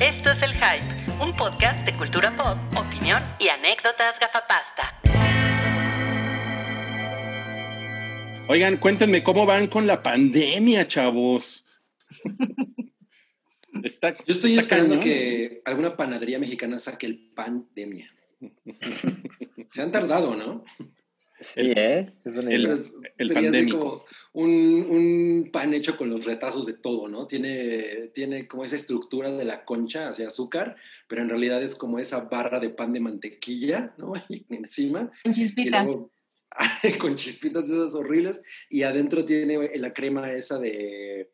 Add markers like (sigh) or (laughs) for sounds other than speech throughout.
Esto es El Hype, un podcast de cultura pop, opinión y anécdotas gafapasta. Oigan, cuéntenme cómo van con la pandemia, chavos. (laughs) Está, Yo estoy esperando que alguna panadería mexicana saque el pandemia. Se han tardado, ¿no? (laughs) Sí, ¿eh? Es el, el pandémico. Un, un, pan hecho con los retazos de todo, ¿no? Tiene, tiene como esa estructura de la concha hacia azúcar, pero en realidad es como esa barra de pan de mantequilla, ¿no? (laughs) Y encima. Con chispitas. (laughs) con chispitas esas horribles. Y adentro tiene la crema esa de.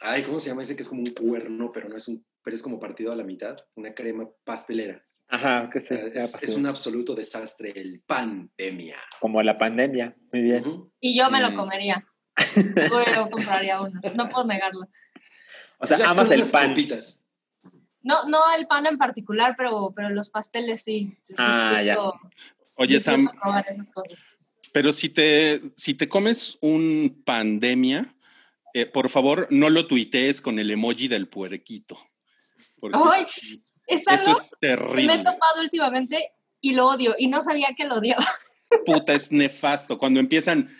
Ay, ¿cómo se llama ese que es como un cuerno, pero no es un. Pero es como partido a la mitad? Una crema pastelera. Ajá, que sí, es, un absoluto desastre el pandemia. Como la pandemia, muy bien. Y yo me lo mm. comería. (laughs) Seguro yo compraría uno, no puedo negarlo. O sea, amas el pan. No, no el pan en particular, pero, pero los pasteles sí. Ah, ya. Oye, Sam. Probar esas cosas. Pero si te, si te comes un pandemia, eh, por favor, no lo tuitees con el emoji del puerquito. ¡Ay! Es algo que me he topado últimamente y lo odio y no sabía que lo odiaba. (laughs) Puta, es nefasto. Cuando empiezan,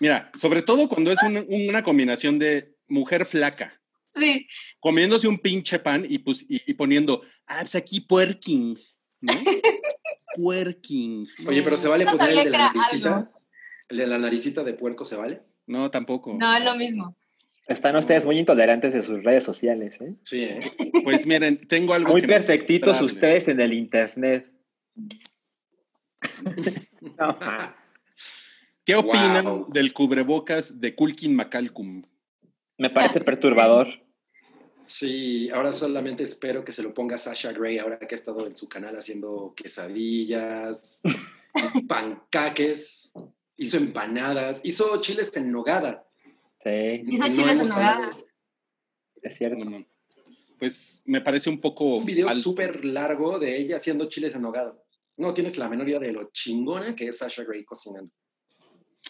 mira, sobre todo cuando es una combinación de mujer flaca. Sí. Comiéndose un pinche pan y, pues, y, poniendo, ah, pues aquí puerking, ¿no? (laughs) puerking. Oye, pero ¿se vale poner el de la naricita? ¿El de la naricita de puerco se vale? No, tampoco. No, es lo mismo. Están ustedes muy intolerantes de sus redes sociales, ¿eh? Sí, ¿eh? Pues miren, tengo algo Muy perfectitos ustedes en el internet. (laughs) ¿Qué opinan del cubrebocas de Kulkin Macalcum? Me parece perturbador. Sí, ahora solamente espero que se lo ponga Sasha Gray, ahora que ha estado en su canal haciendo quesadillas, (laughs) pancaques, hizo empanadas, hizo chiles en nogada. Sí. Hizo chiles en nogada. Es cierto. Pues me parece un poco. Un video súper largo de ella haciendo chiles en nogada. No tienes la menor idea de lo chingona que es Sasha Gray cocinando.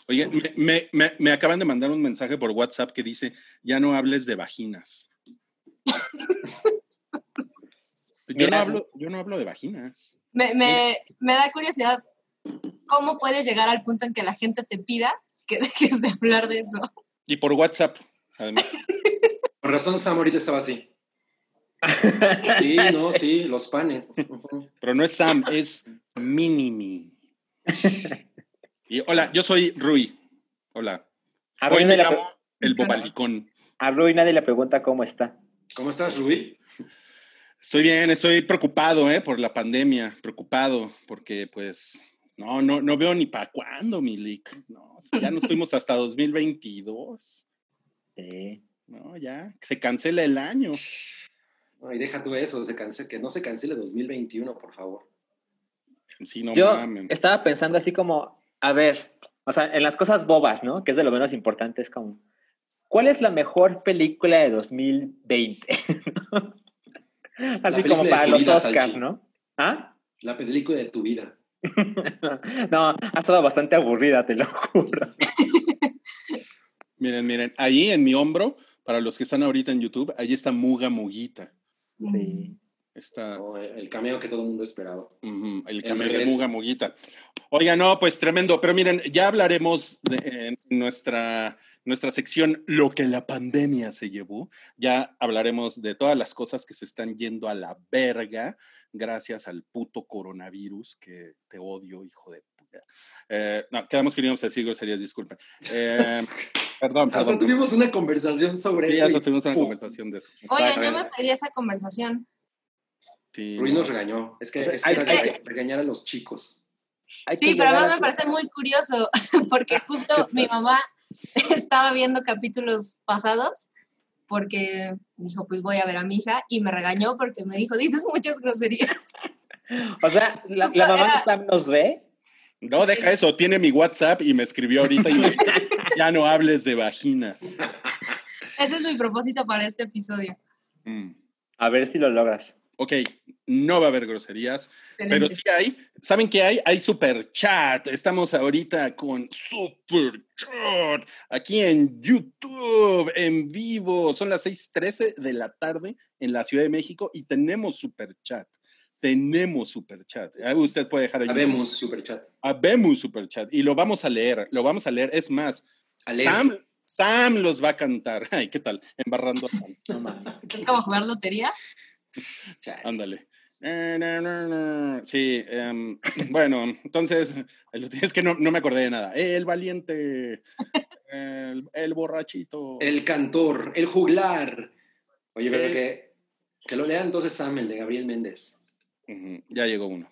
Oye, me, me, me, acaban de mandar un mensaje por WhatsApp que dice: Ya no hables de vaginas. yo, no hablo, yo no hablo de vaginas. Me, me, me da curiosidad. ¿Cómo puedes llegar al punto en que la gente te pida que (laughs) dejes de hablar de eso? Y por WhatsApp, además. (laughs) Por razón, Sam ahorita estaba así. (laughs) Sí, no, sí, los panes. Pero no es Sam, es Minimi. Y hola, yo soy Rui. Hola. Hoy me llamo el Bobalicón. A Rui nadie le pregunta cómo está. ¿Cómo estás, Rui? Estoy bien, estoy preocupado, ¿eh? Por la pandemia, preocupado, porque pues no, no, no veo ni para cuándo, Milik. No, ya nos fuimos hasta 2022. Sí. No, ya, se cancela el año. Ay, deja tú eso, se cancele, que no se cancele 2021, por favor. Sí, no Yo estaba pensando así como, a ver, o sea, en las cosas bobas, ¿no? Que es de lo menos importante, es como, ¿cuál es la mejor película de 2020? (laughs) así como para los Oscars, ¿no? ¿Ah? La película de tu vida. (laughs) no, ha estado bastante aburrida, te lo juro. miren, miren, ahí en mi hombro, para los que están ahorita en YouTube, ahí está Muga Muguita. Sí. Está... el cameo que todo el mundo esperaba. el cameo de Muga Muguita. Oiga, no, pues tremendo. Pero miren, ya hablaremos de nuestra, nuestra sección Lo que la pandemia se llevó. Ya hablaremos de todas las cosas que se están yendo a la verga gracias al puto coronavirus que te odio, hijo de puta. Eh, no, quedamos que íbamos a decir groserías, disculpen. (laughs) Eh, perdón, perdón. Hasta tuvimos una conversación sobre eso. Sí, hasta tuvimos una conversación de eso. Oye, yo me pedí esa conversación. Sí, Ruiz nos regañó. Es que, es, que regañar a los chicos. sí, pero a mí me parece muy curioso (laughs) porque justo (laughs) mi mamá estaba viendo capítulos pasados porque dijo, pues voy a ver a mi hija y me regañó porque me dijo, dices muchas groserías. (laughs) O sea, ¿la, mamá era... nos ve? No, deja eso, tiene mi WhatsApp y me escribió ahorita y me (laughs) dijo, ya no hables de vaginas. Ese es mi propósito para este episodio. Mm. A ver si lo logras. Ok, no va a haber groserías, pero sí hay. ¿Saben qué hay? Hay super chat. Estamos ahorita con super chat aquí en YouTube, en vivo. Son las 6:13 de la tarde en la Ciudad de México y tenemos super chat. Tenemos super chat. Usted puede dejar ahí. Habemos super chat. Habemos super chat. Y lo vamos a leer, lo vamos a leer. Es más, Sam, Sam los va a cantar. (laughs) Ay, ¿qué tal? Embarrando a Sam. ¿Es como jugar lotería? (laughs) Ándale. Sí, em, (clears throat) bueno, entonces, (laughs) es que no, no, me acordé de nada. El valiente, el, borrachito. El cantor, el juglar. Oye, pero que, que lo lea entonces Sam, el de Gabriel Méndez. Ya llegó uno.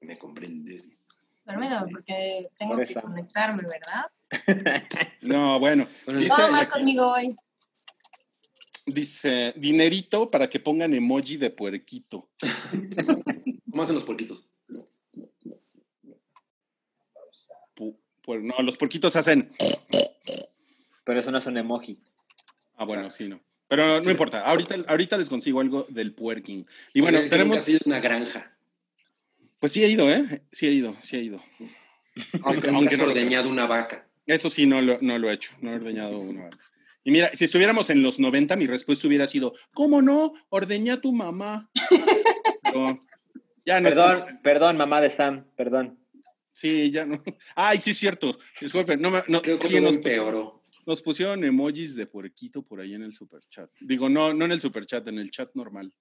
¿Me comprendes? Permítame, porque tengo que conectarme, ¿verdad? (laughs) no, bueno. Dice, mal conmigo hoy. Dice, dinerito para que pongan emoji de puerquito. (laughs) ¿Cómo hacen los puerquitos? no, los puerquitos hacen... Pero eso no es un emoji. Ah, bueno, sí, no. Pero no importa, ahorita, ahorita les consigo algo del puerking. Y bueno, tenemos... sido una granja. Pues sí he ido, ¿eh? Sí he ido, sí he ido. aunque, aunque no he ordeñado una vaca. Eso sí, no lo, no lo he hecho, no he ordeñado una vaca. Y mira, si estuviéramos en los 90, mi respuesta hubiera sido, ¿cómo no? Ordeña a tu mamá. (laughs) ya no perdón, perdón, mamá de Sam, perdón. Sí, ya no. Ay, sí, es cierto. Disculpen, no, no, Creo que nos peoró. Nos pusieron emojis de puerquito por ahí en el superchat. Digo, no, no en el superchat, en el chat normal.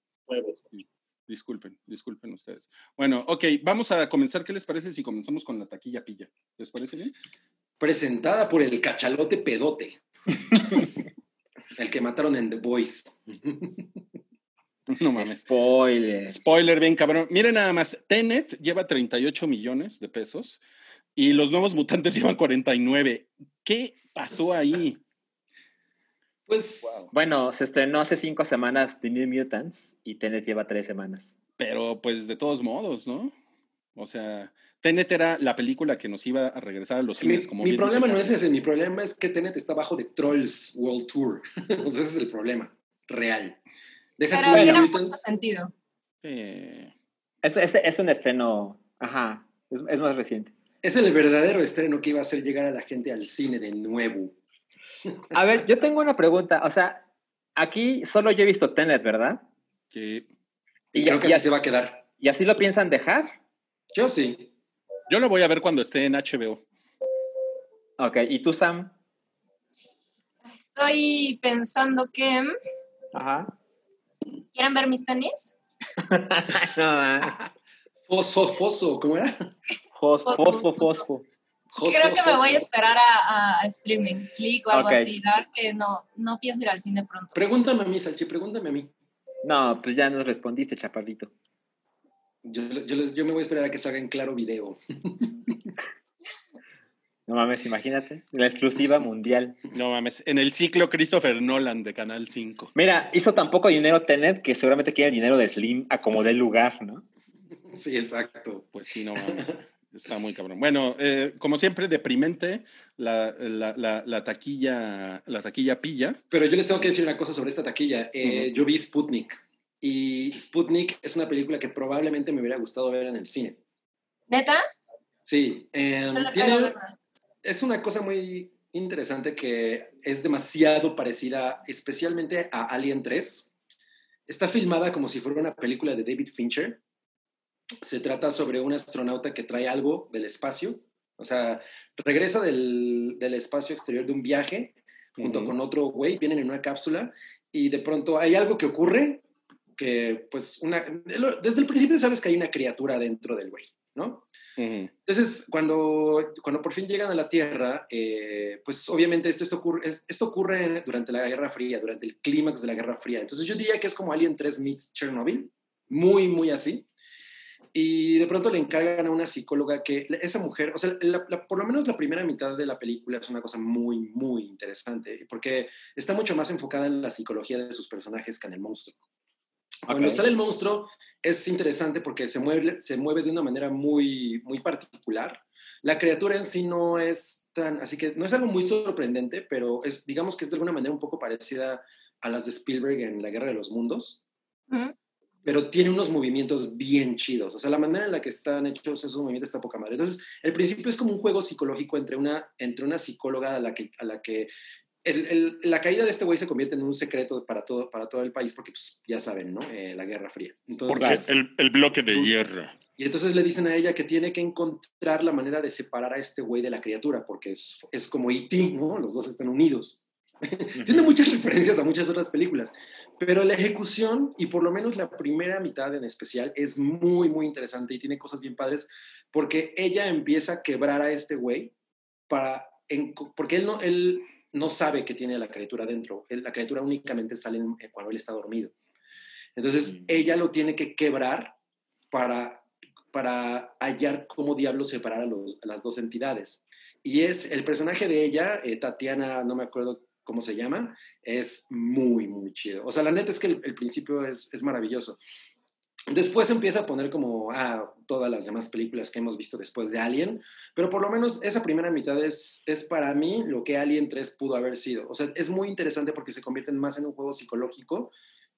Disculpen, disculpen ustedes. Bueno, ok, vamos a comenzar. ¿Qué les parece si comenzamos con la taquilla pilla? ¿Les parece bien? Presentada por el cachalote pedote. El que mataron en The Voice. No mames. Spoiler. Spoiler, bien cabrón. Miren nada más, Tenet lleva 38 millones de pesos y los nuevos mutantes (laughs) llevan 49. ¿Qué pasó ahí? Pues. Bueno, se estrenó hace cinco semanas The New Mutants y Tenet lleva tres semanas. Pero pues de todos modos, ¿no? O sea, Tenet era la película que nos iba a regresar a los cines. Mi, mi problema no es ese, mi problema es que Tenet está bajo de Trolls World Tour. (laughs) o sea, ese es el problema real. Deja Pero tiene mucho sentido. Es, es, un estreno, ajá, es, es más reciente. Es el verdadero estreno que iba a hacer llegar a la gente al cine de nuevo. A ver, yo tengo una pregunta. O sea, aquí solo yo he visto Tenet, ¿verdad? Sí. Y, creo que así se va a quedar. ¿Y así lo piensan dejar? Yo sí. Yo lo voy a ver cuando esté en HBO. Ok, ¿y tú, Sam? Estoy pensando que... Ajá. ¿Quieren ver mis tenis? (laughs) no, Fosfo, fosfo, ¿cómo era? Fosfo, fosfo. Creo que me voy a esperar a, streaming, click o algo así. La verdad es que no, no pienso ir al cine pronto. Pregúntame a mí, Salchi, pregúntame a mí. No, pues ya nos respondiste, chaparrito. Yo, yo, me voy a esperar a que salga en claro video. (laughs) No mames, imagínate. La exclusiva mundial. No mames. En el ciclo Christopher Nolan de Canal 5. Mira, hizo tan poco dinero Tenet que seguramente quiere el dinero de Slim a como dé lugar, ¿no? Sí, exacto. Pues sí, no mames. Está muy cabrón. Bueno, eh, como siempre, deprimente la, la, taquilla, la taquilla pilla. Pero yo les tengo que decir una cosa sobre esta taquilla. Eh, yo vi Sputnik y Sputnik es una película que probablemente me hubiera gustado ver en el cine. ¿Neta? Sí. Em, tiene, es una cosa muy interesante que es demasiado parecida especialmente a Alien 3. Está filmada como si fuera una película de David Fincher. Se trata sobre un astronauta que trae algo del espacio, o sea, regresa del, del espacio exterior de un viaje junto con otro güey, vienen en una cápsula y de pronto hay algo que ocurre que pues una, desde el principio sabes que hay una criatura dentro del güey, ¿no? Entonces, cuando, cuando por fin llegan a la Tierra, eh, pues obviamente esto, esto, ocurre, esto ocurre durante la Guerra Fría, durante el clímax de la Guerra Fría. Entonces yo diría que es como Alien 3 meets Chernobyl, muy, muy así. Y de pronto le encargan a una psicóloga que esa mujer, o sea, por lo menos la primera mitad de la película es una cosa muy, muy interesante, porque está mucho más enfocada en la psicología de sus personajes que en el monstruo. Cuando sale el monstruo es interesante porque se mueve, se mueve de una manera muy, muy particular. La criatura en sí no es tan, así que no es algo muy sorprendente, pero es, digamos que es de alguna manera un poco parecida a las de Spielberg en La Guerra de los Mundos. Pero tiene unos movimientos bien chidos. O sea, la manera en la que están hechos esos movimientos está poca madre. Entonces, el principio es como un juego psicológico entre una, entre una psicóloga a la que, a la que la caída de este güey se convierte en un secreto para todo, para todo el país porque pues, ya saben, ¿no? Eh, la Guerra Fría. Entonces, porque el, bloque de hierro. Y entonces le dicen a ella que tiene que encontrar la manera de separar a este güey de la criatura porque es, es como E.T., ¿no? Los dos están unidos. (laughs) Tiene muchas referencias a muchas otras películas, pero la ejecución, y por lo menos la primera mitad en especial, es muy, muy interesante y tiene cosas bien padres, porque ella empieza a quebrar a este güey para, porque él no, él no sabe que tiene la criatura dentro, la criatura únicamente sale cuando él está dormido. Entonces, mm. ella lo tiene que quebrar para, para hallar cómo diablos separar a, las dos entidades. Y es el personaje de ella, eh, Tatiana, no me acuerdo cómo se llama, es muy, muy chido. O sea, la neta es que el, principio es, es, maravilloso. Después empieza a poner como ah, todas las demás películas que hemos visto después de Alien, pero por lo menos esa primera mitad es, es para mí lo que Alien 3 pudo haber sido. O sea, es muy interesante porque se convierte más en un juego psicológico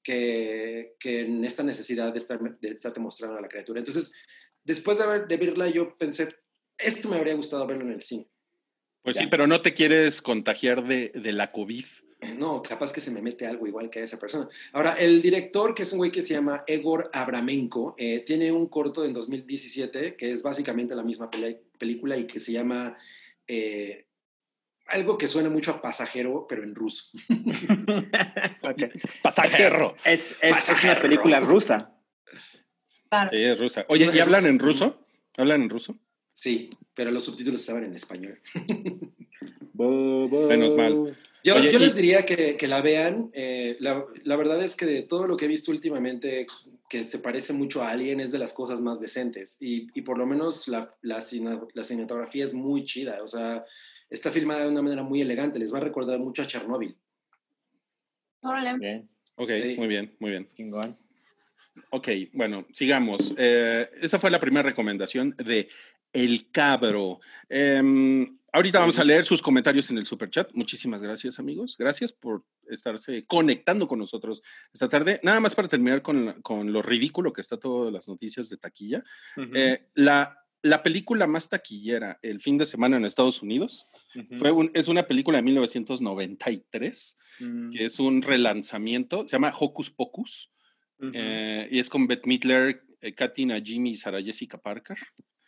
que, que en esta necesidad de estar de estar mostrando a la criatura. Entonces, después de, haber, de verla, yo pensé, esto me habría gustado verlo en el cine. Pues sí, pero no te quieres contagiar de, la COVID. No, capaz que se me mete algo igual que a esa persona. Ahora, el director, que es un güey que se llama Egor Abramenko, eh, tiene un corto en 2017 que es básicamente la misma película y que se llama eh, algo que suena mucho a pasajero, pero en ruso. (laughs) Pasajero. Es, una película rusa. Sí, es rusa. Oye, ¿y hablan en ruso? ¿Hablan en ruso? Sí, pero los subtítulos estaban en español. (laughs) Menos mal. Yo, les diría que, la vean. Eh, la, verdad es que de todo lo que he visto últimamente que se parece mucho a Alien es de las cosas más decentes. Y, por lo menos la, la, cinematografía es muy chida. O sea, está filmada de una manera muy elegante. Les va a recordar mucho a Chernobyl. Órale. Ok, muy bien, muy bien. Ok, bueno, sigamos. Eh, esa fue la primera recomendación de el cabro. Em, ahorita vamos a leer sus comentarios en el super chat. Muchísimas gracias, amigos. Gracias por estarse conectando con nosotros esta tarde. Nada más para terminar con, lo ridículo que está todas las noticias de taquilla. Eh, la, la, película más taquillera el fin de semana en Estados Unidos fue es una película de 1993, mm. que es un relanzamiento, se llama Hocus Pocus, eh, y es con Beth Midler, eh, Katina Jimmy y Sarah Jessica Parker.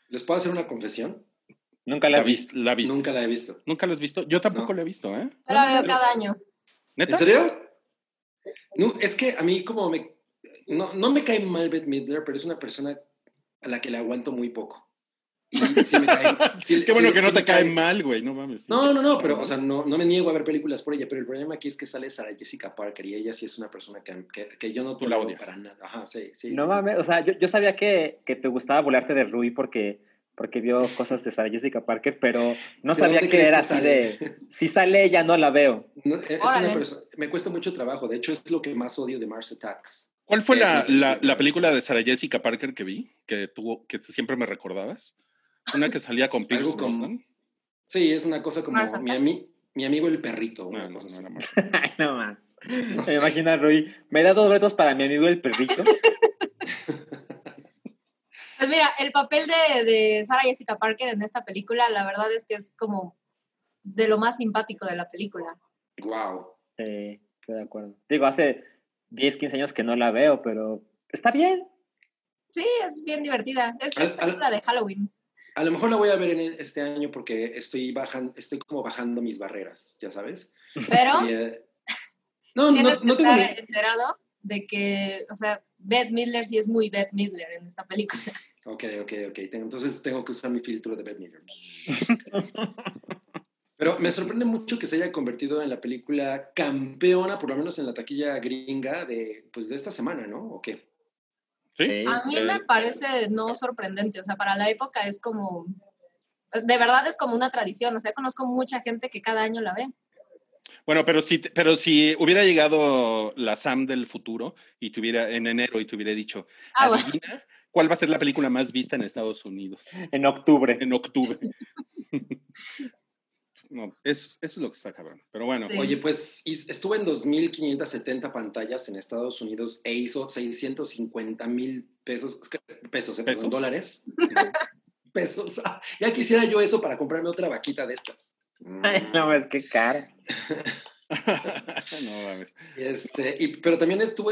¿Les puedo hacer una confesión? Nunca la, he visto. La Nunca la he visto. ¿Nunca la has visto? Yo tampoco la he visto, ¿eh? Yo la veo cada año. ¿En serio? No, es que a mí como me... No, no me cae mal Beth Midler, pero es una persona a la que le aguanto muy poco. (laughs) Qué bueno que no te cae, mal, güey, no mames. No, no, no, pero, o sea, no, no me niego a ver películas por ella, pero el problema aquí es que sale Sarah Jessica Parker y ella sí es una persona que, que, yo no la odio para nada. Ajá, sí, sí. No mames, o sea, yo, yo sabía que, que, te gustaba volarte de Rui porque, porque vio cosas de Sarah Jessica Parker, pero no sabía que era así de. Si sale ella, no la veo. me cuesta mucho trabajo, de hecho, es lo que más odio de Mars Attacks. ¿Cuál fue la, la, la, película de Sarah Jessica Parker que vi? Que, tuvo, que siempre me recordabas. Una que salía con (laughs) Pierce Brosnan. Sí, es una cosa como mi, mi, amigo el perrito. no, no, no, man. (laughs) me imagino Rui. ¿Me da dos retos para mi amigo el perrito? (laughs) Pues mira, el papel de, de Sarah Jessica Parker en esta película, la verdad es que es como de lo más simpático de la película. Wow. Sí, estoy de acuerdo. Digo, hace 10, 15 años que no la veo, pero está bien. Sí, es bien divertida. Es, es película de Halloween. A lo mejor la voy a ver en este año porque estoy bajando, estoy como bajando mis barreras, ya sabes. Pero eh, no, tienes no, que estar enterado de que, o sea, Beth Midler sí es muy Beth Midler en esta película. Ok, ok, ok. Entonces tengo que usar mi filtro de Beth Midler. (laughs) Pero me sorprende mucho que se haya convertido en la película campeona, por lo menos en la taquilla gringa de, pues, de esta semana, ¿no? ¿O qué? A mí me parece no sorprendente, o sea, para la época es como, de verdad es como una tradición, o sea, conozco mucha gente que cada año la ve. Bueno, pero si, pero si hubiera llegado la Sam del futuro y tuviera en enero y te hubiera dicho, ah, adivina cuál va a ser la película más vista en Estados Unidos. En octubre. En octubre. (laughs) no, eso, es lo que está cabrón. Pero bueno. Oye, pues estuve en 2.570 pantallas en Estados Unidos e hizo 650 mil pesos, pesos, ¿eh? ¿Pesos? dólares. (laughs) pesos. ya quisiera yo eso para comprarme otra vaquita de estas. Ay, no, es que cara. (laughs) (laughs) no mames. Este, y, pero también estuvo,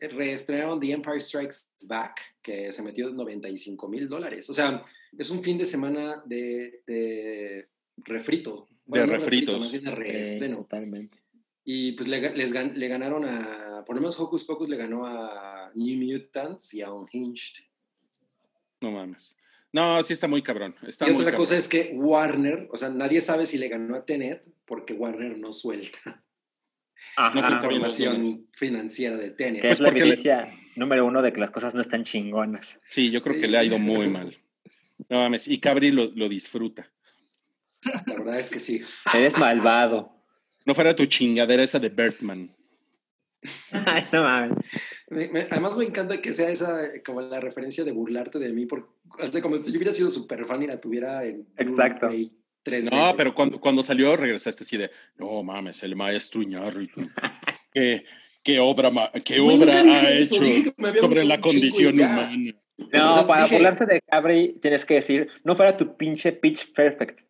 reestrenaron The Empire Strikes Back, que se metió 95 mil dólares. O sea, es un fin de semana de, de refrito. de refritos. más bien de reestreno. totalmente. Y pues le, les, le ganaron a, por lo menos Hocus Pocus le ganó a New Mutants y a Unhinged. No mames. No, sí está muy cabrón. y otra cosa es que Warner, o sea, nadie sabe si le ganó a Tenet porque Warner no suelta la información financiera de Tenet. Que es pues la evidencia número uno de que las cosas no están chingonas. Sí, yo creo que le ha ido muy mal. No mames, y Cabri lo, lo disfruta. La verdad es que sí. Eres malvado. No fuera tu chingadera esa de Bertman. No mames. además me encanta que sea esa como la referencia de burlarte de mí, porque hasta como si yo hubiera sido súper fan y la tuviera en Exacto. tres No, pero cuando, cuando salió regresaste así de, no mames, el maestro Iñárritu. (laughs) ¿Qué, qué obra, qué obra ha hecho sobre la condición humana? No, para burlarse de Cabri tienes que decir, no fuera tu pinche pitch perfect.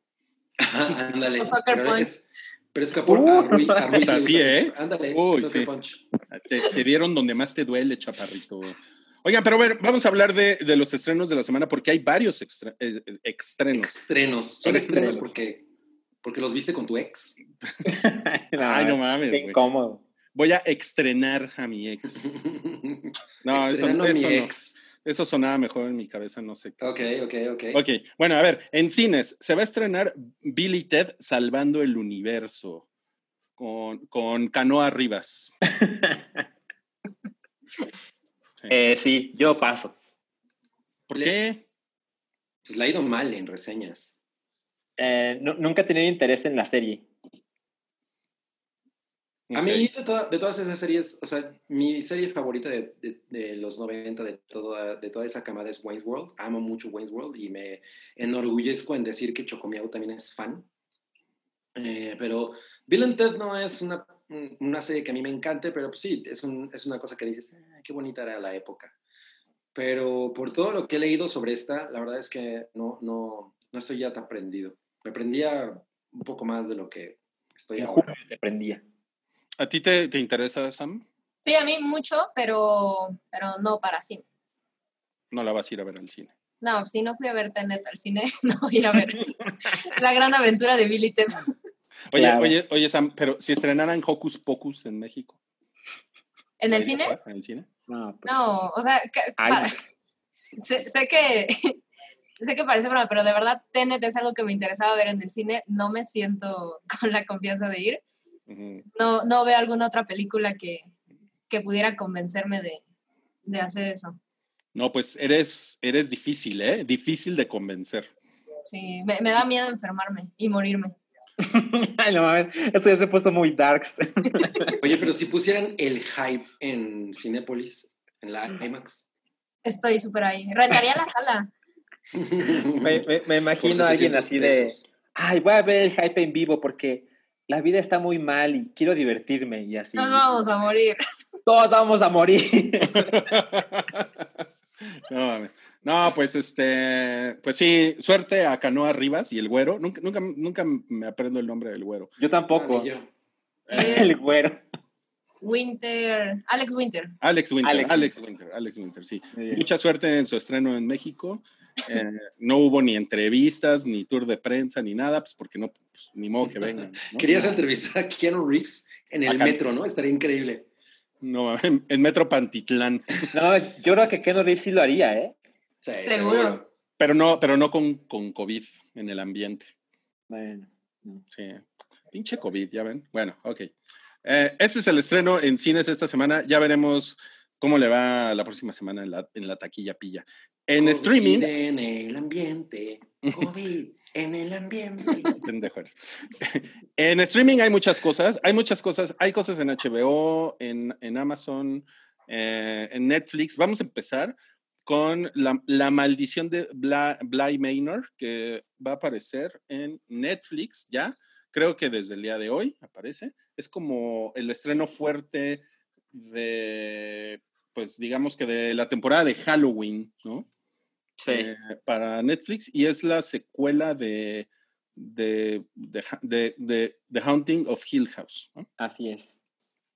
ándale. Pero es que por uh, (laughs) Así, ¿eh? Ándale, Uy, sí. Te, dieron donde más te duele, chaparrito. Oigan, pero ver, vamos a hablar de, de, los estrenos de la semana porque hay varios extra, eh, eh, estrenos. Estrenos. Son estrenos porque, porque los viste con tu ex. (laughs) Ay, no mames. Qué incómodo. Voy a estrenar a mi ex. (laughs) No, eso, eso, a mi ex. Eso sonaba mejor en mi cabeza, no sé. Qué ok, ok, ok. Ok, bueno, a ver, en cines se va a estrenar Billy Ted Salvando el Universo con, con Canoa Rivas. sí. (laughs) Eh, sí, yo paso. ¿Por qué? Pues le ha ido mal en reseñas. Eh, nunca he tenido interés en la serie. A mí, de, todas esas series, o sea, mi serie favorita de, de, los 90, de toda, de toda esa camada es Wayne's World. Amo mucho Wayne's World y me enorgullezco en decir que Chocomiao también es fan. Eh, pero Bill and Ted no es una, una, serie que a mí me encante, pero pues sí, es, un, es una cosa que dices, ah, qué bonita era la época. Pero por todo lo que he leído sobre esta, la verdad es que no, no, no estoy ya tan prendido. Me prendía un poco más de lo que estoy ahora. Te prendía. ¿A ti te, te, interesa, Sam? Sí, a mí mucho, pero, pero no para cine. No la vas a ir a ver al cine. No, si no fui a ver Tenet al cine, (laughs) no voy a ir a ver (laughs) La gran aventura de Billy Ted. Oye, oye, oye, Sam, pero si estrenaran Hocus Pocus en México. ¿En el cine? ¿En el cine? No, pues. o sea, (laughs) sé, sé, que sé que parece broma, pero de verdad Tenet es algo que me interesaba ver en el cine. No me siento con la confianza de ir no, no veo alguna otra película que, pudiera convencerme de, hacer eso. No, pues eres, eres difícil, ¿eh? Difícil de convencer. Sí, me, da miedo enfermarme y morirme. (laughs) Ay, no mames, esto ya se ha puesto muy darks. (laughs) Oye, pero si pusieran el hype en Cinépolis, en la IMAX. Estoy súper ahí. Rentaría la sala. (laughs) me, imagino a alguien así de, ay, voy a ver el hype en vivo porque la vida está muy mal y quiero divertirme y así. Nos vamos a morir. Todos vamos a morir. (laughs) no, pues este, pues sí, suerte a Canoa Rivas y el güero. Nunca, nunca, nunca me aprendo el nombre del güero. Yo tampoco. (laughs) el güero. Winter, Alex Winter. Alex Winter, Alex, Winter, Alex Winter, sí. Mucha suerte en su estreno en México. Eh, no hubo ni entrevistas, ni tour de prensa, ni nada, pues porque no, pues, ni modo que vengan. (laughs) Querías entrevistar a Keanu Reeves en el metro, ¿no? Estaría increíble. No, (laughs) en, Metro Pantitlán. No, yo creo que Keanu Reeves sí lo haría, ¿eh? seguro. Pero no, pero no con, con COVID en el ambiente. Bueno. Sí. Pinche COVID, ya ven. Bueno, ok. Eh, este es el estreno en cines esta semana. Ya veremos cómo le va la próxima semana en la, en la taquilla pilla. En streaming. En el ambiente. COVID en el ambiente. (laughs) (laughs) en streaming hay muchas cosas. Hay muchas cosas. Hay cosas en HBO, en, Amazon, eh, en Netflix. Vamos a empezar con la, maldición de Bly Manor, que va a aparecer en Netflix ya. Creo que desde el día de hoy aparece. Es como el estreno fuerte de, pues digamos que de la temporada de Halloween, ¿no? Sí. Eh, para Netflix y es la secuela de, de, de, The Haunting of Hill House. Así es.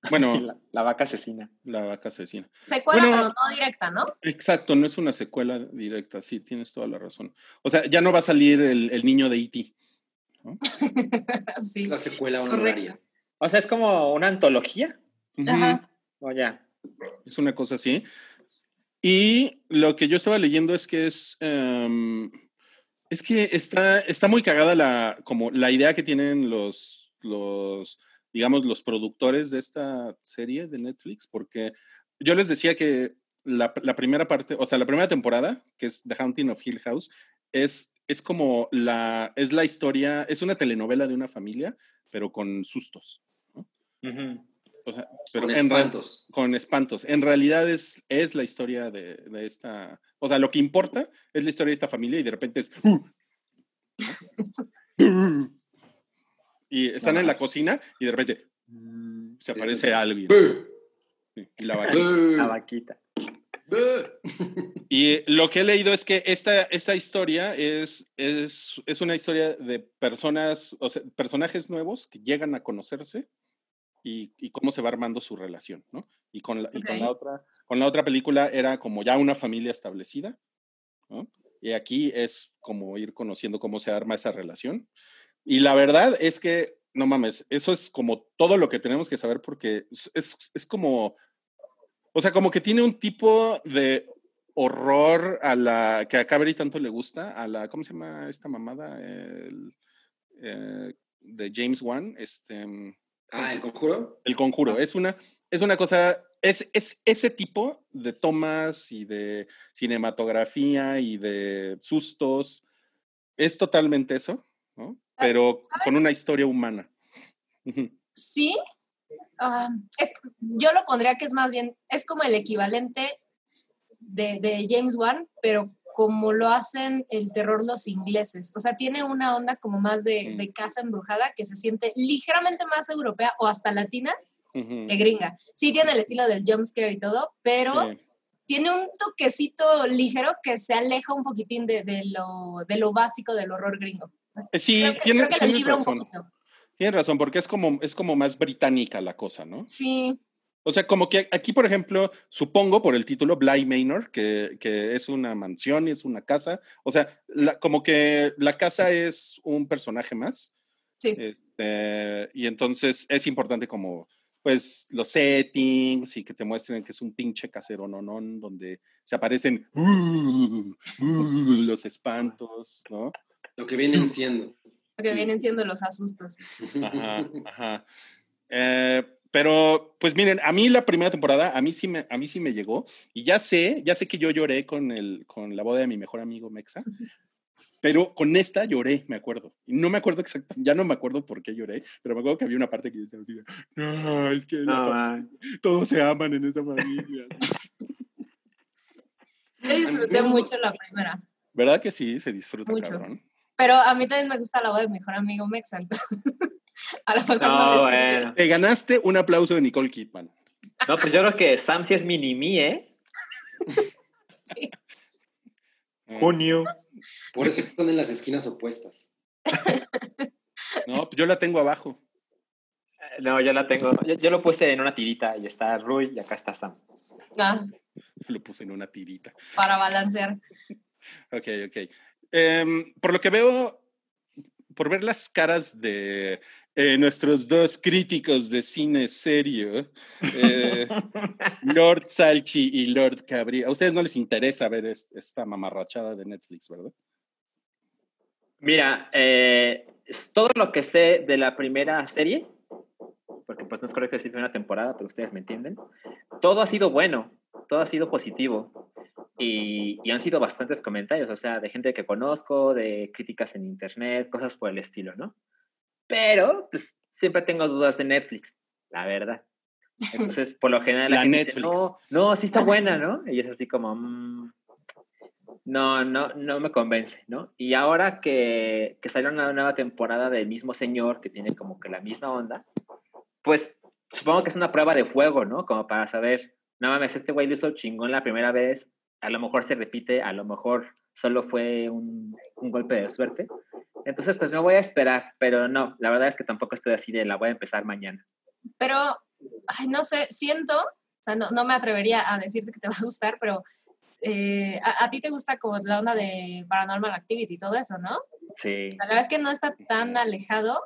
(laughs) Bueno. la, vaca asesina. La vaca asesina. Secuela, pero no directa, ¿no? Exacto, no es una secuela directa, sí, tienes toda la razón. O sea, ya no va a salir el, niño de E.T. (laughs) sí. La secuela honoraria. O sea, es como una antología. Ajá. O ya. Es una cosa así. Y lo que yo estaba leyendo es que es. Em, es que está, está muy cagada la, como la idea que tienen los, los, digamos, los productores de esta serie de Netflix, porque yo les decía que la, la, primera parte, o sea, la primera temporada, que es The Haunting of Hill House, es, es como la, es la historia, es una telenovela de una familia, pero con sustos. O sea, pero con espantos. con espantos. En realidad es, es la historia de, de, esta. O sea, lo que importa es la historia de esta familia y de repente es. ¡uh! y están en la cocina y de repente se aparece alguien. Y la vaquita. Y lo que he leído es que esta, esta historia es, es, es una historia de personas, o sea, personajes nuevos que llegan a conocerse y, cómo se va armando su relación, ¿no? Y, con la, con la, otra, con la otra película era como ya una familia establecida, ¿no? Y aquí es como ir conociendo cómo se arma esa relación. Y la verdad es que, no mames, eso es como todo lo que tenemos que saber porque es, es, como, o sea, como que tiene un tipo de horror a la que a Cabri tanto le gusta, a la, ¿cómo se llama esta mamada? El, eh, de James Wan, este... Ah, el conjuro. El conjuro. Es una, es una cosa, es, es ese tipo de tomas y de cinematografía y de sustos. Es totalmente eso, ¿no? Ah, Pero con una historia humana. Sí. Ah, es, yo lo pondría que es más bien, es como el equivalente de, de James Wan, pero como lo hacen el terror los ingleses. O sea, tiene una onda como más de, de casa embrujada que se siente ligeramente más europea o hasta latina que gringa. Sí tiene el estilo del jumpscare y todo, pero tiene un toquecito ligero que se aleja un poquitín de, de, lo, de lo básico del horror gringo. Eh, sí, tiene, razón. Tienes razón, porque es como, es como más británica la cosa, ¿no? Sí. O sea, como que aquí, por ejemplo, supongo por el título Bly Manor, que, que, es una mansión y es una casa. O sea, como que la casa es un personaje más. Sí. Este, y entonces es importante como, pues, los settings y que te muestren que es un pinche casero no, no, donde se aparecen uh, uh, los espantos, ¿no? Lo que vienen siendo. Lo que vienen siendo los asustos. Ajá, (laughs) ajá. Eh, pero, pues miren, a mí la primera temporada, a mí sí me, a mí sí me llegó. Y ya sé, ya sé que yo lloré con, el, con la boda de mi mejor amigo Mexa. Pero con esta lloré, me acuerdo. No me acuerdo exactamente, ya no me acuerdo por qué lloré, pero me acuerdo que había una parte que decía así, no, es que todos se aman en esa familia. (laughs) Yo disfruté mucho la primera. ¿Verdad que sí? Se disfruta, mucho. cabrón. Pero a mí también me gusta la boda de mi mejor amigo Mexa, entonces... (laughs) A lo mejor no, bueno. Te ganaste un aplauso de Nicole Kidman. No, pues yo creo que Sam sí es mini ¿eh? (laughs) sí. Eh. Junio. Por eso están en las esquinas opuestas. (laughs) No, pues yo la tengo abajo. Eh, no, yo la tengo. Yo, lo puse en una tirita y está Rui y acá está Sam. Ah. Lo puse en una tirita. Para balancear. Ok, ok. Em, por lo que veo, por ver las caras de eh, nuestros dos críticos de cine serio, eh, (laughs) Lord Salchi y Lord Cabri. A ustedes no les interesa ver esta mamarrachada de Netflix, ¿verdad? Mira, eh, todo lo que sé de la primera serie, porque pues no es correcto decir primera temporada, pero ustedes me entienden, todo ha sido bueno, todo ha sido positivo. Y, y, han sido bastantes comentarios, o sea, de gente que conozco, de críticas en internet, cosas por el estilo, ¿no? Pero, pues, siempre tengo dudas de Netflix, la verdad. (laughs) Entonces, por lo general, la, Netflix. no, no, sí está buena, ¿no? Y es así como, mm, no, no, no me convence, ¿no? Y ahora que, que salió una nueva temporada del mismo señor, que tiene como que la misma onda, pues supongo que es una prueba de fuego, ¿no? Como para saber, no mames, este güey lo hizo chingón la primera vez, a lo mejor se repite, a lo mejor solo fue un, un golpe de suerte, Entonces, pues me voy a esperar, pero no, la verdad es que tampoco estoy así de la voy a empezar mañana. Pero, ay, no sé, siento, o sea, no, no me atrevería a decirte que te va a gustar, pero eh, a, ti te gusta como la onda de Paranormal Activity y todo eso, ¿no? Sí. La verdad es que no está tan alejado.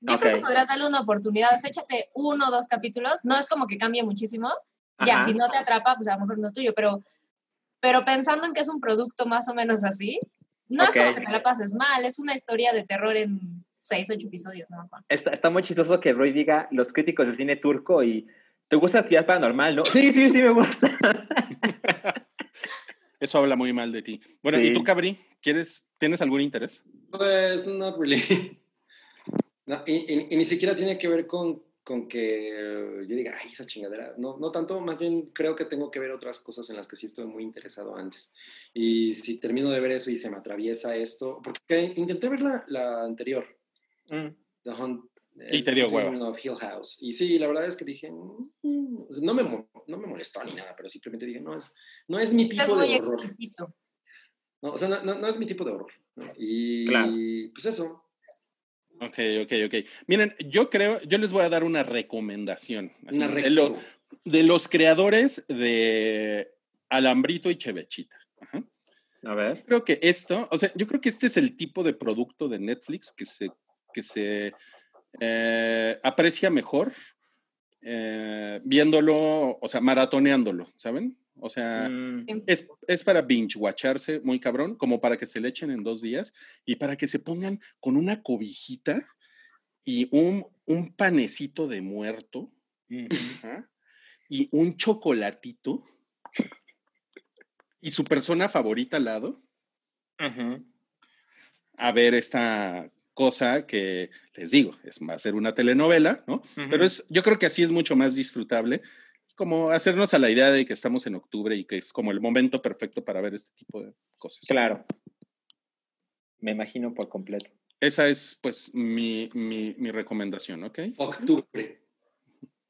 Yo creo que podrías darle una oportunidad. O échate uno o dos capítulos. No es como que cambie muchísimo. Ya, si no te atrapa, pues a lo mejor no es tuyo. Pero, pero pensando en que es un producto más o menos así, no es como que te la pases mal. Es una historia de terror en seis, ocho episodios, ¿no? Está, está muy chistoso que Roy diga los críticos de cine turco y ¿te gusta la actividad paranormal, no? (laughs) Sí, sí, sí me gusta. (laughs) Eso habla muy mal de ti. Bueno, ¿y tú, Cabri? ¿Quieres, ¿Tienes algún interés? Pues, not really. (laughs) y, ni siquiera tiene que ver con, con que yo diga, ay, esa chingadera. No, no tanto, más bien creo que tengo que ver otras cosas en las que sí estoy muy interesado antes. Y si termino de ver eso y se me atraviesa esto, porque intenté ver la, la anterior, mm. The Hunt, y te dio huevo. Hill House. Y sí, la verdad es que dije, mm", no, me, no me molestó ni nada, pero simplemente dije, no es, no es mi tipo de horror. No, o sea, no, no, es mi tipo de horror. Y pues eso. Ok, ok, ok. Miren, yo creo, yo les voy a dar una recomendación. una de, de, los creadores de Alambrito y Chevechita. A ver. Creo que esto, o sea, yo creo que este es el tipo de producto de Netflix que se, que se eh, aprecia mejor eh, viéndolo, o sea, maratoneándolo, ¿saben? O sea, mm. es, es, para binge watcharse muy cabrón, como para que se le echen en dos días y para que se pongan con una cobijita y un, un panecito de muerto y un chocolatito y su persona favorita al lado. A ver esta cosa que les digo, es, va a ser una telenovela, ¿no? Pero es, yo creo que así es mucho más disfrutable, como hacernos a la idea de que estamos en octubre y que es como el momento perfecto para ver este tipo de cosas. Claro. Me imagino por completo. Esa es, pues, mi, mi, mi recomendación, ¿ok? Octubre.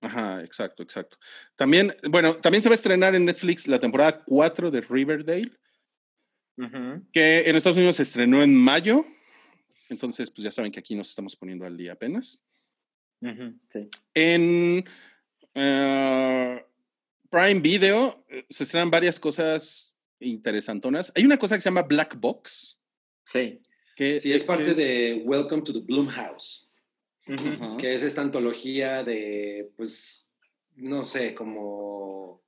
Ajá, exacto, exacto. También, bueno, también se va a estrenar en Netflix la temporada 4 de Riverdale, que en Estados Unidos se estrenó en mayo entonces, pues ya saben que aquí nos estamos poniendo al día apenas. En eh, Prime Video eh, se estrenan varias cosas interesantonas. Hay una cosa que se llama Black Box. Sí. Que sí, es, parte de Welcome to the Bloom House. Que es esta antología de, pues, no sé, como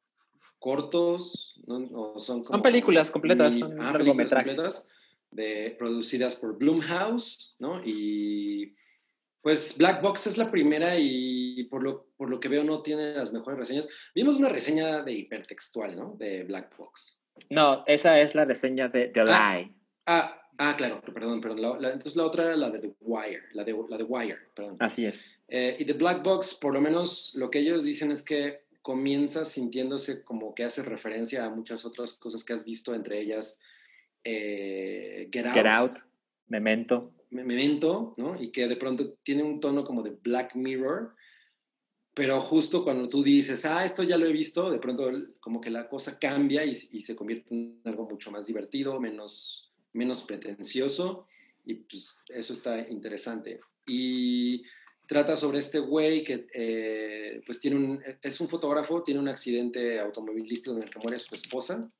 cortos, ¿no? son, son películas completas, son ah, largometrajes de, producidas por Bloomhouse, ¿no? Y pues Black Box es la primera y por lo, por lo que veo no tiene las mejores reseñas. Vimos una reseña de hipertextual, ¿no? De Black Box. No, esa es la reseña de The ah, Lie. Ah, ah, claro, perdón, perdón. entonces la otra era la de The Wire, la de, la de Wire, perdón. Así es. Eh, y The Black Box, por lo menos lo que ellos dicen es que comienza sintiéndose como que hace referencia a muchas otras cosas que has visto, entre ellas eh, Get, Out. Memento. Memento, ¿no? Y que de pronto tiene un tono como de Black Mirror, pero justo cuando tú dices, ah, esto ya lo he visto, de pronto como que la cosa cambia y, se convierte en algo mucho más divertido, menos, menos pretencioso, y pues eso está interesante. Y trata sobre este güey que eh, pues tiene un, es un fotógrafo, tiene un accidente automovilístico en el que muere su esposa,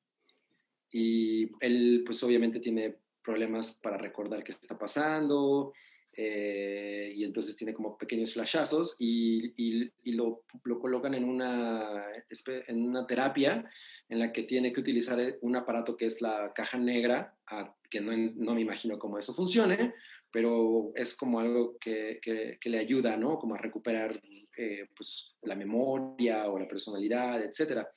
y él pues obviamente tiene problemas para recordar qué está pasando eh, y entonces tiene como pequeños flashazos y, y, lo, lo, colocan en una, en una terapia en la que tiene que utilizar un aparato que es la caja negra, que no, no, me imagino cómo eso funcione, pero es como algo que, que, le ayuda, ¿no? Como a recuperar eh, pues, la memoria o la personalidad, etcétera.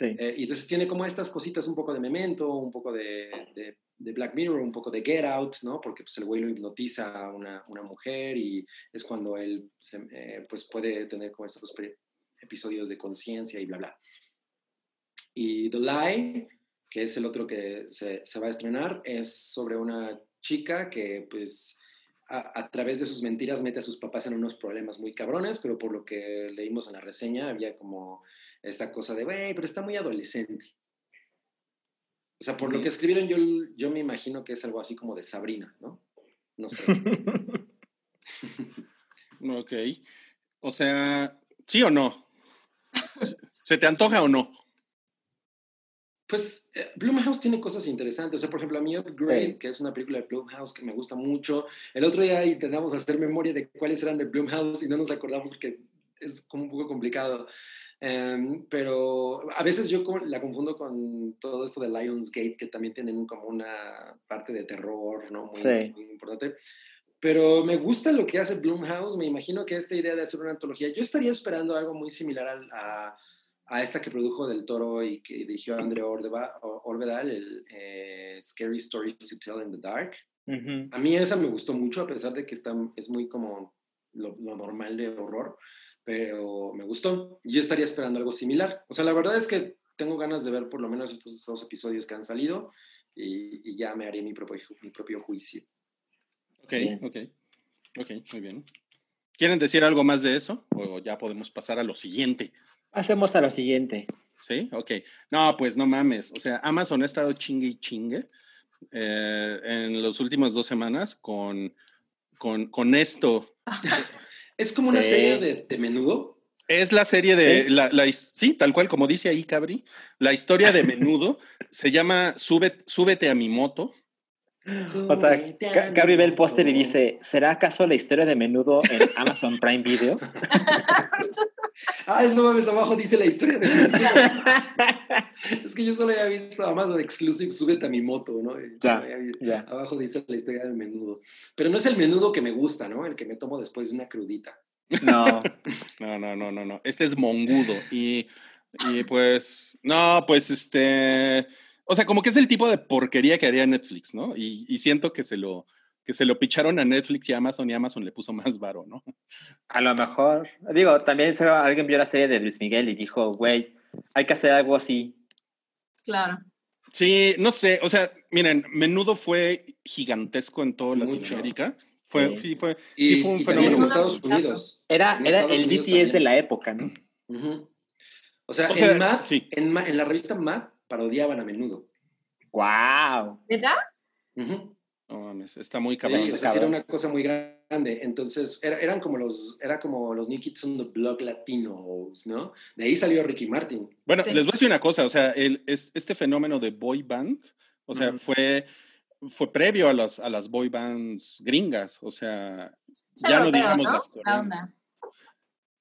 Eh, y entonces tiene como estas cositas, un poco de Memento, un poco de, de, Black Mirror, un poco de Get Out, ¿no? Porque pues, el güey lo hipnotiza a una, una mujer y es cuando él eh, pues puede tener como estos episodios de conciencia y bla, bla. Y The Lie, que es el otro que se, se va a estrenar, es sobre una chica que pues a, a, través de sus mentiras mete a sus papás en unos problemas muy cabrones, pero por lo que leímos en la reseña había como esta cosa de, güey, pero está muy adolescente. O sea, por lo que escribieron, yo, yo me imagino que es algo así como de Sabrina, ¿no? No sé. (laughs) ok. O sea, ¿sí o no? ¿Se te antoja o no? Pues eh, Blumhouse tiene cosas interesantes. O sea, por ejemplo, a mí Upgrade, que es una película de Blumhouse que me gusta mucho. El otro día intentamos hacer memoria de cuáles eran de Blumhouse y no nos acordamos porque es como un poco complicado. Em, pero a veces yo la confundo con todo esto de Lionsgate, que también tienen como una parte de terror, ¿no? Muy, muy importante. Pero me gusta lo que hace Blumhouse. Me imagino que esta idea de hacer una antología, yo estaría esperando algo muy similar a, a, esta que produjo Del Toro y que dirigió André Orvedal, el eh, Scary Stories to Tell in the Dark. A mí esa me gustó mucho, a pesar de que está, es muy como lo, lo normal de horror pero me gustó. Yo estaría esperando algo similar. O sea, la verdad es que tengo ganas de ver por lo menos estos dos episodios que han salido y, ya me haré mi propio, mi propio juicio. Ok, ok. Ok, muy bien. ¿Quieren decir algo más de eso? O ya podemos pasar a lo siguiente. Hacemos a lo siguiente. Sí, ok. No, pues no mames. O sea, Amazon ha estado chingue y chingue eh, en las últimas dos semanas con, con, con esto. (laughs) ¿Es como una serie de, menudo? Es la serie de, La, sí, tal cual como dice ahí Cabri, la historia de (laughs) menudo se llama Súbete a mi moto. O sea, Cabri ve el póster y dice, ¿será acaso la historia de menudo en Amazon Prime Video? Ay, no mames, abajo dice la historia de menudo. (laughs) es que yo solo había visto Amazon Exclusive, súbete a mi moto, ¿no? Ya, Abajo dice la historia de menudo. Pero no es el menudo que me gusta, ¿no? El que me tomo después de una crudita. No. no, no, no, no, no. Este es mongudo. Y, y pues, no, pues este o sea, como que es el tipo de porquería que haría Netflix, ¿no? Y, siento que se lo que se lo picharon a Netflix y Amazon y Amazon le puso más varo, ¿no? A lo mejor, digo, también alguien vio la serie de Luis Miguel y dijo, güey, hay que hacer algo así. Claro. Sí, no sé, o sea, miren, Menudo fue gigantesco en toda Latinoamérica. Fue, sí. fue, sí fue un fenómeno. En Estados Unidos. Era, era el BTS de la época, ¿no? O sea, en, Mad, en, en, la revista Mad parodiaban a menudo. ¡Wow! ¿Verdad? No mames, está muy cabrón. o sea, era una cosa muy grande. Entonces, eran como los, era como los New Kids on the Block latinos, ¿no? De ahí salió Ricky Martin. Bueno, les voy a decir una cosa, o sea, el, este fenómeno de boy band, o sea, fue, fue previo a las, a las boy bands gringas, o sea, ya no digamos las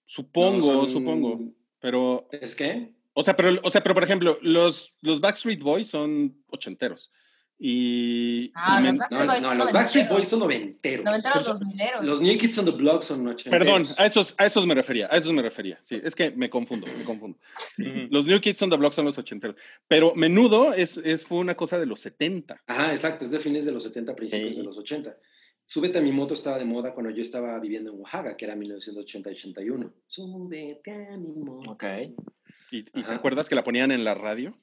Supongo, supongo, pero... ¿Es que? O sea, pero, o sea, pero por ejemplo, los, los Backstreet Boys son ochenteros. Y. Ah, los Backstreet Boys. No, los Backstreet Boys son noventeros. Noventeros, dos mileros. Los New Kids on the Block son ochenteros. Perdón, a esos, a esos me refería, a esos me refería. Sí, es que me confundo, me confundo. Los New Kids on the Block son los ochenteros. Pero menudo es, es, fue una cosa de los 70. Ajá, exacto, es de fines de los 70, principios de los 80. Súbete a mi moto estaba de moda cuando yo estaba viviendo en Oaxaca, que era 1980-81. Súbete a mi moto. Ok. ¿Y, te acuerdas que la ponían en la radio?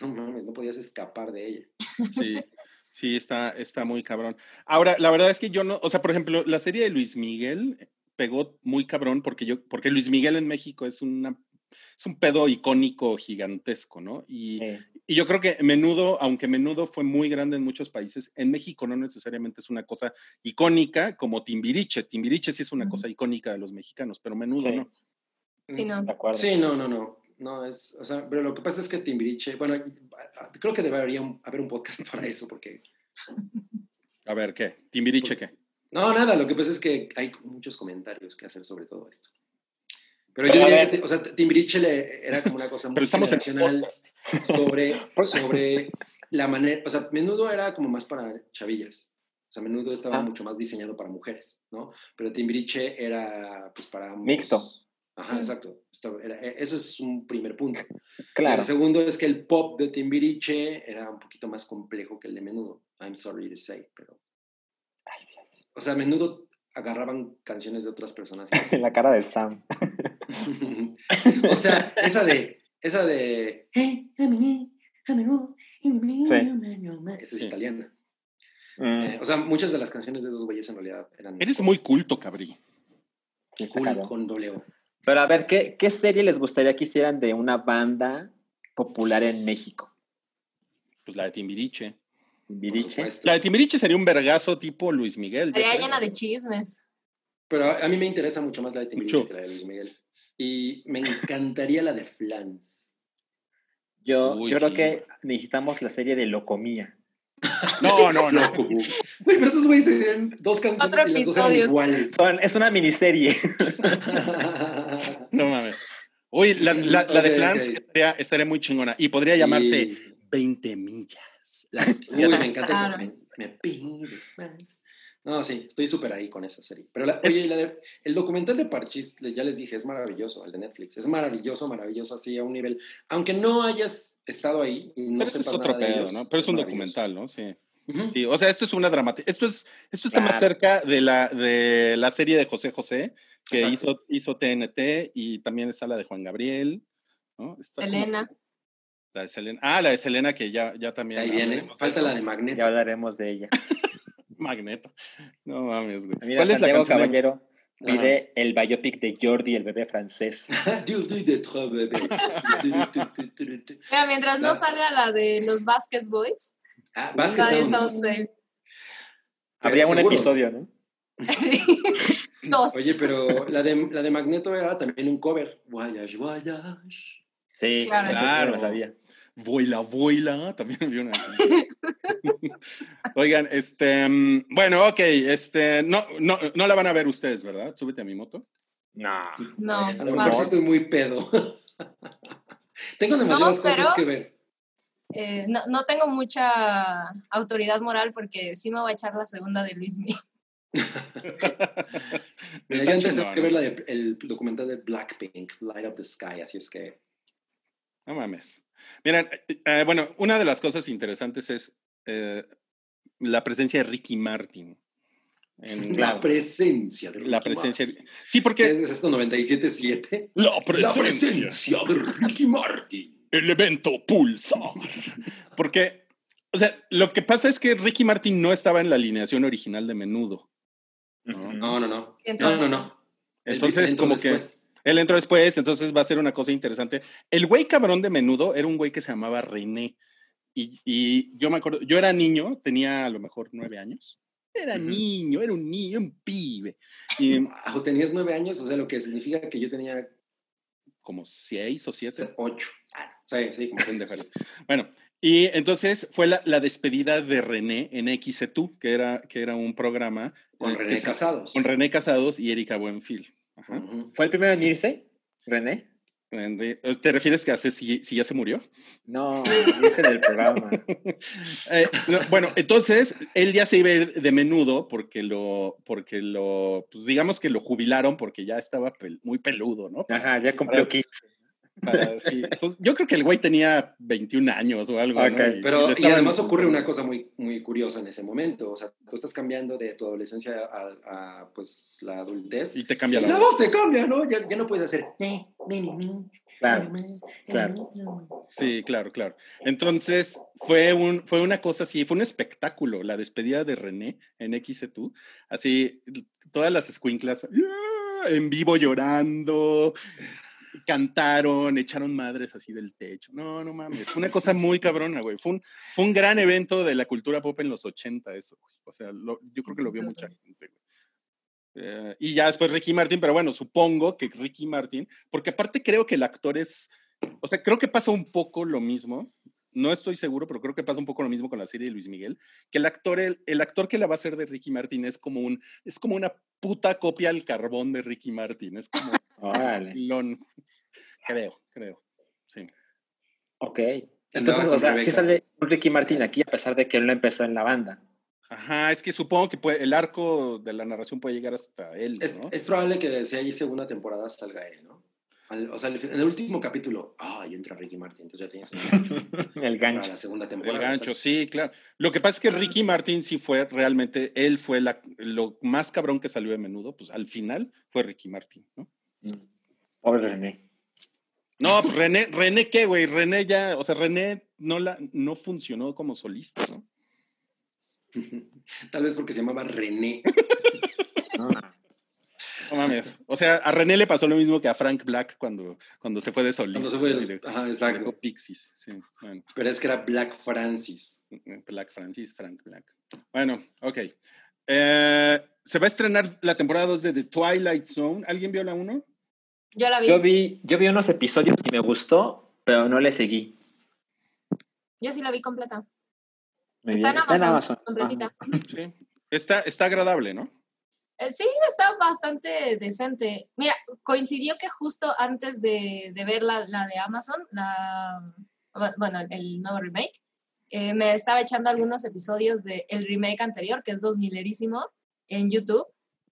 no mames, no podías escapar de ella. Sí, sí, está, está muy cabrón. Ahora, la verdad es que yo no, o sea, por ejemplo, la serie de Luis Miguel pegó muy cabrón porque yo, porque Luis Miguel en México es una, es un pedo icónico gigantesco, ¿no? Y, y yo creo que Menudo, aunque Menudo fue muy grande en muchos países, en México no necesariamente es una cosa icónica como Timbiriche. Timbiriche sí es una cosa icónica de los mexicanos, pero Menudo no. Sí, no. Sí, no, no, no. No, es, o sea, pero lo que pasa es que Timbiriche, bueno, creo que debería haber un podcast (laughs) para eso, porque... A ver, ¿qué? ¿Timbiriche qué? No, nada, lo que pasa es que hay muchos comentarios que hacer sobre todo esto. Pero yo diría que, o sea, Timbiriche le, era como una cosa (laughs) muy generacional sobre, (laughs) sobre la manera, o sea, menudo era como más para chavillas. O sea, menudo estaba ah. mucho más diseñado para mujeres, ¿no? Pero Timbiriche era, pues, para... Mixto. Ajá, exacto. E, eso es un primer punto. Claro. El segundo es que el pop de Timbiriche era un poquito más complejo que el de Menudo. I'm sorry to say, pero... O sea, Menudo agarraban canciones de otras personas. (laughs) En la cara de Sam. o sea, (laughs) esa de... Esa de... Hey, a menudo, Esa es italiana. Mm. Eh, o sea, muchas de las canciones de esos güeyes en realidad eran... Eres muy culto, Cabri. Cool con doble pero a ver, ¿qué, ¿qué serie les gustaría que hicieran de una banda popular en México? Pues la de Timbiriche. Timbiriche. La de Timbiriche sería un vergazo tipo Luis Miguel. Estaría llena de chismes. Pero a, mí me interesa mucho más la de Timbiriche que la de Luis Miguel. Y me encantaría la de Flans. Yo, yo creo que necesitamos la serie de Locomía. No, no, no. (laughs) pero esos güeyes serían dos canciones y las dos eran iguales. es una miniserie. (laughs) no mames. Uy, la, la, de Flans estaría, muy chingona. Y podría llamarse 20 millas. Uy, me encanta eso. Me, me pides más. No, sí, estoy súper ahí con esa serie. Pero oye, el documental de Parchis, ya les dije, es maravilloso, el de Netflix. Es maravilloso, maravilloso, así a un nivel. Aunque no hayas estado ahí y no Pero es otro pedo, ¿no? Pero es un documental, ¿no? Sí. o sea, esto es una dramática. Esto, es, esto está más cerca de la, de la serie de José José, que hizo, hizo TNT, y también está la de Juan Gabriel, ¿no? Selena. La de Selena. Ah, la de Selena, que ya, ya también. Ahí viene. Falta la de Magneto. Ya hablaremos de ella. Magneto. No mames, güey. Mira, ¿Cuál es la canción? Caballero pide el biopic de Jordi, el bebé francés. Mira, mientras no salga la de los Vasquez Boys. Ah, Vasquez Habría un episodio, ¿no? Sí. Dos. Oye, pero la de, la de Magneto era también un cover. Voyage, voyage. Sí, claro. claro. sabía. Vuela, vuela, también vi una. (laughs) Oigan, este, mm, bueno, ok, este, no, no, no la van a ver ustedes, ¿verdad? Súbete a mi moto. No. No. A lo mejor sí estoy muy pedo. (laughs) tengo demasiadas cosas que ver. Eh, no, no, tengo mucha autoridad moral porque sí me voy a echar la segunda de Luis Miguel. (laughs) Mira, antes que ver la de, el documental de Blackpink, Light Up the Sky, así es que. No mames. Miren, eh, eh, bueno, una de las cosas interesantes es eh, la presencia de Ricky Martin. En la, presencia de Ricky La presencia. Sí, porque. ¿Es esto 97.7? La presencia. de Ricky Martin. El evento Pulsar. porque, o sea, lo que pasa es que Ricky Martin no estaba en la alineación original de Menudo. No, no, no. No, no, no. Entonces, como que. Él entró después, entonces va a ser una cosa interesante. El güey cabrón de menudo era un güey que se llamaba René. Y, yo me acuerdo, yo era niño, tenía a lo mejor nueve años. Era niño, era un niño, un pibe. Y, (laughs) ¿Tenías nueve años? O sea, lo que significa que yo tenía... Como seis o siete. Ocho. Ah, sí, sí, como seis. bueno, y entonces fue la, despedida de René en XETU, que era, que era un programa. Con René Casados. Con René Casados y Erika Buenfil. ¿Fue el primero en irse, René? ¿Te refieres que hace si, ya se murió? No, dice del programa. (laughs) Eh, bueno, entonces él ya se iba a ir de menudo porque lo, porque lo, pues digamos que lo jubilaron porque ya estaba muy peludo, ¿no? Ajá, ya cumplió 15. Pues, yo creo que el güey tenía 21 años o algo. Pero y además ocurre una cosa muy, muy curiosa en ese momento. O sea, tú estás cambiando de tu adolescencia a, pues, la adultez. Y te cambia la, voz. te cambia, ¿no? Ya, ya no puedes hacer. Claro, claro. Sí, claro, claro. Entonces, fue, un, fue una cosa así, fue un espectáculo, la despedida de René en XETU. Así, todas las escuinclas en vivo llorando, cantaron, echaron madres así del techo. No, no mames. Fue una (laughs) cosa muy cabrona, güey. Fue un, fue un gran evento de la cultura pop en los 80, eso, O sea, yo creo que lo vio mucha gente, güey. Eh, y ya después Ricky Martin, pero bueno, supongo que Ricky Martin, porque aparte creo que el actor es, o sea, creo que pasa un poco lo mismo, no estoy seguro, pero creo que pasa un poco lo mismo con la serie de Luis Miguel, que el actor, el, actor que la va a hacer de Ricky Martin es como un, es como una puta copia al carbón de Ricky Martin, es como, (laughs) Creo, creo. Sí. Ok. Entonces, o sea, sí sale Ricky Martin aquí a pesar de que él no empezó en la banda. Ajá, es que supongo que puede, el arco de la narración puede llegar hasta él. ¿no? Es, probable que si hay segunda temporada salga él, ¿no? O sea, en el último capítulo, ay, entra Ricky Martin, entonces ya tienes un gancho. (laughs) el gancho. Para la segunda temporada. El gancho, sí, claro. Lo que pasa es que Ricky Martin sí fue realmente, él fue la, lo más cabrón que salió de menudo, pues al final fue Ricky Martin, ¿no? Mm. Pobre René. No, pues René, René, ¿qué, güey? René ya, o sea, René no, la, no funcionó como solista, ¿no? (laughs) Tal vez porque se llamaba René. (laughs) No mames. O sea, a René le pasó lo mismo que a Frank Black cuando, cuando se fue de solista. Cuando se fue de los... Ajá, exacto. Pixies, sí. Bueno. Pero es que era Black Francis. Black Francis, Frank Black. Bueno, ok. Eh, se va a estrenar la temporada 2 de The Twilight Zone. ¿Alguien vio la 1? Yo la vi. Yo vi, yo vi unos episodios y me gustó, pero no le seguí. Yo sí la vi completa. está, en Amazon, completita. Sí. Está, está agradable, ¿no? Eh, sí, está bastante decente. Mira, coincidió que justo antes de, de ver la, la, de Amazon, la, bueno, el nuevo remake, eh, me estaba echando algunos episodios del el remake anterior, que es 2000erísimo, en YouTube.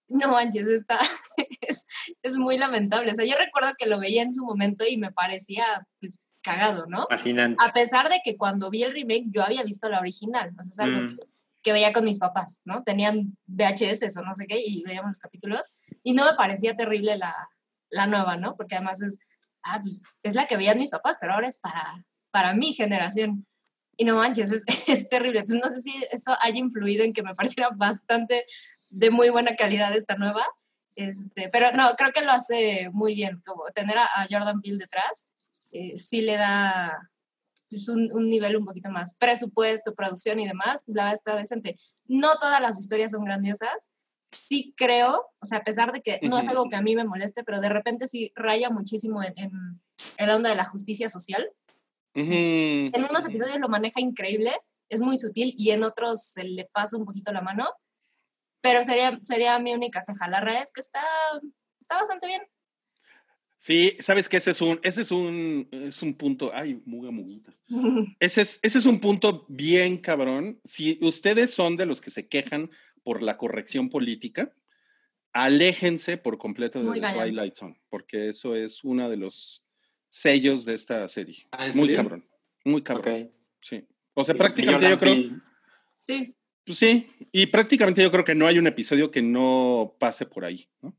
No manches, está, (laughs) es, es, muy lamentable. O sea, yo recuerdo que lo veía en su momento y me parecía pues, cagado, ¿no? Fascinante. A pesar de que cuando vi el remake yo había visto la original. O sea, es algo mm. que que veía con mis papás, ¿no? Tenían VHS o no sé qué y veíamos los capítulos y no me parecía terrible la, la nueva, ¿no? Porque además es, ah, pues, es la que veían mis papás, pero ahora es para, para mi generación. Y no manches, es, (laughs) es terrible. Entonces no sé si eso haya influido en que me pareciera bastante de muy buena calidad esta nueva. Este, pero no, creo que lo hace muy bien, como tener a, Jordan Peele detrás, eh, sí le da, pues, un, un, nivel un poquito más presupuesto, producción y demás, la está decente. No todas las historias son grandiosas. Sí creo, o sea, a pesar de que no es algo que a mí me moleste, pero de repente sí raya muchísimo en, en, en la onda de la justicia social. En unos episodios lo maneja increíble, es muy sutil y en otros se le pasa un poquito la mano. Pero sería, sería mi única queja. La realidad es que está, está bastante bien. Sí, sabes que ese es un, ese es un, es un punto, ay, muga muguita. (laughs) Ese es, ese es un punto bien cabrón. Si ustedes son de los que se quejan por la corrección política, aléjense por completo de Twilight Zone, porque eso es uno de los sellos de esta serie. Ah, muy cabrón, muy cabrón. Sí. O sea, prácticamente yo creo. Sí. Pues sí, y prácticamente yo creo que no hay un episodio que no pase por ahí, ¿no?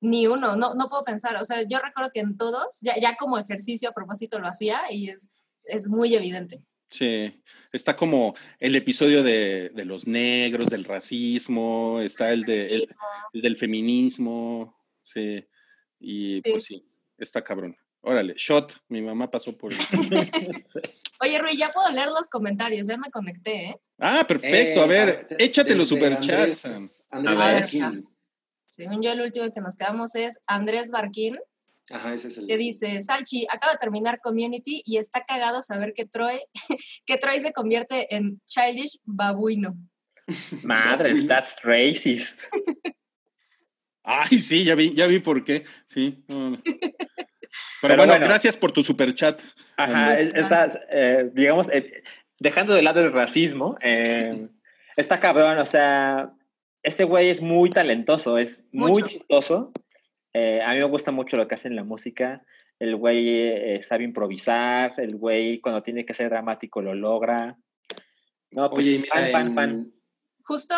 Ni uno, no, no puedo pensar, o sea, yo recuerdo que en todos, ya, ya como ejercicio a propósito lo hacía y es, es muy evidente. Sí, está como el episodio de, de los negros, del racismo, está el, de, el, del feminismo, sí, y pues sí, está cabrón. Órale, shot, mi mamá pasó por (laughs) Oye, Rui, ya puedo leer los comentarios, ya me conecté, ¿eh? Ah, perfecto, a eh, ver, échate los superchats. Andrés, según yo, el último que nos quedamos es Andrés Barquín. Ajá, ese es el. Que dice, Salchi, acaba de terminar Community y está cagado saber que Troy, (laughs) que Troy se convierte en childish babuino. Madre, that's racist. (laughs) Ay, sí, ya vi, ya vi por qué. Sí. (laughs) Pero, bueno, gracias por tu super chat. Ajá, estás, eh, digamos, eh, dejando de lado el racismo, eh, está cabrón, o sea, este güey es muy talentoso, es muy chistoso. Eh, a mí me gusta mucho lo que hace en la música. El güey eh, sabe improvisar, el güey cuando tiene que ser dramático lo logra. No, pues Oye, fan, fan, fan. Justo.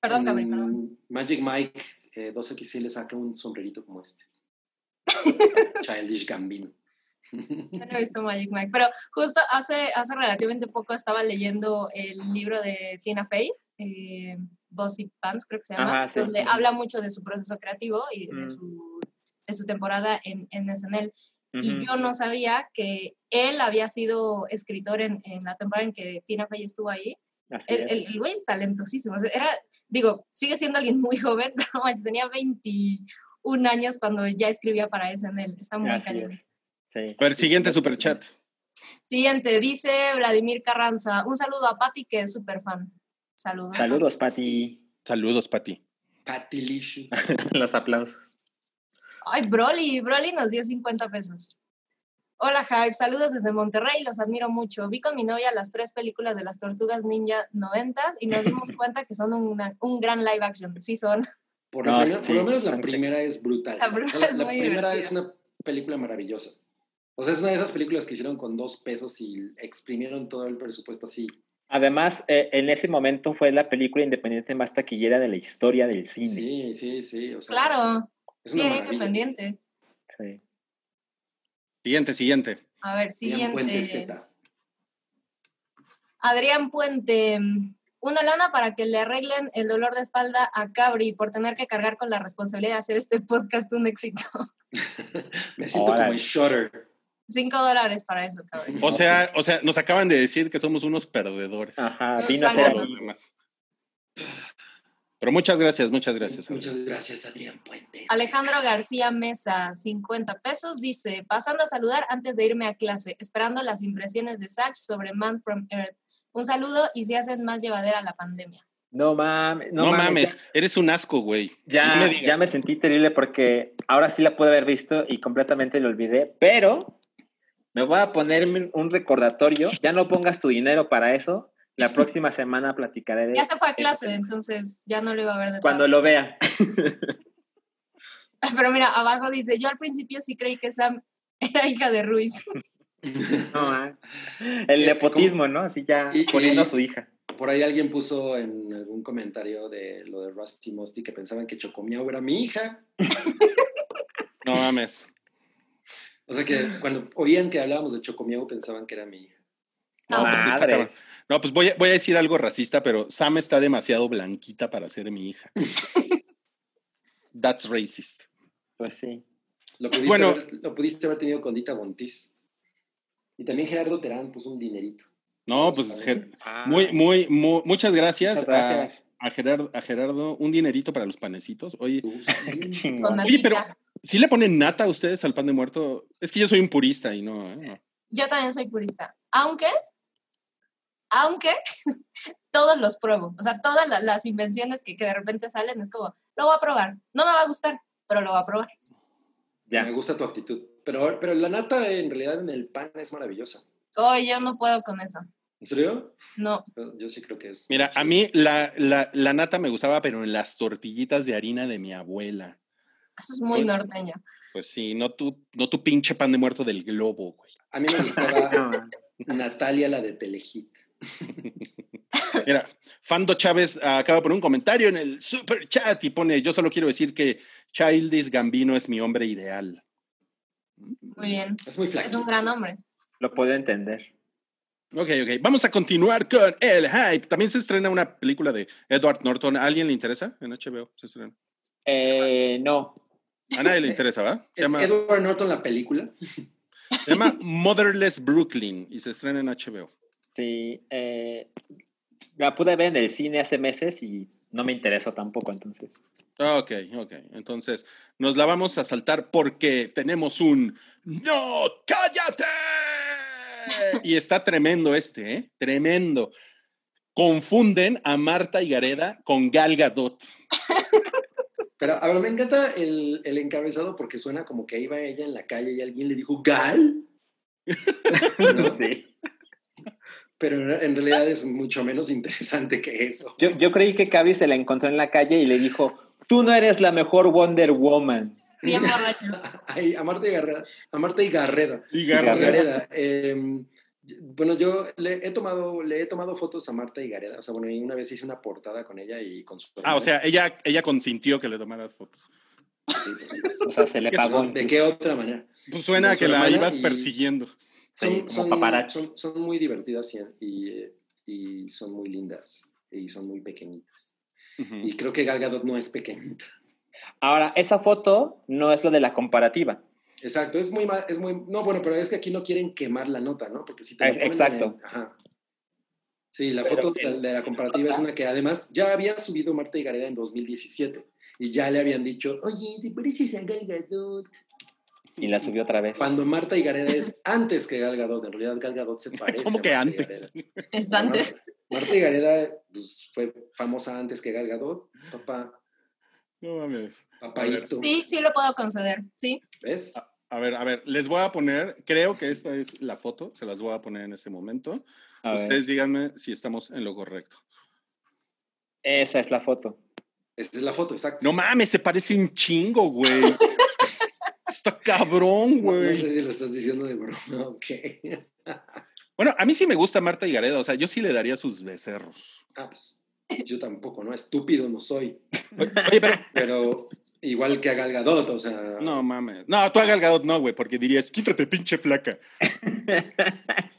perdón, Cameron, perdón. Magic Mike eh, 2XL le saca un sombrerito como este. (laughs) Childish Gambino. (laughs) No he visto Magic Mike, pero justo hace, hace relativamente poco estaba leyendo el libro de Tina Fey, eh, Bossy Pants, creo que se llama, donde habla mucho de su proceso creativo y de, mm. su, de, su, temporada en, en SNL. Y yo no sabía que él había sido escritor en, en la temporada en que Tina Fey estuvo ahí. el, el, güey es talentosísimo. Era, digo, sigue siendo alguien muy (laughs) joven, pero tenía 21 años cuando ya escribía para SNL. Está muy caliente. Sí. A ver, siguiente superchat. Siguiente, dice Vladimir Carranza. Un saludo a Patti, que es súper fan. Saludos. Saludos, Pati. Saludos, Pati. Pati (laughs) Los aplausos. Ay, Broly, Broly nos dio 50 pesos. Hola, Hype, saludos desde Monterrey, los admiro mucho. Vi con mi novia las tres películas de las Tortugas Ninja 90 y nos dimos (laughs) cuenta que son un gran live action. Sí son. Por, lo, menos la primera es brutal. La primera, es, una película maravillosa. O sea, es una de esas películas que hicieron con dos pesos y exprimieron todo el presupuesto así Además, eh, en ese momento fue la película independiente más taquillera de la historia del cine. Sí, sí, sí. claro, sí, independiente. Sí. Siguiente, siguiente. A ver, siguiente. Adrián Puente una lana para que le arreglen el dolor de espalda a Cabri por tener que cargar con la responsabilidad de hacer este (laughs) podcast un éxito. (laughs) Me siento como en Shutter. Cinco dólares para eso, Cabri. O sea, o sea, nos acaban de decir que somos unos perdedores. Ajá, vino a ser pero muchas gracias, muchas gracias. Muchas gracias, Adrián Puentes. Alejandro García Mesa, 50 pesos, dice, pasando a saludar antes de irme a clase, esperando las impresiones de Sach sobre Man from Earth. Un saludo y si hacen más llevadera la pandemia. No mames, no, mames, eres un asco, güey. Ya, me ya me sentí terrible porque ahora sí la pude haber visto y completamente lo olvidé, pero me voy a poner un recordatorio. Ya no pongas tu dinero para eso la (laughs) próxima semana platicaré de Ya se fue a clase, entonces ya no lo iba a ver de Cuando lo vea. (laughs) Pero mira, abajo dice, yo al principio sí creí que Sam (laughs) era hija de Ruiz. No, ah, el nepotismo, ¿no? Así ya poniendo a su hija. Por ahí alguien puso en algún comentario de lo de Rusty Musty que pensaban que Chocomiao era mi hija. No mames. O sea que cuando oían que hablábamos de Chocomiao pensaban que era mi hija. No, pues está no, pues voy a, voy a decir algo racista, pero Sam está demasiado blanquita para ser mi hija. (laughs) That's racist. Pues sí. Lo pudiste, bueno, haber, lo pudiste haber tenido con Dita Bontis. Y también Gerardo Terán puso un dinerito. No, pues ah. muy, muy, muchas gracias, A, Gerardo, a Gerardo. Un dinerito para los panecitos. Oye, (laughs) oye pero si le ponen nata a ustedes al pan de muerto? Es que yo soy un purista y no. ¿eh? Yo también soy purista. Aunque aunque (laughs) todos los pruebo. O sea, todas las, invenciones que, de repente salen es como, lo voy a probar. No me va a gustar, pero lo voy a probar. Ya. Me gusta tu actitud. Pero, pero la nata en realidad en el pan es maravillosa. Oh, yo no puedo con eso. ¿En serio? No. Yo sí creo que es. Mira, a mí la, la, nata me gustaba, pero en las tortillitas de harina de mi abuela. Eso es muy pues, norteño. Pues sí, no tu, no tu pinche pan de muerto del globo, güey. A mí me gustaba (laughs) Natalia, la de Telehit. (laughs) Mira, Fando Chávez acaba de poner un comentario en el super chat y pone: Yo solo quiero decir que Childish Gambino es mi hombre ideal. Muy bien. Es muy flaco. Es un gran hombre. Lo puedo entender. Ok, ok. Vamos a continuar con el hype. También se estrena una película de Edward Norton. ¿A alguien le interesa? En HBO se estrena. Eh, no. A nadie le interesa, ¿va? ¿Es Edward Norton la película? Se llama Motherless Brooklyn y se estrena en HBO. Sí, eh, la pude ver en el cine hace meses y no me interesó tampoco, entonces. Ok, ok. Entonces, nos la vamos a saltar porque tenemos un ¡No, cállate! Y está tremendo este, ¿eh? Tremendo. Confunden a Marta y Gareda con Gal Gadot. Pero a ver, me encanta el, el encabezado porque suena como que iba ella en la calle y alguien le dijo, ¿Gal? (laughs) no, sí pero en realidad es mucho menos interesante que eso. Yo, yo creí que Cavi se la encontró en la calle y le dijo, tú no eres la mejor Wonder Woman. Bien (laughs) a Marta y Garreda. A Marta y Garreda. Y Garreda. Em, bueno, yo le he, tomado, le he tomado fotos a Marta y Gareda. O sea, bueno, una vez hice una portada con ella y con su... Ah, o sea, ella, ella consintió que le tomaras fotos. o sea, se le (laughs) pagó. ¿De qué otra manera? Pues suena que la ibas persiguiendo. Son, son, muy divertidas y, y, son muy lindas y son muy pequeñitas. Y creo que Gal Gadot no es pequeñita. Ahora, esa foto no es lo de la comparativa. Exacto, es muy, es muy, no, bueno, pero es que aquí no quieren quemar la nota, ¿no? Porque si te Exacto. ajá. Sí, la foto de, la comparativa es una que además ya había subido Marta y Gareda en 2017 y ya le habían dicho, oye, ¿te pareces a Gal Gadot? y la subió otra vez. Cuando Marta y Gareda es antes que Gal Gadot, en realidad Gal Gadot se (laughs) parece. ¿Cómo que antes? Es antes. Marta, y Gareda pues, fue famosa antes que Gal Gadot, papá. No mames. Papaito. Sí, sí lo puedo conceder, sí. ¿Ves? A, ver, a ver, les voy a poner, creo que esta es la foto, se las voy a poner en este momento. Ustedes díganme si estamos en lo correcto. Esa es la foto. Esa es la foto, exacto. No mames, se parece un chingo, güey. (laughs) Está cabrón, güey. No, sé si lo estás diciendo de broma, (laughs) ok. bueno, a mí sí me gusta Marta y Gareda, o sea, yo sí le daría sus becerros. Ah, pues yo tampoco, ¿no? Estúpido no soy. Oye, pero... pero igual que a Galgadot, o sea... No, mames. No, tú a Galgadot no, güey, porque dirías, quítate, pinche flaca. (laughs)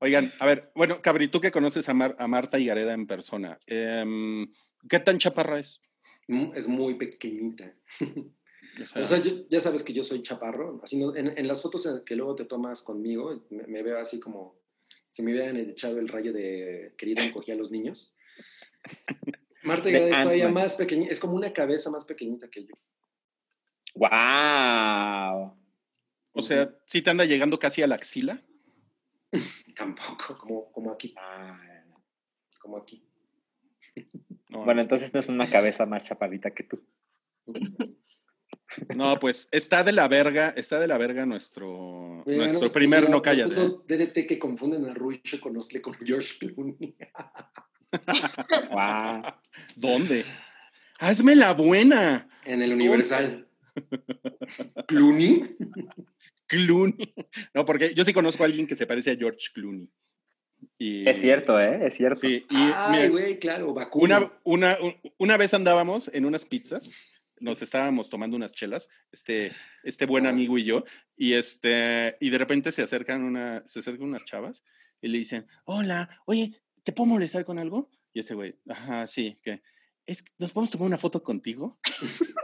Oigan, a ver, bueno, Cabri, tú que conoces a, a Marta y Gareda en persona, em, ¿qué tan chaparra es? Mm, es muy pequeñita. O (laughs) sea, ya sabes que yo soy chaparro. Así en, las fotos que luego te tomas conmigo, me, veo así como si me hubieran echado el rayo de querida encogía a los niños. (laughs) Marta y Gareda es todavía más pequeña, es como una cabeza más pequeñita que yo. ¡Wow! O sea, ¿sí te anda llegando casi a la axila? (laughs) Tampoco, como, como aquí. Ah. Como aquí. bueno, entonces no es una cabeza más chaparrita que tú. No, pues está de la verga, está de la verga nuestro, nuestro primer no calla. Eso DDT que confunden a Ruicho con, con George Clooney. (laughs) wow. ¿Dónde? Hazme la buena. En el Universal. (laughs) ¿Clooney? Clooney. No, porque yo sí conozco a alguien que se parece a George Clooney. Y, es cierto, ¿eh? Es cierto. Sí, y, Ay, güey, claro, una, una, una vez andábamos en unas pizzas nos estábamos tomando unas chelas, este, este buen amigo y yo, y, este, y de repente se acercan, una, se acercan unas chavas y le dicen, hola, oye, ¿te puedo molestar con algo? Y este güey, ajá, sí, que, es, ¿nos podemos tomar una foto contigo? (laughs)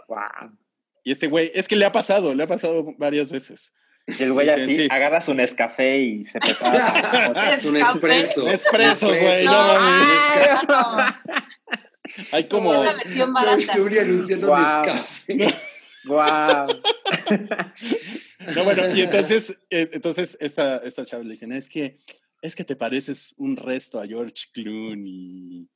Y este güey, es que le ha pasado, le ha pasado varias veces. Y el güey así sí. agarra su Nescafé y se (laughs) prepara. un espresso. Un espresso, güey. No, no, (laughs) hay como. Es la versión (laughs) barata. anunciando wow. Wow. (laughs) no, bueno, y entonces, eh, entonces esta, esta chava le dicen, es que, es que te pareces un resto a George Clooney.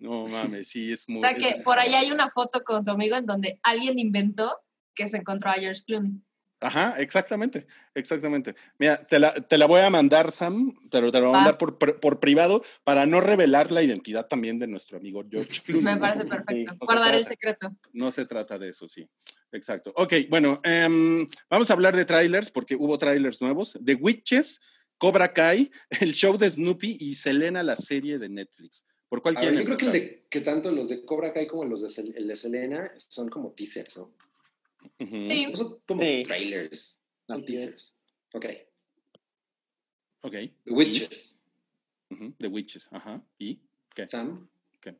No mames, sí, es muy. O sea, que por ahí hay una foto con tu amigo en donde alguien inventó que se encontró a George Clooney. Ajá, exactamente, exactamente. Mira, te la, te la voy a mandar, Sam, pero te la voy a mandar por, por, privado para no revelar la identidad también de nuestro amigo George (laughs) Clooney. Me parece perfecto. Guardar el secreto. No se trata de eso, sí. Exacto. Ok, bueno, um, vamos a hablar de trailers porque hubo trailers nuevos. The Witches, Cobra Kai, (laughs) el show de Snoopy y Selena, la serie de Netflix. ¿Por cuál quieren Yo creo que, de, que, tanto los de Cobra Kai como los de, el de Selena son como teasers, ¿no? Sí. Son como trailers. Son teasers. Ok. Ok. The Witches. The Witches, ajá. ¿Y? ¿Qué? Sam. ¿Qué?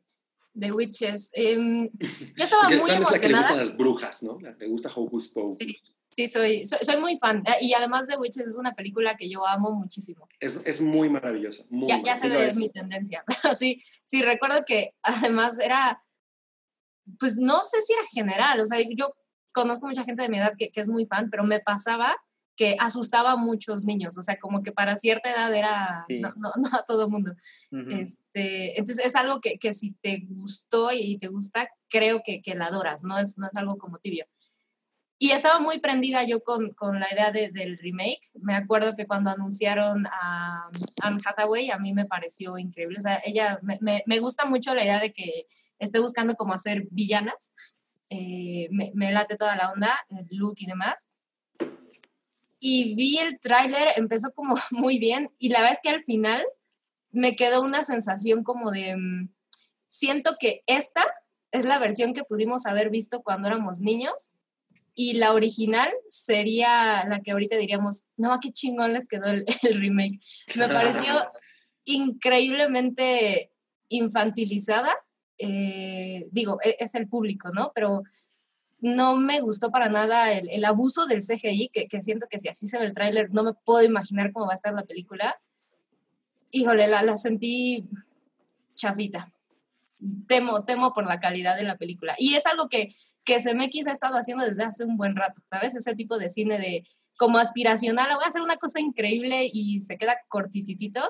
The Witches. Um, yo estaba muy Sam emocionada. es la que le gustan las brujas, ¿no? Le gusta Hocus Pocus. Sí. Sí, soy, soy, muy fan. Eh, y además The Witches es una película que yo amo muchísimo. Es, es muy maravillosa. Muy ya, ya se ve mi tendencia. (laughs) Pero sí, sí, recuerdo que además era, pues no sé si era general. O sea, yo conozco mucha gente de mi edad que, que, es muy fan, pero me pasaba que asustaba a muchos niños, o sea, como que para cierta edad era, no, no, no, a todo mundo. este, entonces es algo que, que, si te gustó y te gusta, creo que, que la adoras, no es, no es algo como tibio. Y estaba muy prendida yo con, con la idea de, del remake. Me acuerdo que cuando anunciaron a Anne Hathaway, a mí me pareció increíble. O sea, ella, me, me, me gusta mucho la idea de que esté buscando como hacer villanas. Eh, me, me, late toda la onda, el look y demás. Y vi el tráiler, empezó como (laughs) muy bien y la verdad es que al final me quedó una sensación como de, mm, siento que esta es la versión que pudimos haber visto cuando éramos niños y la original sería la que ahorita diríamos, no, qué chingón les quedó el, (laughs) el remake. Me pareció increíblemente infantilizada eh, digo, e, es el público, ¿no? Pero no me gustó para nada el, el abuso del CGI, que, que, siento que si así se ve el tráiler, no me puedo imaginar cómo va a estar la película. Híjole, la, la sentí chafita. Temo, temo por la calidad de la película. Y es algo que, que CMX ha estado haciendo desde hace un buen rato, ¿sabes? Ese tipo de cine de como aspiracional, voy a hacer una cosa increíble y se queda cortititito.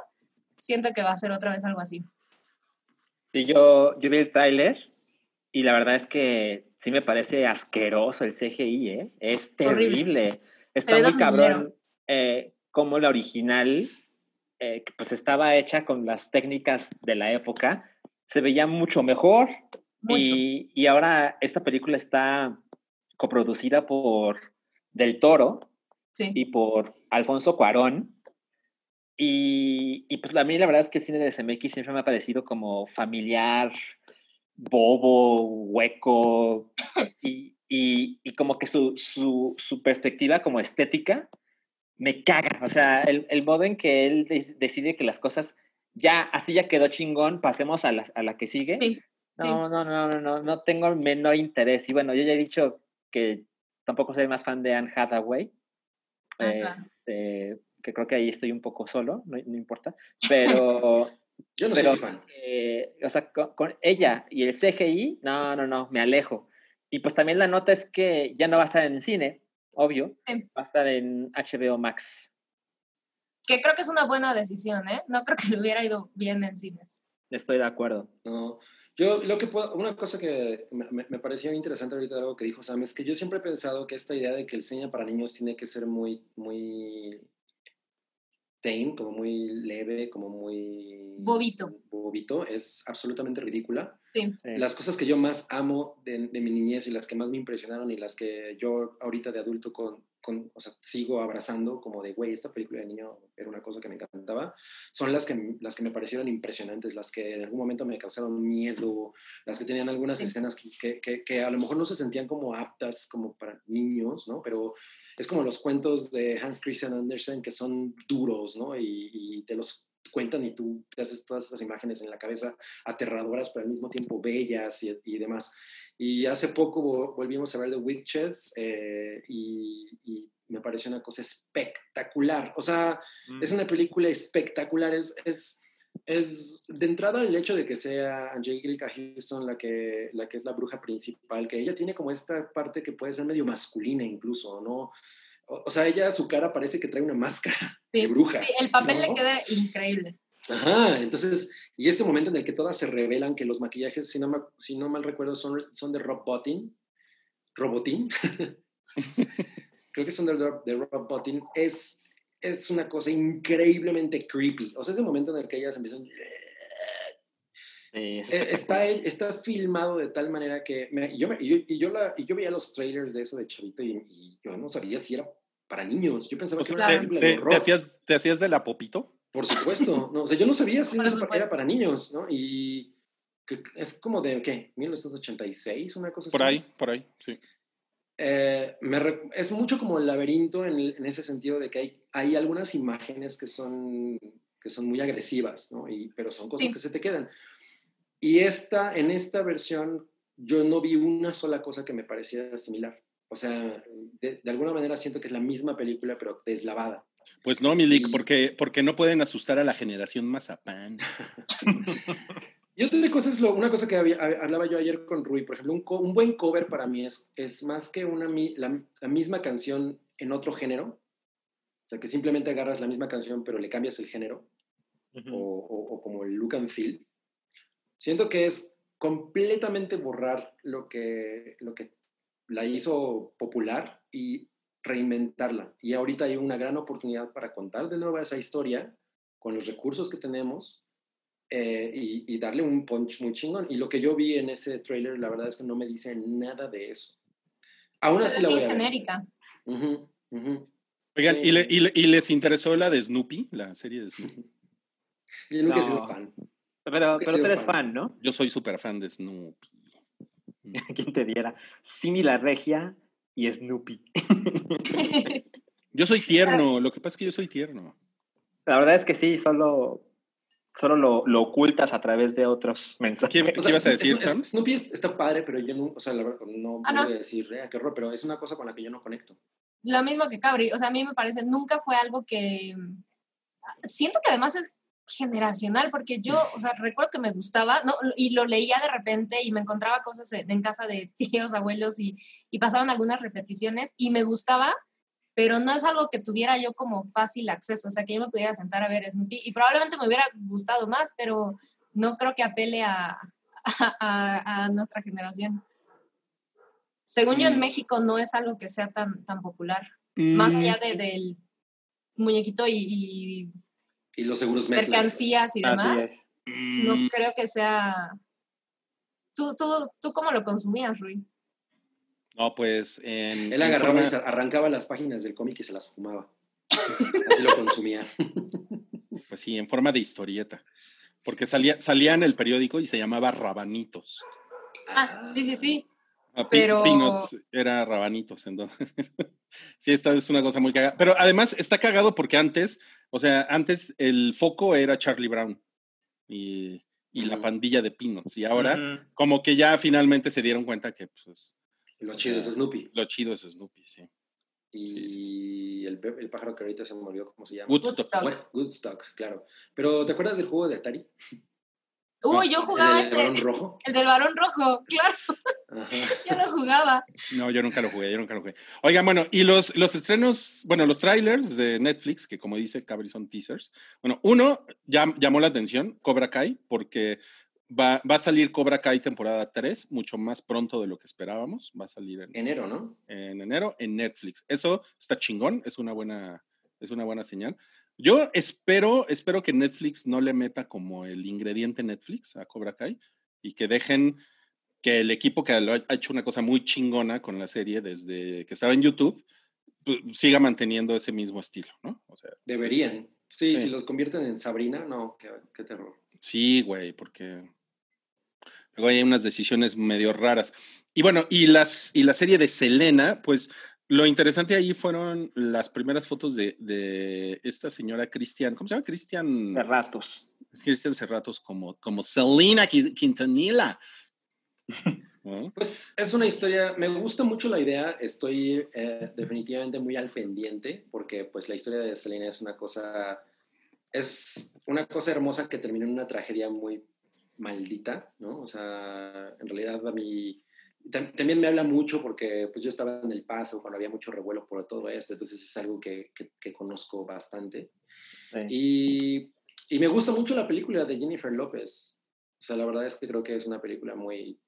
Siento que va a ser otra vez algo así. Sí, yo, yo vi el tráiler y la verdad es que sí me parece asqueroso el CGI, ¿eh? Es terrible. Está muy cabrón eh, como la original, eh, que pues estaba hecha con las técnicas de la época, se veía mucho mejor. Y, y, ahora esta película está coproducida por Del Toro y por Alfonso Cuarón. Y, y, pues a mí la verdad es que el cine de CMX siempre me ha parecido como familiar, bobo, hueco, (laughs) y, y, y como que su, su, su, perspectiva como estética me caga. O sea, el, el modo en que él decide que las cosas ya, así ya quedó chingón, pasemos a la, a la que sigue. no, no, no, no, no, no tengo el menor interés. Y bueno, yo ya he dicho que tampoco soy más fan de Anne Hathaway. Este, que creo que ahí estoy un poco solo, no, no importa. (laughs) Pero. yo no soy fan. Eh, o sea, con, ella y el CGI, no, no, no, me alejo. Y pues también la nota es que ya no va a estar en cine, obvio. Va a estar en HBO Max. Que creo que es una buena decisión, ¿eh? No creo que le hubiera ido bien en cines. Estoy de acuerdo. No. Yo lo que puedo, una cosa que me, me, pareció interesante ahorita algo que dijo Sam es que yo siempre he pensado que esta idea de que el cine para niños tiene que ser muy, muy tame, como muy leve, como muy... Bobito. Bobito, es absolutamente ridícula. Sí. Las cosas que yo más amo de, de, mi niñez y las que más me impresionaron y las que yo ahorita de adulto con, con o sea, sigo abrazando como de, güey, esta película de niño era una cosa que me encantaba, son las que, las que me parecieron impresionantes, las que en algún momento me causaron miedo, las que tenían algunas escenas que, que, que, a lo mejor no se sentían como aptas como para niños, ¿no? Pero es como los cuentos de Hans Christian Andersen que son duros, ¿no? Y, te los cuentan y tú te haces todas esas imágenes en la cabeza aterradoras, pero al mismo tiempo bellas y, demás. Y hace poco volvimos a ver The Witches eh, y, me pareció una cosa espectacular. O sea, es mm. una película espectacular, es, es es de entrada el hecho de que sea Angelica Houston la que, la que es la bruja principal, que ella tiene como esta parte que puede ser medio masculina incluso, ¿no? O, sea, ella, su cara parece que trae una máscara de bruja. Sí, el papel le queda increíble. Ajá, entonces, y este momento en el que todas se revelan que los maquillajes, si no, si no mal recuerdo, son, son de Rob Bottin, Robotín, (laughs) creo que son de, de Rob Bottin, es es una cosa increíblemente creepy. O sea, ese momento en el que ellas empiezan... Eh, está, está filmado de tal manera que yo, y yo, la, y yo veía los trailers de eso de Chavito y, yo no sabía si era para niños. Yo pensaba que era una horror. ¿te hacías, ¿Te hacías de la popito? Por supuesto. No, o sea, yo no sabía si era para niños, ¿no? Y es como de, ¿qué? ¿1986? Una cosa por así. Por ahí, por ahí, sí. Eh, es mucho como el laberinto en, ese sentido de que hay, hay, algunas imágenes que son, que son muy agresivas, ¿no? Y, pero son cosas que se te quedan. Y esta, en esta versión yo no vi una sola cosa que me pareciera similar. O sea, de, alguna manera siento que es la misma película, pero deslavada. Pues no, Milik, porque, porque no pueden asustar a la generación mazapán. (laughs) Y otra cosa es lo, una cosa que hablaba yo ayer con Rui, por ejemplo, un, un buen cover para mí es, es más que una, la, la, misma canción en otro género, o sea, que simplemente agarras la misma canción pero le cambias el género, o, o, como el look and feel. Siento que es completamente borrar lo que, lo que la hizo popular y reinventarla. Y ahorita hay una gran oportunidad para contar de nuevo esa historia con los recursos que tenemos eh, y, darle un punch muy chingón. Y lo que yo vi en ese trailer, la verdad es que no me dice nada de eso. Aún así la voy a genérica. Oigan, ¿y, ¿y, les interesó la de Snoopy, la serie de Snoopy? (laughs) Yo nunca he sido fan. Pero, pero tú eres fan. ¿no? Yo soy súper fan de Snoopy. (laughs) ¿Quién te diera? Simi la regia y Snoopy. yo soy tierno, (laughs) lo que pasa es que yo soy tierno. La verdad es que sí, solo solo lo, lo, ocultas a través de otros mensajes. ¿Qué, ibas a decir, Sam? Snoopy está padre, pero yo no, o sea, la verdad, no ah, voy a decir, eh, qué horror, pero es una cosa con la que yo no conecto. Lo mismo que Cabri, o sea, a mí me parece, nunca fue algo que... Siento que además es generacional, porque yo, o sea, recuerdo que me gustaba, ¿no? Y lo leía de repente y me encontraba cosas en casa de (laughs) tíos, abuelos y, y pasaban algunas repeticiones y me gustaba, pero no es algo que tuviera yo como fácil acceso, o sea, que yo me pudiera sentar a ver Snoopy y probablemente me hubiera gustado más, pero no creo que apele a, a, nuestra generación. Según yo, en mm. México no es algo que sea tan, tan popular, más allá de, mm. del muñequito y, y, los seguros mercancías y demás. No mm. creo que sea... ¿Tú, tú, ¿Tú cómo lo consumías, Rui? No, pues en. Él agarraba arrancaba las páginas del cómic y se las fumaba. (laughs) Así lo consumía. Pues sí, en forma de historieta. Porque salía, salía en el periódico y se llamaba Rabanitos. Ah, sí, sí, sí. pero... Peanuts era rabanitos, entonces. (laughs) sí, esta es una cosa muy cagada. Pero además está cagado porque antes, o sea, antes el foco era Charlie Brown y, y la pandilla de Peanuts. Y ahora, como que ya finalmente se dieron cuenta que, pues. Lo chido es Snoopy. Lo chido es Snoopy, sí. Y El, el, pájaro que ahorita se me olvidó cómo se llama. Woodstock. Woodstock. claro. Pero, ¿te acuerdas del juego de Atari? (laughs) Uy, yo jugaba ¿El del varón rojo? El del varón rojo, (laughs) claro. yo lo jugaba. No, yo nunca lo jugué, yo nunca lo jugué. Oigan, bueno, y los, los estrenos, bueno, los trailers de Netflix, que como dice Cabri son teasers. Bueno, uno ya llamó la atención, Cobra Kai, porque va, va a salir Cobra Kai temporada 3, mucho más pronto de lo que esperábamos. Va a salir en enero, ¿no? En enero, en Netflix. Eso está chingón, es una buena, es una buena señal. Yo espero, espero que Netflix no le meta como el ingrediente Netflix a Cobra Kai y que dejen que el equipo que ha hecho una cosa muy chingona con la serie desde que estaba en YouTube pues, siga manteniendo ese mismo estilo, ¿no? O sea, Deberían. Sí, si los convierten en Sabrina, no, qué, qué terror. Sí, güey, porque luego hay unas decisiones medio raras. Y bueno, y, las, y la serie de Selena, pues lo interesante ahí fueron las primeras fotos de, esta señora Cristian, ¿cómo se llama? Cristian. Cerratos. Es Cristian Cerratos como, como Selena Quintanilla. (laughs) Pues es una historia, me gusta mucho la idea, estoy eh, definitivamente muy al pendiente porque pues la historia de Selena es una cosa, es una cosa hermosa que terminó en una tragedia muy maldita, ¿no? O sea, en realidad a mí también me habla mucho porque pues yo estaba en El Paso cuando había mucho revuelo por todo esto, entonces es algo que, que, conozco bastante. Y, y, me gusta mucho la película de Jennifer López. O sea, la verdad es que creo que es una película muy,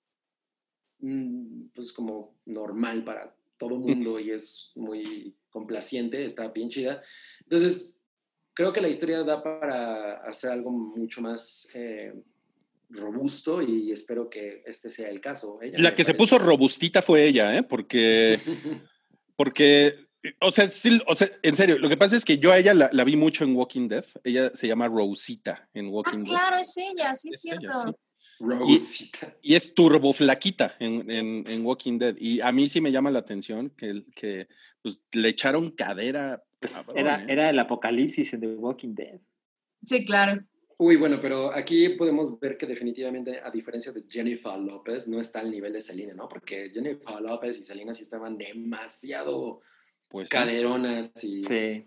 mm, pues como normal para todo el mundo y es muy complaciente, está bien chida. Entonces, creo que la historia da para hacer algo mucho más... Eh, robusto y espero que este sea el caso. la que se puso robustita fue ella, ¿eh? Porque, (laughs) porque, o sea, o sea, en serio, lo que pasa es que yo a ella la, vi mucho en Walking Dead. Ella se llama Rosita en Walking ah, Claro, es ella, sí es, cierto. Rosita. Y, es turbo flaquita en, en, Walking Dead. Y a mí sí me llama la atención que, que pues, le echaron cadera. Pues, era, ¿eh? era el apocalipsis en The Walking Dead. Sí, claro. Uy, bueno, pero aquí podemos ver que definitivamente, a diferencia de Jennifer López, no está al nivel de Selena, ¿no? Porque Jennifer López y Selena sí estaban demasiado pues, caderonas y... Sí.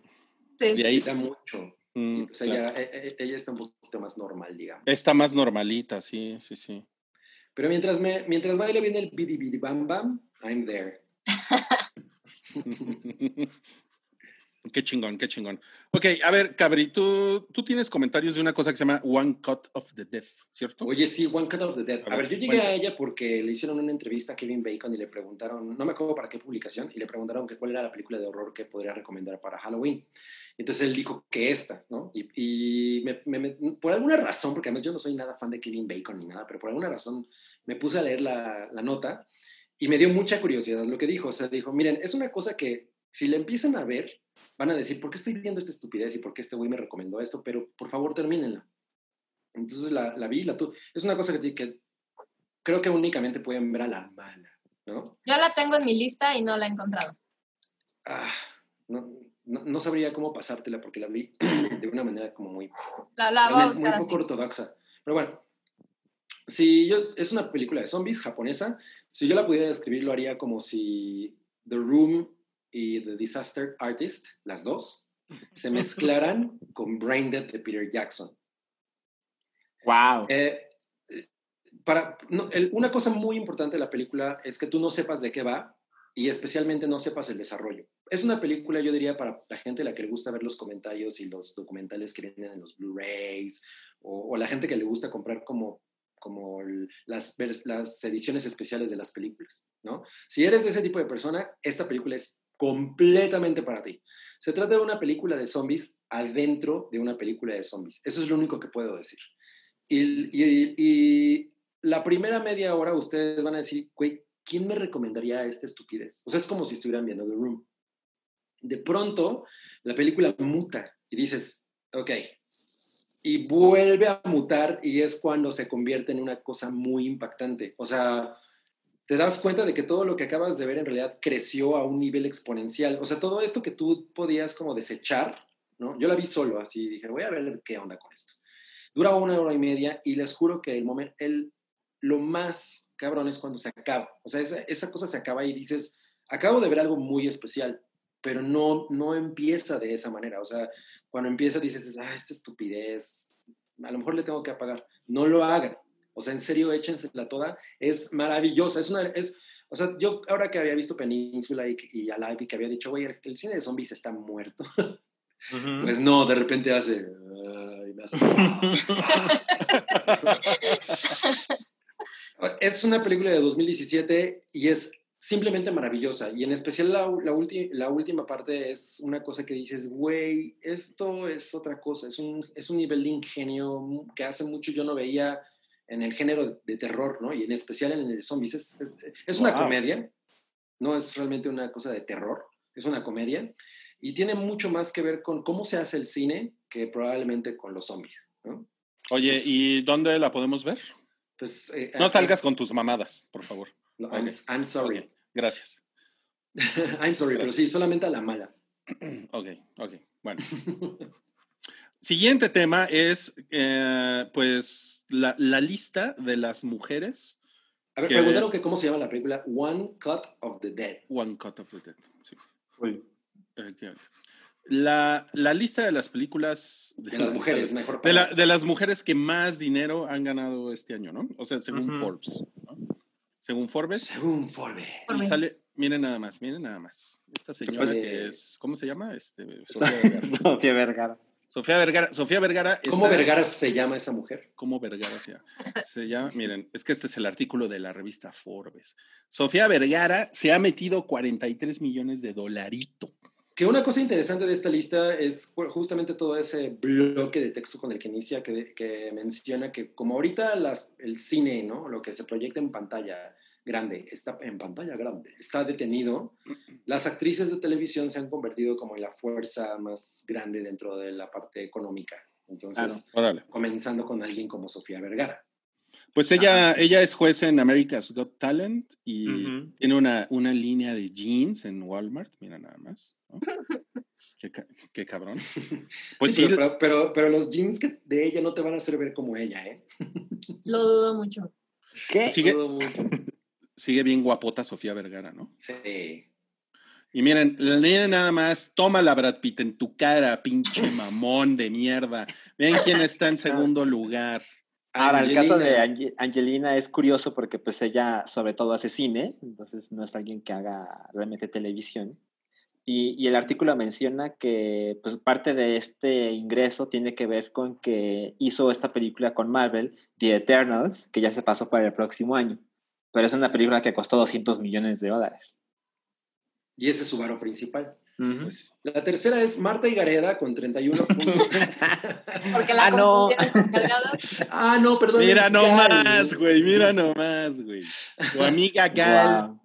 Y ahí da mucho. Mm, o sea, e, e, ella, está un poquito más normal, digamos. Está más normalita, sí, sí, sí. Pero mientras, me, mientras baile bien el bidi bidi bam bam, I'm there. (laughs) Qué chingón, qué chingón. Ok, a ver, Cabri, tú, tú tienes comentarios de una cosa que se llama One Cut of the Death, ¿cierto? Oye, sí, One Cut of the Death. A, ver, yo llegué a ella porque le hicieron una entrevista a Kevin Bacon y le preguntaron, no me acuerdo para qué publicación, y le preguntaron que cuál era la película de horror que podría recomendar para Halloween. Entonces él dijo que esta, ¿no? Y, me, por alguna razón, porque además yo no soy nada fan de Kevin Bacon ni nada, pero por alguna razón me puse a leer la, la nota y me dio mucha curiosidad lo que dijo. O sea, dijo, miren, es una cosa que si le empiezan a ver, van a decir, ¿por qué estoy viendo esta estupidez y por qué este güey me recomendó esto? Pero por favor, termínenla. Entonces la, la vi, la tu Es una cosa que, que creo que únicamente pueden ver a la mala, ¿no? Yo la tengo en mi lista y no la he encontrado. Ah, no, no, sabría cómo pasártela porque la vi (clears throat) de una manera como muy... La, la voy a buscar muy poco ortodoxa. Pero bueno, si yo, es una película de zombies japonesa, si yo la pudiera describir, lo haría como si The Room y The Disaster Artist, las dos, (laughs) se mezclaran con Brain Dead de Peter Jackson. Wow. Eh, para, una cosa muy importante de la película es que tú no sepas de qué va y especialmente no sepas el desarrollo. Es una película, yo diría, para la gente a la que le gusta ver los comentarios y los documentales que vienen en los Blu-rays o, o, la gente que le gusta comprar como, como las, las ediciones especiales de las películas, ¿no? Si eres de ese tipo de persona, esta película es completamente para ti. Se trata de una película de zombies adentro de una película de zombies. Eso es lo único que puedo decir. Y, la primera media hora ustedes van a decir, güey, ¿quién me recomendaría esta estupidez? O sea, es como si estuvieran viendo The Room. De pronto, la película muta y dices, ok, y vuelve a mutar y es cuando se convierte en una cosa muy impactante. O sea, te das cuenta de que todo lo que acabas de ver en realidad creció a un nivel exponencial. O sea, todo esto que tú podías como desechar, ¿no? Yo la vi solo, así dije, voy a ver qué onda con esto. Dura una hora y media y les juro que el momento, el, lo más cabrón es cuando se acaba. O sea, esa, esa cosa se acaba y dices, acabo de ver algo muy especial, pero no, no empieza de esa manera. O sea, cuando empieza dices, ah, esta estupidez, a lo mejor le tengo que apagar. No lo hagan. O sea, en serio, échensela toda. Es maravillosa. Es una, es, o sea, yo ahora que había visto Península y, y Alive y que había dicho, güey, el cine de zombies está muerto. Pues no, de repente hace... es una película de 2017 y es simplemente maravillosa. Y en especial la, la, la última parte es una cosa que dices, güey, esto es otra cosa. Es un, es un nivel de ingenio que hace mucho yo no veía en el género de terror, ¿no? Y en especial en el zombies. Es, es, una comedia, no es realmente una cosa de terror, es una comedia. Y tiene mucho más que ver con cómo se hace el cine que probablemente con los zombies, ¿no? Oye, ¿y dónde la podemos ver? Pues, eh, no salgas con tus mamadas, por favor. I'm, sorry. Gracias. (laughs) I'm sorry, pero sí, solamente a la mala. (clears throat) ok, ok, bueno. (laughs) Siguiente tema es, eh, pues, la, la, lista de las mujeres. A ver, preguntaron que cómo se llama la película One Cut of the Dead. One Cut of the Dead, sí. La, la, lista de las películas de, las mujeres, mejor de, la, de, las mujeres que más dinero han ganado este año, ¿no? O sea, según Forbes. Según Forbes. Según Forbes. Y sale, miren nada más, miren nada más. Esta señora que es, ¿cómo se llama? Este, (laughs) Sofía Vergara. Sofía Vergara. Sofía Vergara, Sofía Vergara. ¿Cómo Vergara se llama esa mujer? ¿Cómo Vergara se llama? Se llama, miren, es que este es el artículo de la revista Forbes. Sofía Vergara se ha metido 43 millones de dolarito. Que una cosa interesante de esta lista es justamente todo ese bloque de texto con el que inicia, que, que menciona que como ahorita las, el cine, ¿no? Lo que se proyecta en pantalla, grande, está en pantalla grande, está detenido, las actrices de televisión se han convertido como en la fuerza más grande dentro de la parte económica. Entonces, comenzando con alguien como Sofía Vergara. Pues ella, ella es juez en America's Got Talent y tiene una, una, línea de jeans en Walmart, mira nada más. (laughs) qué, cabrón. (laughs) Pues sí, pero, pero, pero, los jeans que de ella no te van a hacer ver como ella, ¿eh? Lo dudo mucho. ¿Qué? Sigue, Lo dudo mucho sigue bien guapota Sofía Vergara, ¿no? Sí. Y miren, la niña nada más, toma la Brad Pitt en tu cara, pinche (laughs) mamón de mierda. Ven quién está en segundo lugar. Ahora, el caso de Angelina es curioso porque pues ella sobre todo hace cine, entonces no es alguien que haga realmente televisión. Y, y, el artículo menciona que pues parte de este ingreso tiene que ver con que hizo esta película con Marvel, The Eternals, que ya se pasó para el próximo año pero es una película que costó 200 millones de dólares. Y ese es su varo principal. Pues, la tercera es Marta Higareda con 31 (laughs) puntos. Porque la ah, no. (laughs) ah, no, perdón. Mira nomás, güey, mira nomás, güey. Tu amiga Gal.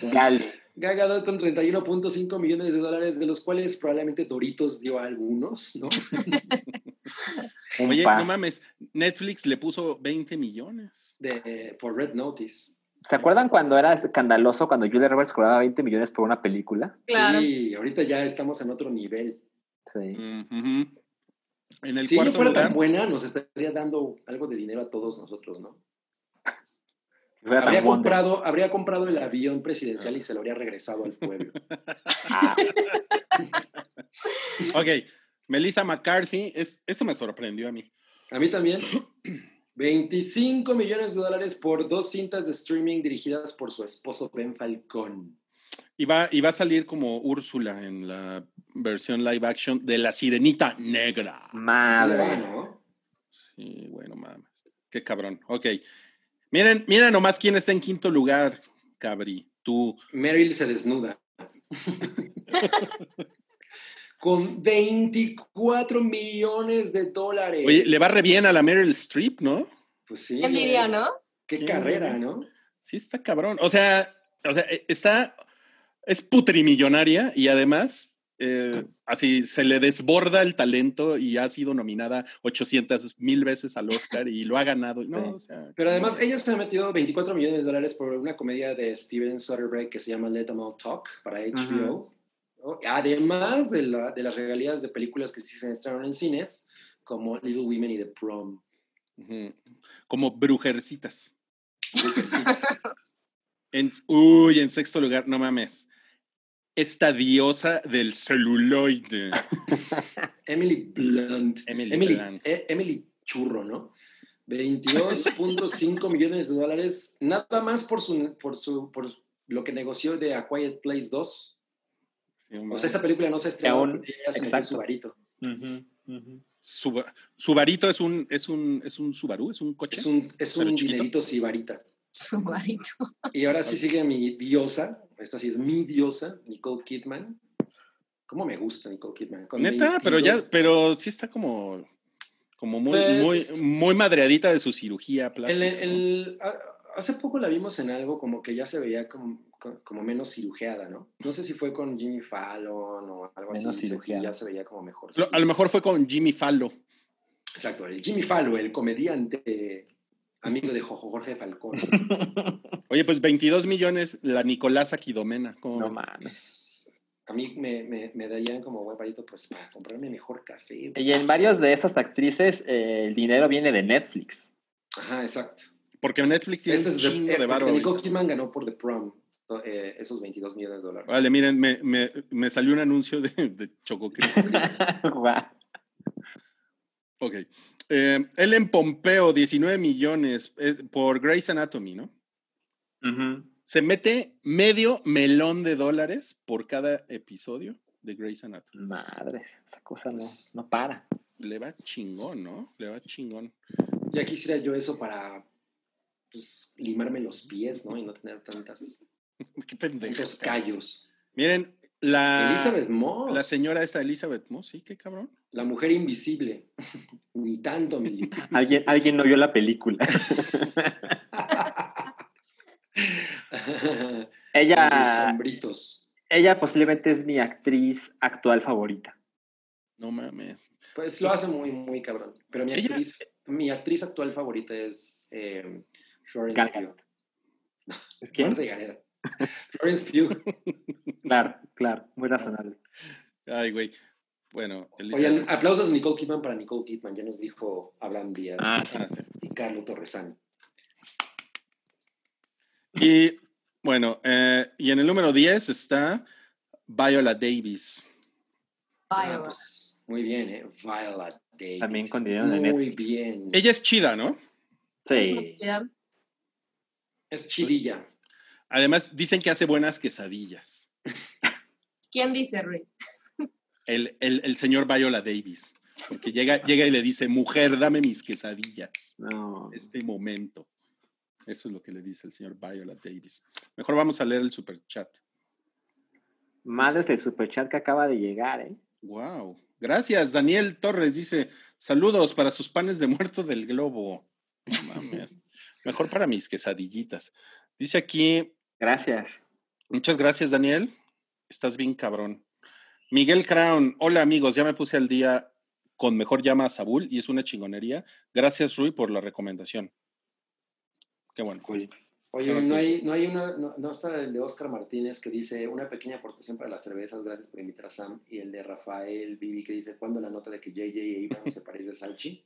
Gal. Gal con 31.5 millones de dólares, de los cuales probablemente Doritos dio a algunos, ¿no? (laughs) Oye, no mames, Netflix le puso 20 millones. De, por Red Notice. ¿Se acuerdan cuando era escandaloso cuando Julia Roberts cobraba 20 millones por una película? Sí, ahorita ya estamos en otro nivel. Sí. en el si ella fuera tan buena, nos estaría dando algo de dinero a todos nosotros, ¿no? habría, comprado, habría comprado el avión presidencial y se lo habría regresado al pueblo. (laughs) ok, Melissa McCarthy, es, esto me sorprendió a mí. A mí también. (clears throat) 25 millones de dólares por dos cintas de streaming dirigidas por su esposo Ben Falcón. Y va, y va a salir como Úrsula en la versión live action de La Sirenita Negra. Madre. Sí, bueno, mames. Qué cabrón. Ok. Miren, miren nomás quién está en quinto lugar, Cabri. Tú. Meryl se desnuda. (laughs) con 24 millones de dólares. Oye, le va re bien a la Meryl Streep, ¿no? Pues sí. ¿Quién diría, no? Qué carrera, ¿no? Sí, está cabrón. O sea, o sea, e, está, es putrimillonaria y además eh, así se le desborda el talento y ha sido nominada 800 mil veces al Oscar y lo ha ganado. No, Pero además, ella se ha metido 24 millones de dólares por una comedia de Steven Soderbergh que se llama Let Them All Talk para HBO. Además de, la, de, las regalías de películas que se estrenaron en cines, como Little Women y The Prom. Como Brujercitas. Brujercitas. (laughs) en, uy, en sexto lugar, no mames esta diosa del celuloide. (laughs) Emily Blunt. Emily, eh, Emily, Churro, ¿no? 22.5 (laughs) millones de dólares, nada más por su, por su, por lo que negoció de A Quiet Place 2. O sea, esa película no se estrenó porque ella se su varito. Su, varito es un, es un, es un Subaru, es un coche. Es un, es un dinerito sibarita. (laughs) Y ahora sí sigue mi diosa, esta sí es mi diosa, Nicole Kidman. ¿Cómo me gusta Nicole Kidman? Neta, pero ya, pero sí está como, como muy, muy, pues muy madreadita de su cirugía plástica. hace poco la vimos en algo como que ya se veía como, como menos cirujeada, ¿no? No sé si fue con Jimmy Fallon o algo así. Ya se veía como mejor. A lo mejor fue con Jimmy Fallon. Exacto, el Jimmy Fallon, el comediante amigo de Jorge Falcón. (laughs) Oye, pues 22 millones la Nicolás Aquidomena. No mames. A mí me, me, darían como buen parito pues para comprarme mejor café. Y en varios de esas actrices eh, el dinero viene de Netflix. Ajá, exacto. Porque Netflix tiene este un chingo de, de Nicole Kidman ganó por The Prom eh, esos 22 millones de dólares. Vale, miren, me, me, me salió un anuncio de, de Choco Cristo. (laughs) ok. Eh, Ellen Pompeo, 19 millones eh, por Grey's Anatomy, ¿no? Se mete medio melón de dólares por cada episodio de Grey's Anatomy. Madre, esa cosa no, pues no para. Le va chingón, ¿no? Le va chingón. Ya quisiera yo eso para pues, limarme los pies, ¿no? Y no tener tantas. (laughs) Qué Tantos callos. Miren, la. Elizabeth Moss. La señora esta Elizabeth Moss, sí, qué cabrón. La mujer invisible. (laughs) Ni tanto, mi. (laughs) ¿Alguien, alguien no vio la película. ella. Ella posiblemente es mi actriz actual favorita. No mames. Pues lo hace muy, muy cabrón. Pero mi actriz, mi actriz actual favorita es eh, Florence Pugh. ¿Es quién? (laughs) Florence Pugh. Claro, claro, muy razonable. Ay, güey. Bueno, Oigan, aplausos a Nicole Kidman para Nicole Kidman. Ya nos dijo Abraham Díaz ah, y Carlos Torresán. Y bueno, eh, y en el número 10 está Viola Davis. Viola. Pues, muy bien, ¿eh? Viola Davis. También con dinero de Muy bien. Ella es chida, ¿no? Sí. Es chidilla. Además, dicen que hace buenas quesadillas. ¿Quién dice, Rui? El, el, señor Viola Davis. Porque llega, llega y le dice, mujer, dame mis quesadillas. No. Este momento. Eso es lo que le dice el señor Viola Davis. Mejor vamos a leer el super chat. Madres el super chat que acaba de llegar, ¿eh? Wow. Gracias, Daniel Torres dice, saludos para sus panes de muerto del globo. (laughs) Mejor para mis quesadillitas. Dice aquí Gracias. Muchas gracias, Daniel. Estás bien cabrón. Miguel Crown, hola amigos, ya me puse al día con Mejor Llama a Sabul y es una chingonería. Gracias, Rui, por la recomendación. Qué bueno. Oye, no hay, no hay una, no, está el de Oscar Martínez que dice una pequeña aportación para las cervezas, gracias por invitar a Sam, y el de Rafael Vivi que dice, ¿cuándo la nota de que JJ e Iván se parece a Salchi?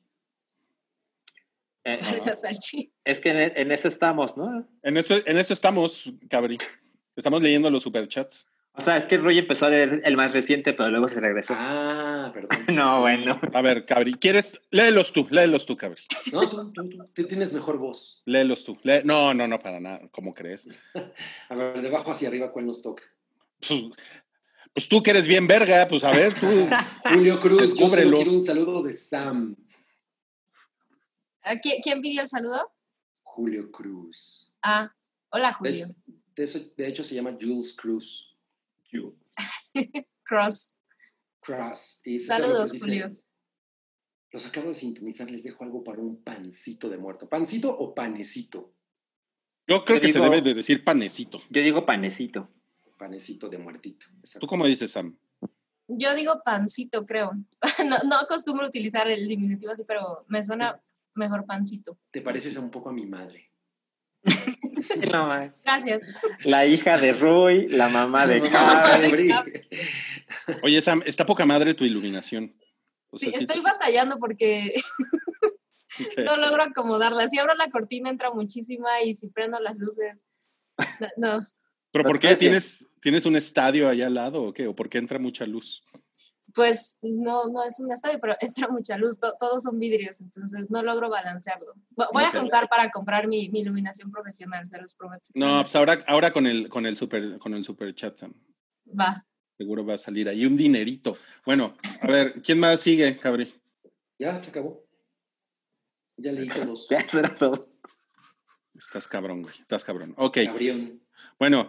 Eh, (laughs) es que en, eso estamos, ¿no? En eso, en eso estamos, Cabri. Estamos leyendo los superchats. O sea, es que Roy empezó a leer el más reciente, pero luego se regresó. Ah, perdón. (laughs) no, bueno. A ver, Cabri, ¿quieres? Léelos tú, léelos tú, Cabri. No, tú, tú, tienes mejor voz. Léelos tú. No, no, no, para nada. ¿Cómo crees? (laughs) a ver, de abajo hacia arriba, ¿cuál nos toca? Pues, pues tú que eres bien verga, pues a ver, tú. Julio Cruz, yo solo quiero un saludo de Sam. ¿Quién, pidió el saludo? Julio Cruz. Ah, hola Julio. De, hecho se llama Jules Cruz. (laughs) Cross. Cross. Saludos, Julio. Los acabo de sintonizar, les dejo algo para un pancito de muerto. ¿Pancito o panecito? Yo creo que se debe de decir panecito. Yo digo panecito. Panecito de muertito. ¿Tú cómo dices, Sam? Yo digo pancito, creo. (laughs) no, no acostumbro utilizar el diminutivo así, pero me suena mejor pancito. ¿Te pareces un poco a mi madre? (laughs) Gracias. La hija de Rui, la mamá de Cabri. Oye, Sam, está poca madre tu iluminación. sí, estoy batallando porque (laughs) no logro acomodarla. Si abro la cortina entra muchísima y si prendo las luces, no. ¿Pero por qué? ¿Tienes, ¿Tienes un estadio allá al lado o qué? ¿O por qué entra mucha luz? Pues no, no es un estadio, pero (laughs) entra mucha luz, todos son vidrios, entonces no logro balancearlo. Voy a juntar para comprar mi, mi, iluminación profesional, te los prometo. No, pues ahora, ahora con, el, con, el super, con el super chat, Sam. Va. Seguro va a salir ahí un dinerito. Bueno, a ver, ¿quién más sigue, Cabri? Ya se acabó. Ya leí todos. (laughs) Ya será todo. Estás cabrón, güey. Estás cabrón. Ok. Bueno,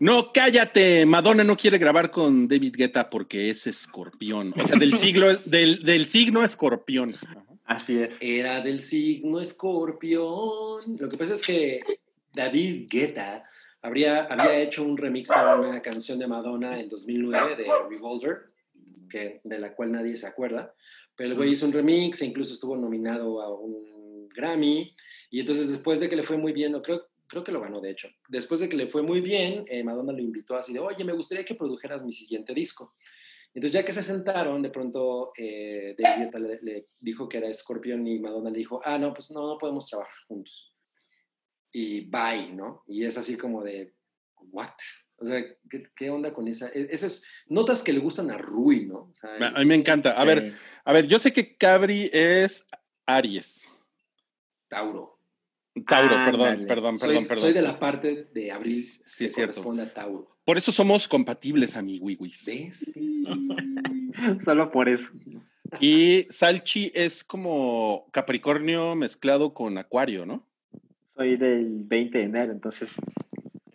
no, cállate. Madonna no quiere grabar con David Guetta porque es escorpión. O sea, del siglo, (laughs) del, del signo escorpión. Así es. Era del signo escorpión. Lo que pasa es que David Guetta habría, había hecho un remix para una canción de Madonna en 2009 de Revolver, que, de la cual nadie se acuerda. Pero el güey hizo un remix e incluso estuvo nominado a un Grammy. Y entonces después de que le fue muy bien, no creo, creo que lo ganó de hecho, después de que le fue muy bien, eh, Madonna lo invitó así de, oye, me gustaría que produjeras mi siguiente disco. Entonces ya que se sentaron, de pronto eh, David le, dijo que era Scorpion y Madonna le dijo, ah, no, pues no, no podemos trabajar juntos. Y bye, ¿no? Y es así como de, ¿what? O sea, ¿qué, onda con esa? E, esas notas que le gustan a Rui, ¿no? a mí me encanta. A ver, a ver, yo sé que Cabri es Aries. Tauro. Tauro, perdón, perdón, perdón, perdón. Soy de la parte de abril sí, que corresponde a Tauro. Por eso somos compatibles, amiguis. ¿Ves? (laughs) Solo por eso. Y Salchi es como Capricornio mezclado con Acuario, ¿no? Soy del 20 de enero, entonces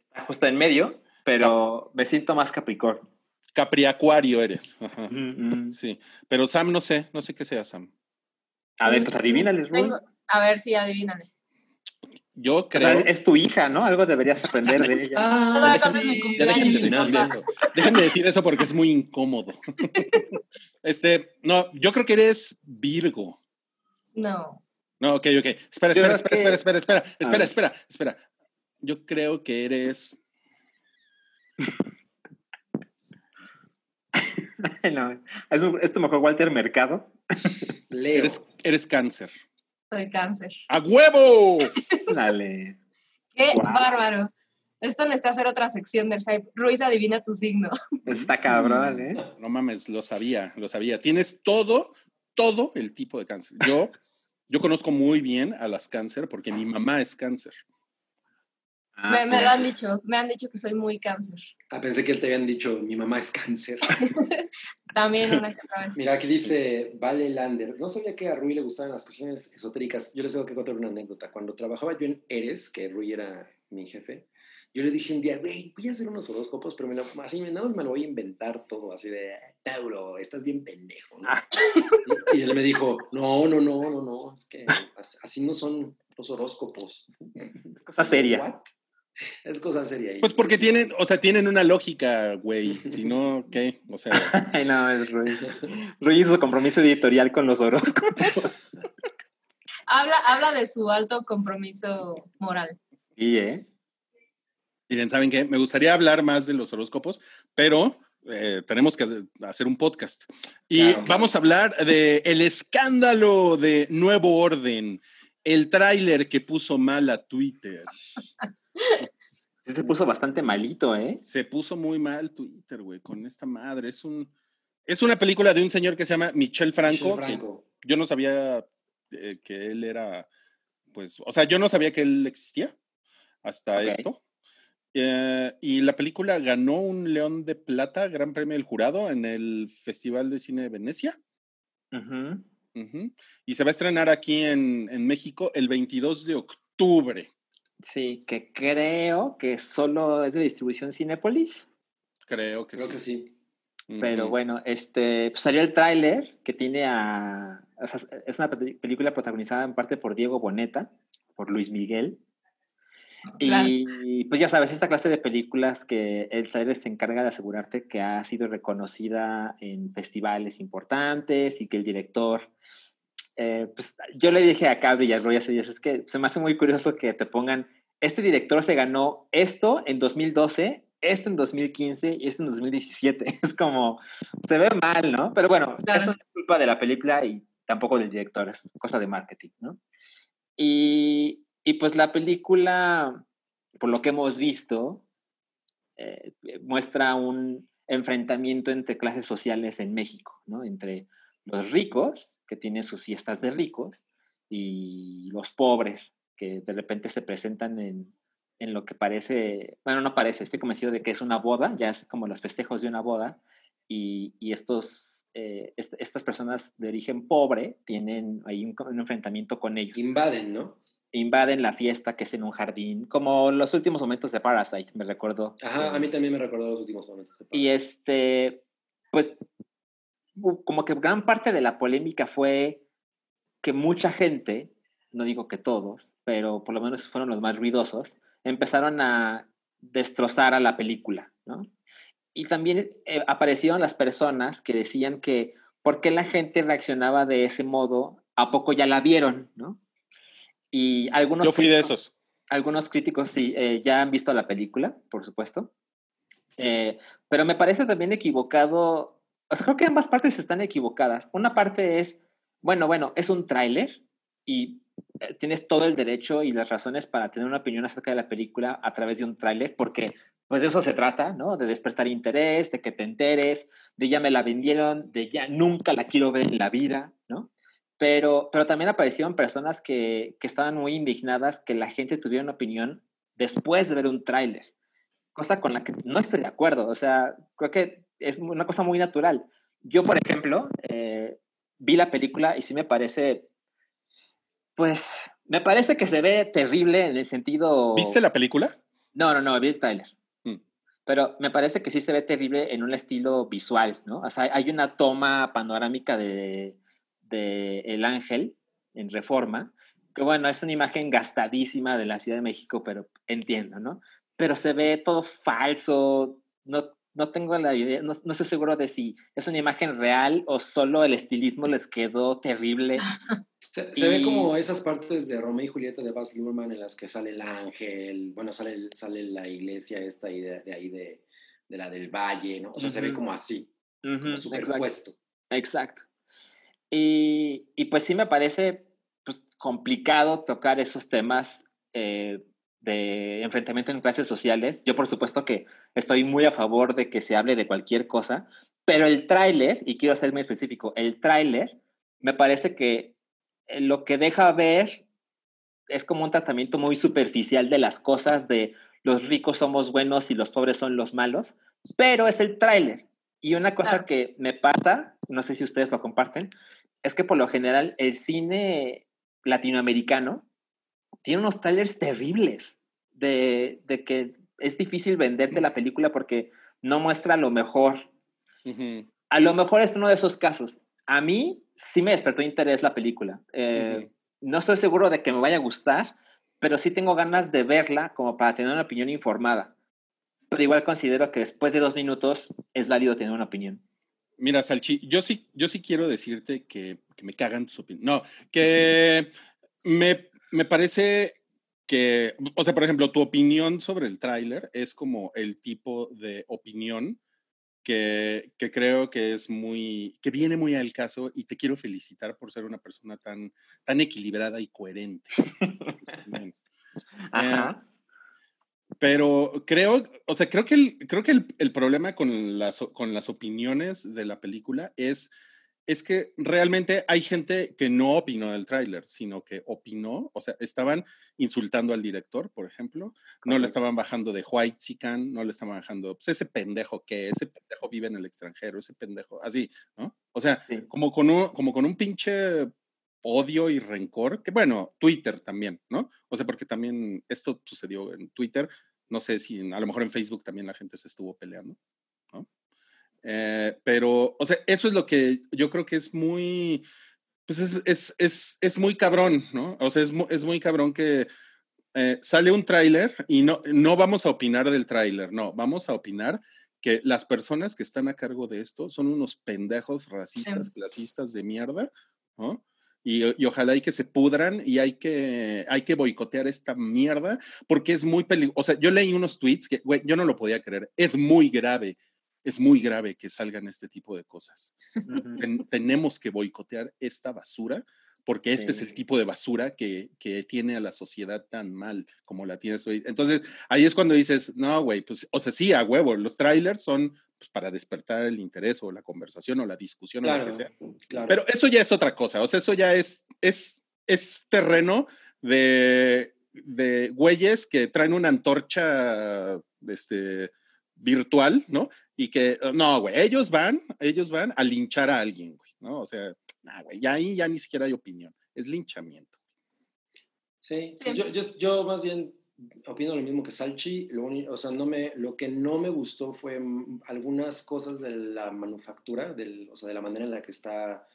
está justo en medio, pero me siento más Capricornio. Capriacuario eres. Ajá. Mm. Sí. Pero Sam, no sé, no sé qué sea Sam. A ver, pues adivínales, A ver si adivínale. Yo creo. Es tu hija, ¿no? Algo deberías aprender de ella. Ah, ya dejen de decir eso. Dejen decir eso porque es muy incómodo. (laughs) este, no, yo creo que eres Virgo. No. No, ok, ok. Espera, espera, espera, espera, espera, espera, espera, espera, espera. Yo creo que eres. (laughs) no, es, tu mejor Walter Mercado. Eres, eres cáncer. Soy cáncer. ¡A huevo! (laughs) Dale. ¡Qué bárbaro! Esto necesita hacer otra sección del hype. Ruiz adivina tu signo. Está cabrón, ¿eh? (laughs) No mames, lo sabía, lo sabía. Tienes todo, todo el tipo de cáncer. Yo, yo conozco muy bien a las cáncer porque mi mamá es cáncer. me, me, lo han dicho, me han dicho que soy muy cáncer. Ah, pensé que te habían dicho, mi mamá es cáncer. (laughs) También una que otra vez. Mira, aquí dice Vale Lander. No sabía que a Rui le gustaban las cuestiones esotéricas. Yo les tengo que contar una anécdota. Cuando trabajaba yo en Eres, que Rui era mi jefe, yo le dije un día, güey, voy a hacer unos horóscopos, pero me lo, así nada más me lo voy a inventar todo, así de, Tauro, estás bien pendejo. Ah. (laughs) Y, él me dijo, no, no, no, no, no, es que así no son los horóscopos. Cosa seria. Es cosa seria. Pues porque tienen, o sea, tienen una lógica, güey. (laughs) Si no, ¿qué? O sea. Ay, no, es Rui. Rui hizo compromiso editorial con los horóscopos. habla, habla de su alto compromiso moral. Y, ¿eh? Miren, ¿saben qué? Me gustaría hablar más de los horóscopos, pero eh, tenemos que hacer un podcast. Y vamos a hablar de el escándalo de Nuevo Orden, el tráiler que puso mal a Twitter. Se puso bastante malito, ¿eh? Se puso muy mal Twitter, güey, con esta madre. Es un es una película de un señor que se llama Michel Franco. yo no sabía eh, que él era, pues, o sea, yo no sabía que él existía hasta esto. Eh, y la película ganó un León de Plata, Gran Premio del Jurado, en el Festival de Cine de Venecia. Y se va a estrenar aquí en, en México el 22 de octubre. Sí, que creo que solo es de distribución Cinepolis. Creo que creo que sí. Pero bueno, este, pues salió el tráiler que tiene a... es una película protagonizada en parte por Diego Boneta, por Luis Miguel. Y pues ya sabes, esta clase de películas que el trailer se encarga de asegurarte que ha sido reconocida en festivales importantes y que el director, eh, pues yo le dije a Cabri y a Roy hace días, es que se me hace muy curioso que te pongan, este director se ganó esto en 2012, esto en 2015 y esto en 2017. (laughs) Es como, se ve mal, ¿no? Pero bueno, eso es culpa de la película y tampoco del director, es cosa de marketing, ¿no? Y, y pues la película, por lo que hemos visto, eh, muestra un enfrentamiento entre clases sociales en México, ¿no? Entre los ricos, que tienen sus fiestas de ricos, y los pobres, que de repente se presentan en, en lo que parece, bueno, no parece, estoy convencido de que es una boda, ya es como los festejos de una boda, y, y estos, eh, estas personas de origen pobre tienen ahí un, un, enfrentamiento con ellos. Invaden, ¿no? invaden la fiesta que es en un jardín, como los últimos momentos de Parasite, me recordó. Ajá, a mí también me recordó los últimos momentos. De y este, pues, como que gran parte de la polémica fue que mucha gente, no digo que todos, pero por lo menos fueron los más ruidosos, empezaron a destrozar a la película, ¿no? Y también eh, aparecieron las personas que decían que, ¿por qué la gente reaccionaba de ese modo? ¿A poco ya la vieron, no? Y algunos Yo fui de esos. Algunos críticos sí, eh, ya han visto la película, por supuesto. Eh, pero me parece también equivocado. O sea, creo que ambas partes están equivocadas. Una parte es, bueno, bueno, es un tráiler y eh, tienes todo el derecho y las razones para tener una opinión acerca de la película a través de un tráiler, porque pues de eso se trata, ¿no? De despertar interés, de que te enteres, de ya me la vendieron, de ya nunca la quiero ver en la vida, ¿no? Pero, pero también aparecieron personas que, que estaban muy indignadas que la gente tuviera una opinión después de ver un tráiler, cosa con la que no estoy de acuerdo. O sea, creo que es una cosa muy natural. Yo, por ejemplo, eh, vi la película y sí me parece, pues, me parece que se ve terrible en el sentido... ¿Viste la película? No, no, no, vi el tráiler. Mm. Pero me parece que sí se ve terrible en un estilo visual, ¿no? O sea, hay una toma panorámica de, de El Ángel en Reforma, que bueno, es una imagen gastadísima de la Ciudad de México, pero entiendo, ¿no? Pero se ve todo falso, no, no tengo la idea, no, no, estoy seguro de si es una imagen real o solo el estilismo les quedó terrible. (laughs) Se, y... se ve como esas partes de Romeo y Julieta de Baz Luhrmann en las que sale el ángel, bueno, sale, sale la iglesia esta y de, de ahí de, de, la del valle, ¿no? O sea, uh -huh. se ve como así, uh -huh. como superpuesto. Exacto. Exacto. Y, y, pues sí me parece pues, complicado tocar esos temas eh, de enfrentamiento en clases sociales. Yo por supuesto que estoy muy a favor de que se hable de cualquier cosa, pero el tráiler, y quiero ser muy específico, el tráiler me parece que eh, lo que deja ver es como un tratamiento muy superficial de las cosas de los ricos somos buenos y los pobres son los malos, pero es el tráiler. Y una cosa que me pasa, no sé si ustedes lo comparten, es que por lo general el cine latinoamericano tiene unos trailers terribles de, de, que es difícil venderte la película porque no muestra lo mejor. Uh -huh. A lo mejor es uno de esos casos. A mí sí me despertó interés la película. Eh, uh -huh. No estoy seguro de que me vaya a gustar, pero sí tengo ganas de verla como para tener una opinión informada. Pero igual considero que después de dos minutos es válido tener una opinión. Mira, Salchi, yo sí, yo sí quiero decirte que, que me cagan tus opiniones. No, (laughs) que me, me, parece que, o sea, por ejemplo, tu opinión sobre el tráiler es como el tipo de opinión que, que, creo que es muy, que viene muy al caso y te quiero felicitar por ser una persona tan, tan equilibrada y coherente. (laughs) Ajá. Eh, pero creo, o sea, creo que el, creo que el, el, problema con las, con las opiniones de la película es, es que realmente hay gente que no opinó del tráiler, sino que opinó, o sea, estaban insultando al director, por ejemplo, no le estaban bajando de White Chican, no le estaban bajando, pues ese pendejo que, ese pendejo vive en el extranjero, ese pendejo, así, ¿no? O sea, sí. como, con un, como con un pinche odio y rencor, que bueno, Twitter también, ¿no? O sea, porque también esto sucedió en Twitter, no sé si en, a lo mejor en Facebook también la gente se estuvo peleando. Eh, pero, o sea, eso es lo que yo creo que es muy, pues es, es, es, es muy cabrón, ¿no? O sea, es, es muy cabrón que eh, sale un tráiler y no, no vamos a opinar del tráiler, no, vamos a opinar que las personas que están a cargo de esto son unos pendejos racistas, clasistas de mierda, ¿no? Y, ojalá hay que se pudran y hay que, hay que boicotear esta mierda porque es muy peligroso. O sea, yo leí unos tweets que, güey, yo no lo podía creer. Es muy grave, es muy grave que salgan este tipo de cosas. tenemos que boicotear esta basura porque este es el tipo de basura que, que, tiene a la sociedad tan mal como la tiene hoy. Entonces, ahí es cuando dices, no, güey, pues, o sea, sí, a huevo, los trailers son pues, para despertar el interés o la conversación o la discusión o lo que sea. Pero eso ya es otra cosa, o sea, eso ya es, es, es terreno de, de güeyes que traen una antorcha este, virtual, ¿no? Y que, no, güey, ellos van, ellos van a linchar a alguien, güey, ¿no? O sea, nah, güey, ya ahí ya ni siquiera hay opinión, es linchamiento. Sí, pues Yo, yo, yo, más bien opino lo mismo que Salchi, lo, o sea, no me, lo que no me gustó fue algunas cosas de la manufactura, del, o sea, de la manera en la que está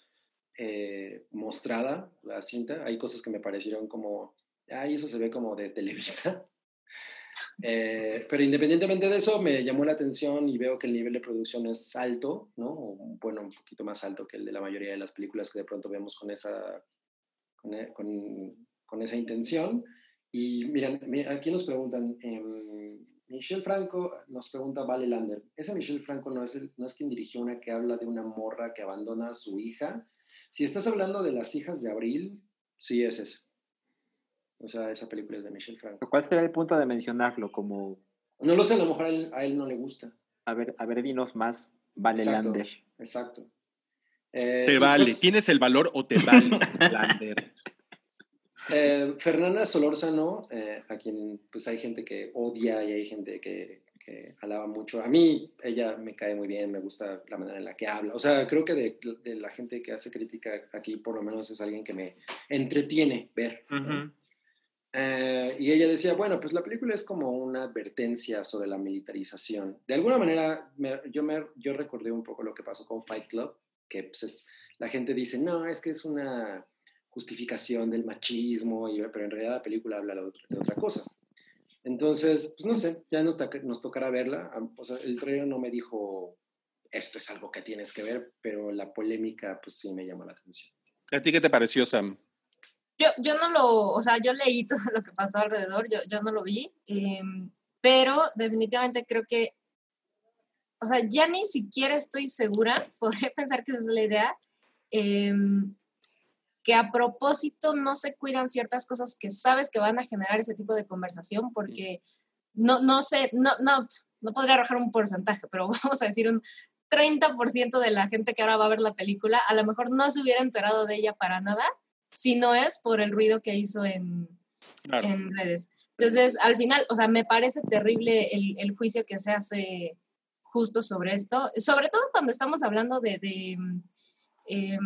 eh, mostrada la cinta. Hay cosas que me parecieron como, ay, eso se ve como de Televisa. Eh, pero independientemente de eso, me llamó la atención y veo que el nivel de producción es alto, ¿no? bueno, un poquito más alto que el de la mayoría de las películas que de pronto vemos con esa, con, e, con esa intención. Y miren, aquí nos preguntan, eh, Michelle Franco nos pregunta Vale Lander, ¿esa Michelle Franco no es, no es quien dirigió una que habla de una morra que abandona a su hija? Si estás hablando de las hijas de Abril, sí es esa. O sea, esa película es de Michelle Franco. ¿Cuál sería el punto de mencionarlo? Como... No lo sé, a lo mejor a él, no le gusta. A ver, a ver, dinos más, Vale Lander. Exacto. Eh, te vale, pues ¿tienes el valor o te vale, (laughs) Lander? Eh, Fernanda Solórzano, eh, a quien pues hay gente que odia y hay gente que, que, alaba mucho. A mí ella me cae muy bien, me gusta la manera en la que habla. O sea, creo que de, de la gente que hace crítica aquí por lo menos es alguien que me entretiene ver. Eh, y ella decía, bueno, pues la película es como una advertencia sobre la militarización. De alguna manera, yo, me, yo recordé un poco lo que pasó con Fight Club, que pues la gente dice, no, es que es una justificación del machismo, y, pero en realidad la película habla de otra, cosa. Entonces, pues no sé, ya nos, nos tocará verla. O sea, el trailer no me dijo, esto es algo que tienes que ver, pero la polémica, pues sí me llama la atención. ¿A ti qué te pareció, Sam? Yo, yo no lo, o sea, yo leí (laughs) todo lo que pasó alrededor, yo, yo no lo vi, em, pero definitivamente creo que, o sea, ya ni siquiera estoy segura, (laughs) podría pensar que esa es la idea, eh, que a propósito no se cuidan ciertas cosas que sabes que van a generar ese tipo de conversación porque no, no sé, no, no, no podría arrojar un porcentaje, pero (laughs) vamos a decir un 30% de la gente que ahora va a ver la película a lo mejor no se hubiera enterado de ella para nada si no es por el ruido que hizo en, en redes. Entonces, al final, o sea, me parece terrible el, el, juicio que se hace justo sobre esto, sobre todo cuando estamos hablando de, de eh,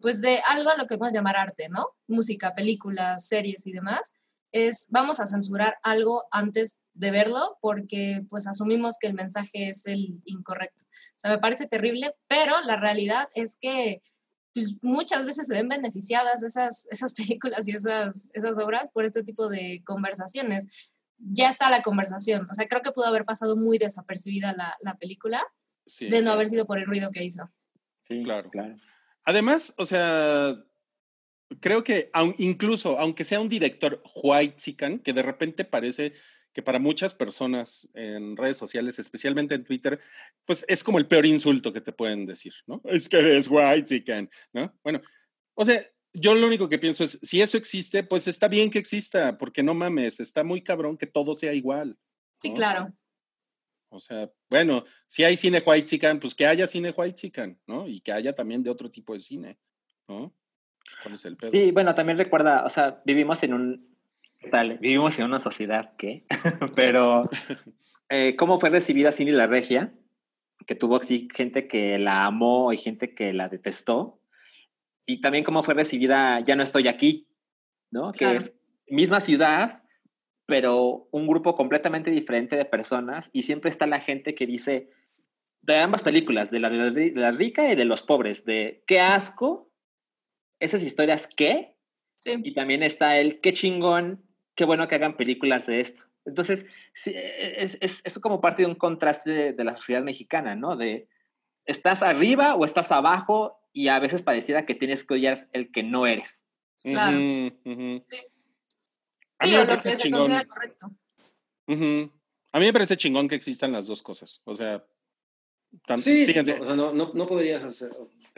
pues de algo a lo que podemos llamar arte, ¿no? Música, películas, series y demás, es vamos a censurar algo antes de verlo porque pues asumimos que el mensaje es el incorrecto. O sea, me parece terrible, pero la realidad es que pues, muchas veces se ven beneficiadas esas, esas (laughs) películas y esas, esas obras por este tipo de conversaciones. Ya está la conversación. O sea, creo que pudo haber pasado muy desapercibida la, la película de no haber sido por el ruido que hizo. Sí, claro. claro. Además, o sea, creo que incluso, aunque sea un director white chican, que de repente parece que para muchas personas en redes sociales, especialmente en Twitter, pues es como el peor insulto que te pueden decir, ¿no? Es que eres white chican, ¿no? Bueno, o sea, yo lo único que pienso es, si eso existe, pues está bien que exista, porque no mames, está muy cabrón que todo sea igual. Sí, claro. O sea, bueno, si hay cine white chican, pues que haya cine white chican, ¿no? Y que haya también de otro tipo de cine, ¿no? ¿Cuál es el pedo? Sí, bueno, también recuerda, o sea, vivimos en un, tal, vivimos en una sociedad que, (laughs) pero, eh, ¿cómo fue recibida Cine La Regia? Que tuvo sí, gente que la amó y gente que la detestó. Y también cómo fue recibida Ya no estoy aquí, ¿no? Que es misma ciudad, pero un grupo completamente diferente de personas y siempre está la gente que dice de ambas películas, de la, de la rica y de los pobres, de qué asco, esas historias qué, y también está el qué chingón qué bueno que hagan películas de esto. Entonces, es, es, como parte de un contraste de, la sociedad mexicana, ¿no? De, ¿estás arriba o estás abajo? Y a veces pareciera que tienes que odiar el que no eres. Claro. Sí. Sí, o lo que se considera correcto. A mí me parece chingón que existan las dos cosas. O sea, sí, o sea, no, no, no podrías hacer,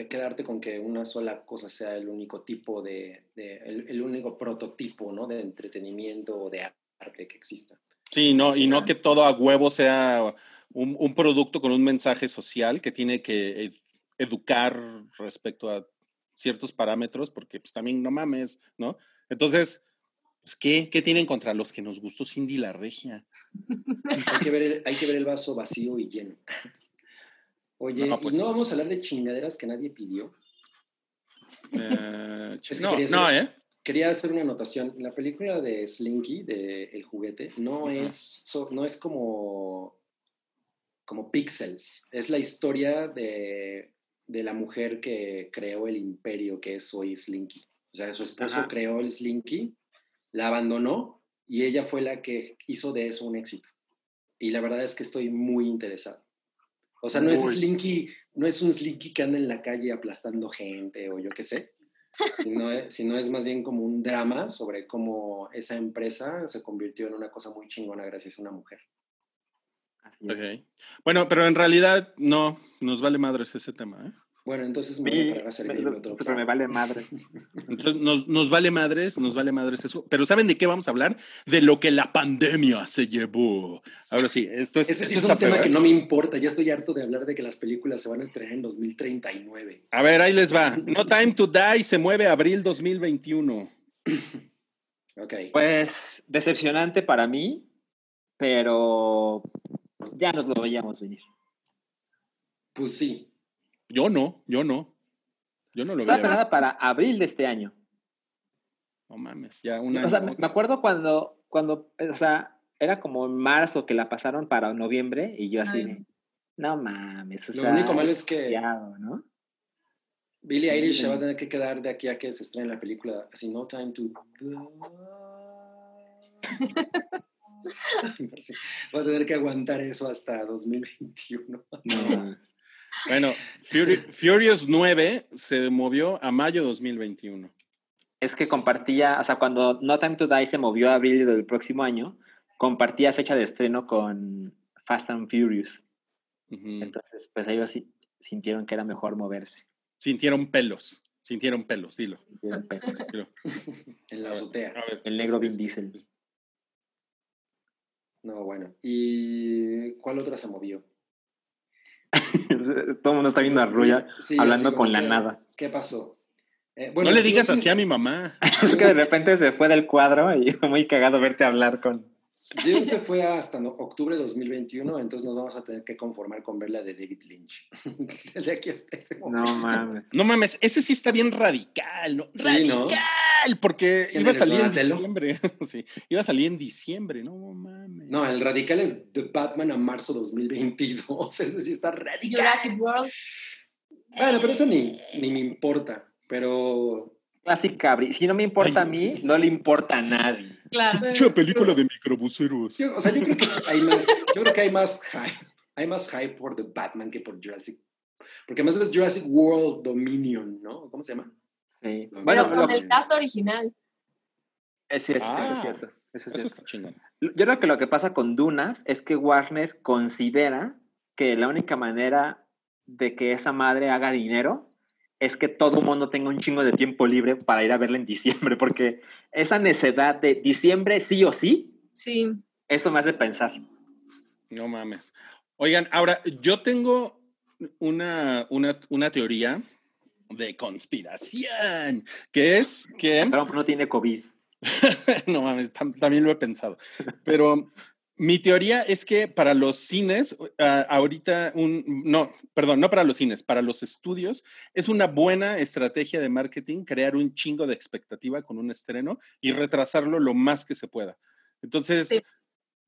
quedarte con que una sola cosa sea el único tipo de, el, único prototipo, ¿no? De entretenimiento o de arte que exista. Sí, no, y no que todo a huevo sea un, un producto con un mensaje social que tiene que educar respecto a ciertos parámetros, porque pues también no mames, ¿no? Entonces, pues, ¿qué, ¿qué tienen contra los que nos gustó Cindy la Regia? hay, que ver el, hay que ver el vaso vacío y lleno. Oye, no, pues, ¿y no vamos a hablar de chingaderas que nadie pidió? Eh, (laughs) no, no, ¿eh? Quería hacer una anotación. La película de Slinky, de El Juguete, no, es, no es como, como Pixels. Es la historia de, de, la mujer que creó el imperio que es hoy Slinky. O sea, su esposo creó el Slinky, la abandonó y ella fue la que hizo de eso un éxito. Y la verdad es que estoy muy interesado. O sea, no es Slinky, no es un Slinky que anda en la calle aplastando gente o yo qué sé, sino, (laughs) sino, es más bien como un drama sobre cómo esa empresa se convirtió en una cosa muy chingona gracias a una mujer. Okay. Bueno, pero en realidad no, nos vale madres ese tema, ¿eh? Bueno, entonces me, voy a servir me, otro pero me vale madre. (laughs) Entonces nos, nos, vale madres, nos vale madres eso. Pero ¿saben de qué vamos a hablar? De lo que la pandemia se llevó. Ahora sí, esto es... Ese sí es un tema que ¿eh? no me importa. Ya estoy harto de hablar de que las películas se van a estrenar en 2039. A ver, ahí les va. No (laughs) Time to Die se mueve abril 2021. ok. Pues decepcionante para mí, pero ya nos lo veíamos venir. Pues sí, yo no, yo no. Yo no lo Está planeada para abril de este año. No mames, ya una. O sea, me acuerdo cuando, cuando, o sea, era como en marzo que la pasaron para noviembre y yo así, no mames. O lo único malo es que. ¿no? Billie Eilish se va a tener que quedar de aquí a que se estrene la película, así, No Time to. (laughs) (laughs) va a tener que aguantar eso hasta 2021. No. Bueno, Furious 9 se movió a mayo 2021. Es que compartía, o sea, cuando No Time to Die se movió a abril del próximo año, compartía fecha de estreno con Fast and Furious. Entonces, pues ellos sí sintieron que era mejor moverse. Sintieron pelos, sintieron pelos, dilo. en (laughs) la azotea. El negro Vin Diesel. No, bueno. ¿Y cuál otra se movió? (laughs) Todo el mundo está viendo a Ruya hablando con la nada. ¿Qué pasó? Eh, no le digas así a mi mamá. (laughs) es que de repente se fue del cuadro y fue muy cagado verte hablar con. Jim se fue hasta octubre de 2021, entonces nos vamos a tener que conformar con ver la de David Lynch. (laughs) Desde aquí hasta ese momento. No mames. No mames, ese sí está bien radical, ¿no? ¡Radical! Porque iba a salir en diciembre. (laughs) sí, iba a salir en diciembre, no mames. No, el radical es The Batman a marzo 2022. (laughs) Ese sí está radical. Jurassic World. Bueno, pero eso ni, ni me importa. Pero Classic Cabri. Si no me importa a mí, no le importa a nadie. Claro. Mucha película de microbuseros. o sea, yo creo que hay más, yo creo que hay más hype, hay más hype por The Batman que por Jurassic. Porque además es Jurassic World Dominion, ¿no? ¿Cómo se llama? Sí. Bueno, con el cast original. Eso es cierto. Eso, es está chingón. Yo creo que lo que pasa con Dunas es que Warner considera que la única manera de que esa madre haga dinero es que todo el mundo tenga un chingo de tiempo libre para ir a verla en diciembre, porque esa necedad de diciembre sí o sí, sí. eso me hace pensar. No mames. Oigan, ahora yo tengo una, una, teoría de conspiración, que es que... Trump no tiene COVID. (laughs) no mames, también lo he pensado. Pero mi teoría es que para los cines, ah, ahorita un, no, perdón, no para los cines, para los estudios, es una buena estrategia de marketing crear un chingo de expectativa con un estreno y retrasarlo lo más que se pueda. Entonces,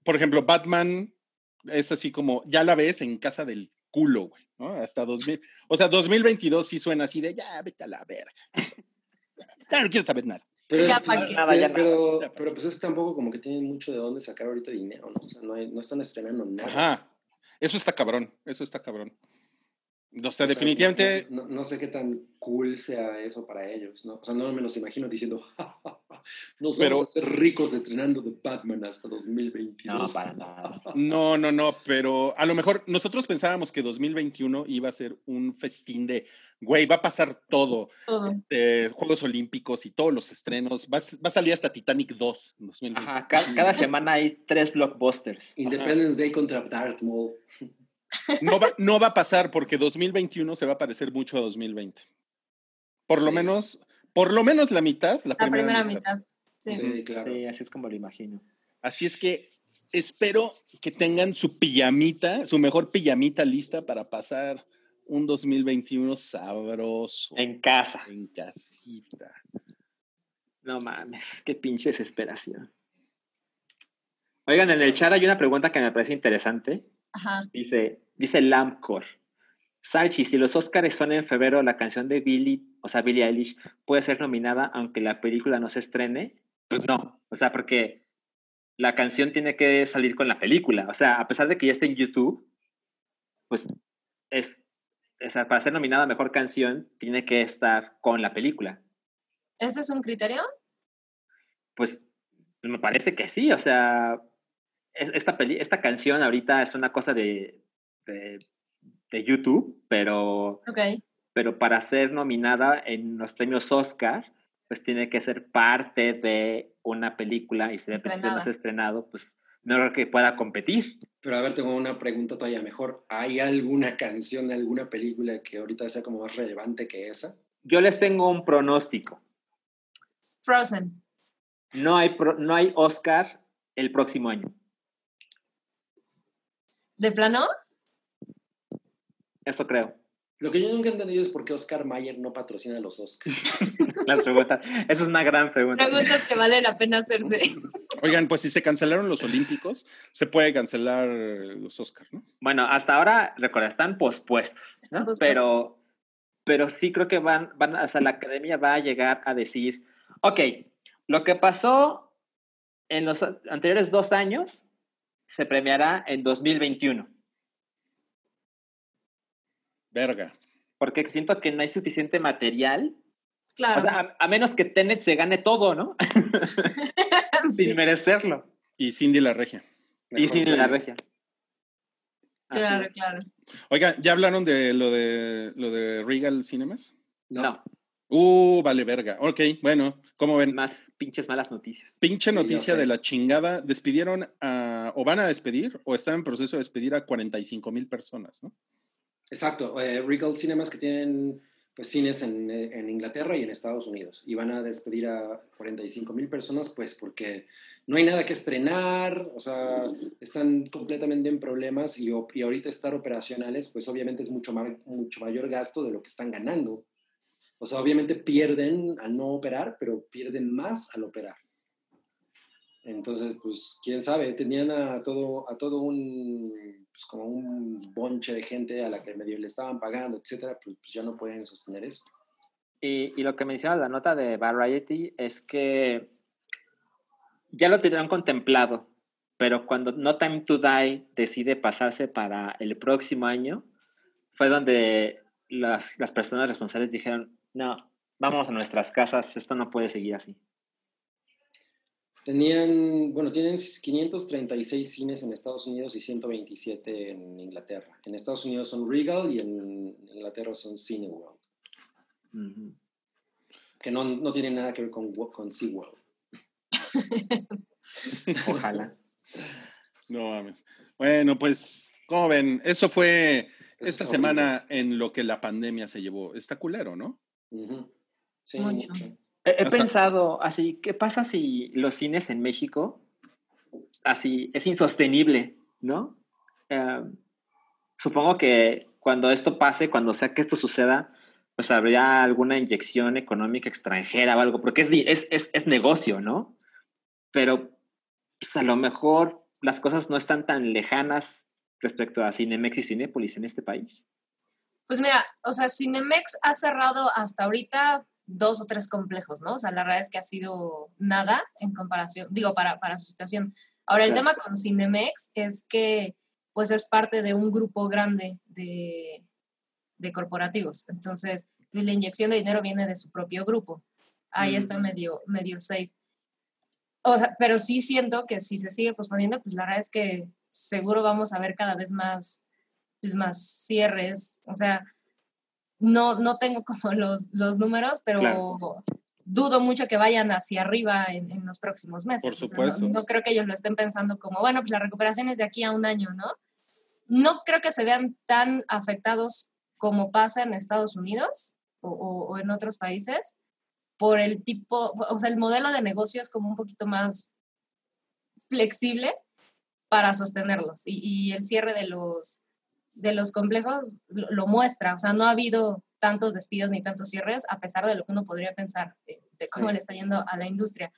por ejemplo, Batman es así como, ya la ves en casa del culo, güey, ¿no? Hasta 2000, o sea, 2022 sí suena así de, ya, vete a la verga. Ya no quiero saber nada. Pero, pues, pero, pero, pues es tampoco como que tienen mucho de dónde sacar ahorita dinero, ¿no? O sea, no, no están estrenando nada. Ajá. Eso está cabrón, eso está cabrón. O sea, definitivamente. No, sé qué tan cool sea eso para ellos, ¿no? O sea, no me los imagino diciendo, (laughs) nos vamos a hacer ricos estrenando The Batman hasta 2022. No, para nada. No, no, no, pero a lo mejor nosotros pensábamos que 2021 iba a ser un festín de, güey, va a pasar todo. Todo. Juegos Olímpicos y todos los estrenos. Va, a salir hasta Titanic 2. Ajá, cada, semana hay tres blockbusters. Independence Day contra Darth Maul. No va, no va a pasar porque 2021 se va a parecer mucho a 2020. Por lo menos, por lo menos la mitad, la, primera, mitad. Sí. claro. Sí, así es como lo imagino. Así es que espero que tengan su pijamita, su mejor pijamita lista para pasar un 2021 sabroso. En casa. En casita. No mames, qué pinche desesperación. Oigan, en el chat hay una pregunta que me parece interesante. Dice, dice Lampcore. Salchi, si los Oscars son en febrero, la canción de Billy, o sea, Billie Eilish, puede ser nominada aunque la película no se estrene. Pues no, o sea, porque la canción tiene que salir con la película. O sea, a pesar de que ya esté en YouTube, pues es, o sea, para ser nominada a mejor canción, tiene que estar con la película. ¿Ese es un criterio? Pues me parece que sí, o sea, esta, esta canción ahorita es una cosa de, de, YouTube, pero, pero para ser nominada en los premios Oscar, pues tiene que ser parte de una película y si de no es estrenado, pues no creo que pueda competir. Pero a ver, tengo una pregunta todavía mejor. ¿Hay alguna canción de alguna película que ahorita sea como más relevante que esa? Yo les tengo un pronóstico. Frozen. No hay, no hay Oscar el próximo año. ¿De plano? Eso creo. Lo que yo nunca he entendido es por qué Oscar Mayer no patrocina los Oscars. (laughs) Las preguntas. Esa es una gran pregunta. Preguntas que vale la pena hacerse. Oigan, pues si se cancelaron los Olímpicos, se puede cancelar los Oscars, ¿no? Bueno, hasta ahora, recuerda, están pospuestos, ¿no? Pero, pero sí creo que van, van, o sea, la academia va a llegar a decir, ok, lo que pasó en los anteriores dos años se premiará en 2021. Verga. Porque siento que no hay suficiente material. Claro. O sea, a, menos que Tenet se gane todo, ¿no? (laughs) Sin merecerlo. Y Cindy la regia. Y Cindy la regia. Claro, claro. Oiga, ¿ya hablaron de lo de lo de Regal Cinemas? No. Uh, vale verga. Ok, bueno, ¿cómo ven? Más pinches malas noticias. Pinche noticia de la chingada. Despidieron a, o van a despedir, o están en proceso de despedir a 45 mil personas, ¿no? Exacto. Eh, Regal Cinemas que tienen pues, cines en, en, Inglaterra y en Estados Unidos. Y van a despedir a 45 mil personas, pues porque no hay nada que estrenar, o sea, están completamente en problemas y, y ahorita estar operacionales, pues obviamente es mucho, mucho mayor gasto de lo que están ganando. O sea, obviamente pierden al no operar, pero pierden más al operar. Entonces, pues, quién sabe, tenían a todo, a todo un, pues, como un bonche de gente a la que medio le estaban pagando, etcétera, pues, pues ya no pueden sostener eso. Y, y, lo que menciona la nota de Variety es que ya lo tenían contemplado, pero cuando No Time to Die decide pasarse para el próximo año, fue donde las, las personas responsables dijeron, no, vamos a nuestras casas, esto no puede seguir así. Tenían, bueno, tienen 536 cines en Estados Unidos y 127 en Inglaterra. En Estados Unidos son Regal y en Inglaterra son Cineworld. Que no, no tienen nada que ver con, con SeaWorld. (laughs) Ojalá. No mames. Bueno, pues, como ven, eso fue esta semana en lo que la pandemia se llevó. Está culero, ¿no? He, pensado así, ¿qué pasa si los cines en México, así, es insostenible, ¿no? Em, supongo que cuando esto pase, cuando sea que esto suceda, pues habría alguna inyección económica extranjera o algo, porque es, es, es, negocio, ¿no? Pero pues a lo mejor las cosas no están tan lejanas respecto a Cinemex y Cinépolis en este país. Pues mira, o sea, Cinemex ha cerrado hasta ahorita dos o tres complejos, ¿no? O sea, la verdad es que ha sido nada en comparación, digo, para, para su situación. Ahora, el tema con Cinemex es que, pues, es parte de un grupo grande de, de corporativos. Entonces, pues, la inyección de dinero viene de su propio grupo. Ahí está medio, medio safe. O sea, pero sí siento que si se sigue posponiendo, pues la verdad es que seguro vamos a ver cada vez más, pues, más cierres. O sea, no, no tengo (laughs) como los, los números, pero dudo mucho que vayan hacia arriba en, en los próximos meses. Por supuesto. no, creo que ellos lo estén pensando como, bueno, pues la recuperación es de aquí a un año, ¿no? No creo que se vean tan afectados como pasa en Estados Unidos o, o en otros países, por el tipo, o sea, el modelo de negocio es como un poquito más flexible para sostenerlos y, y el cierre de los, de los complejos lo, muestra, o sea, no ha habido tantos despidos ni tantos cierres, a pesar de lo que uno podría pensar de, cómo le está yendo a la industria.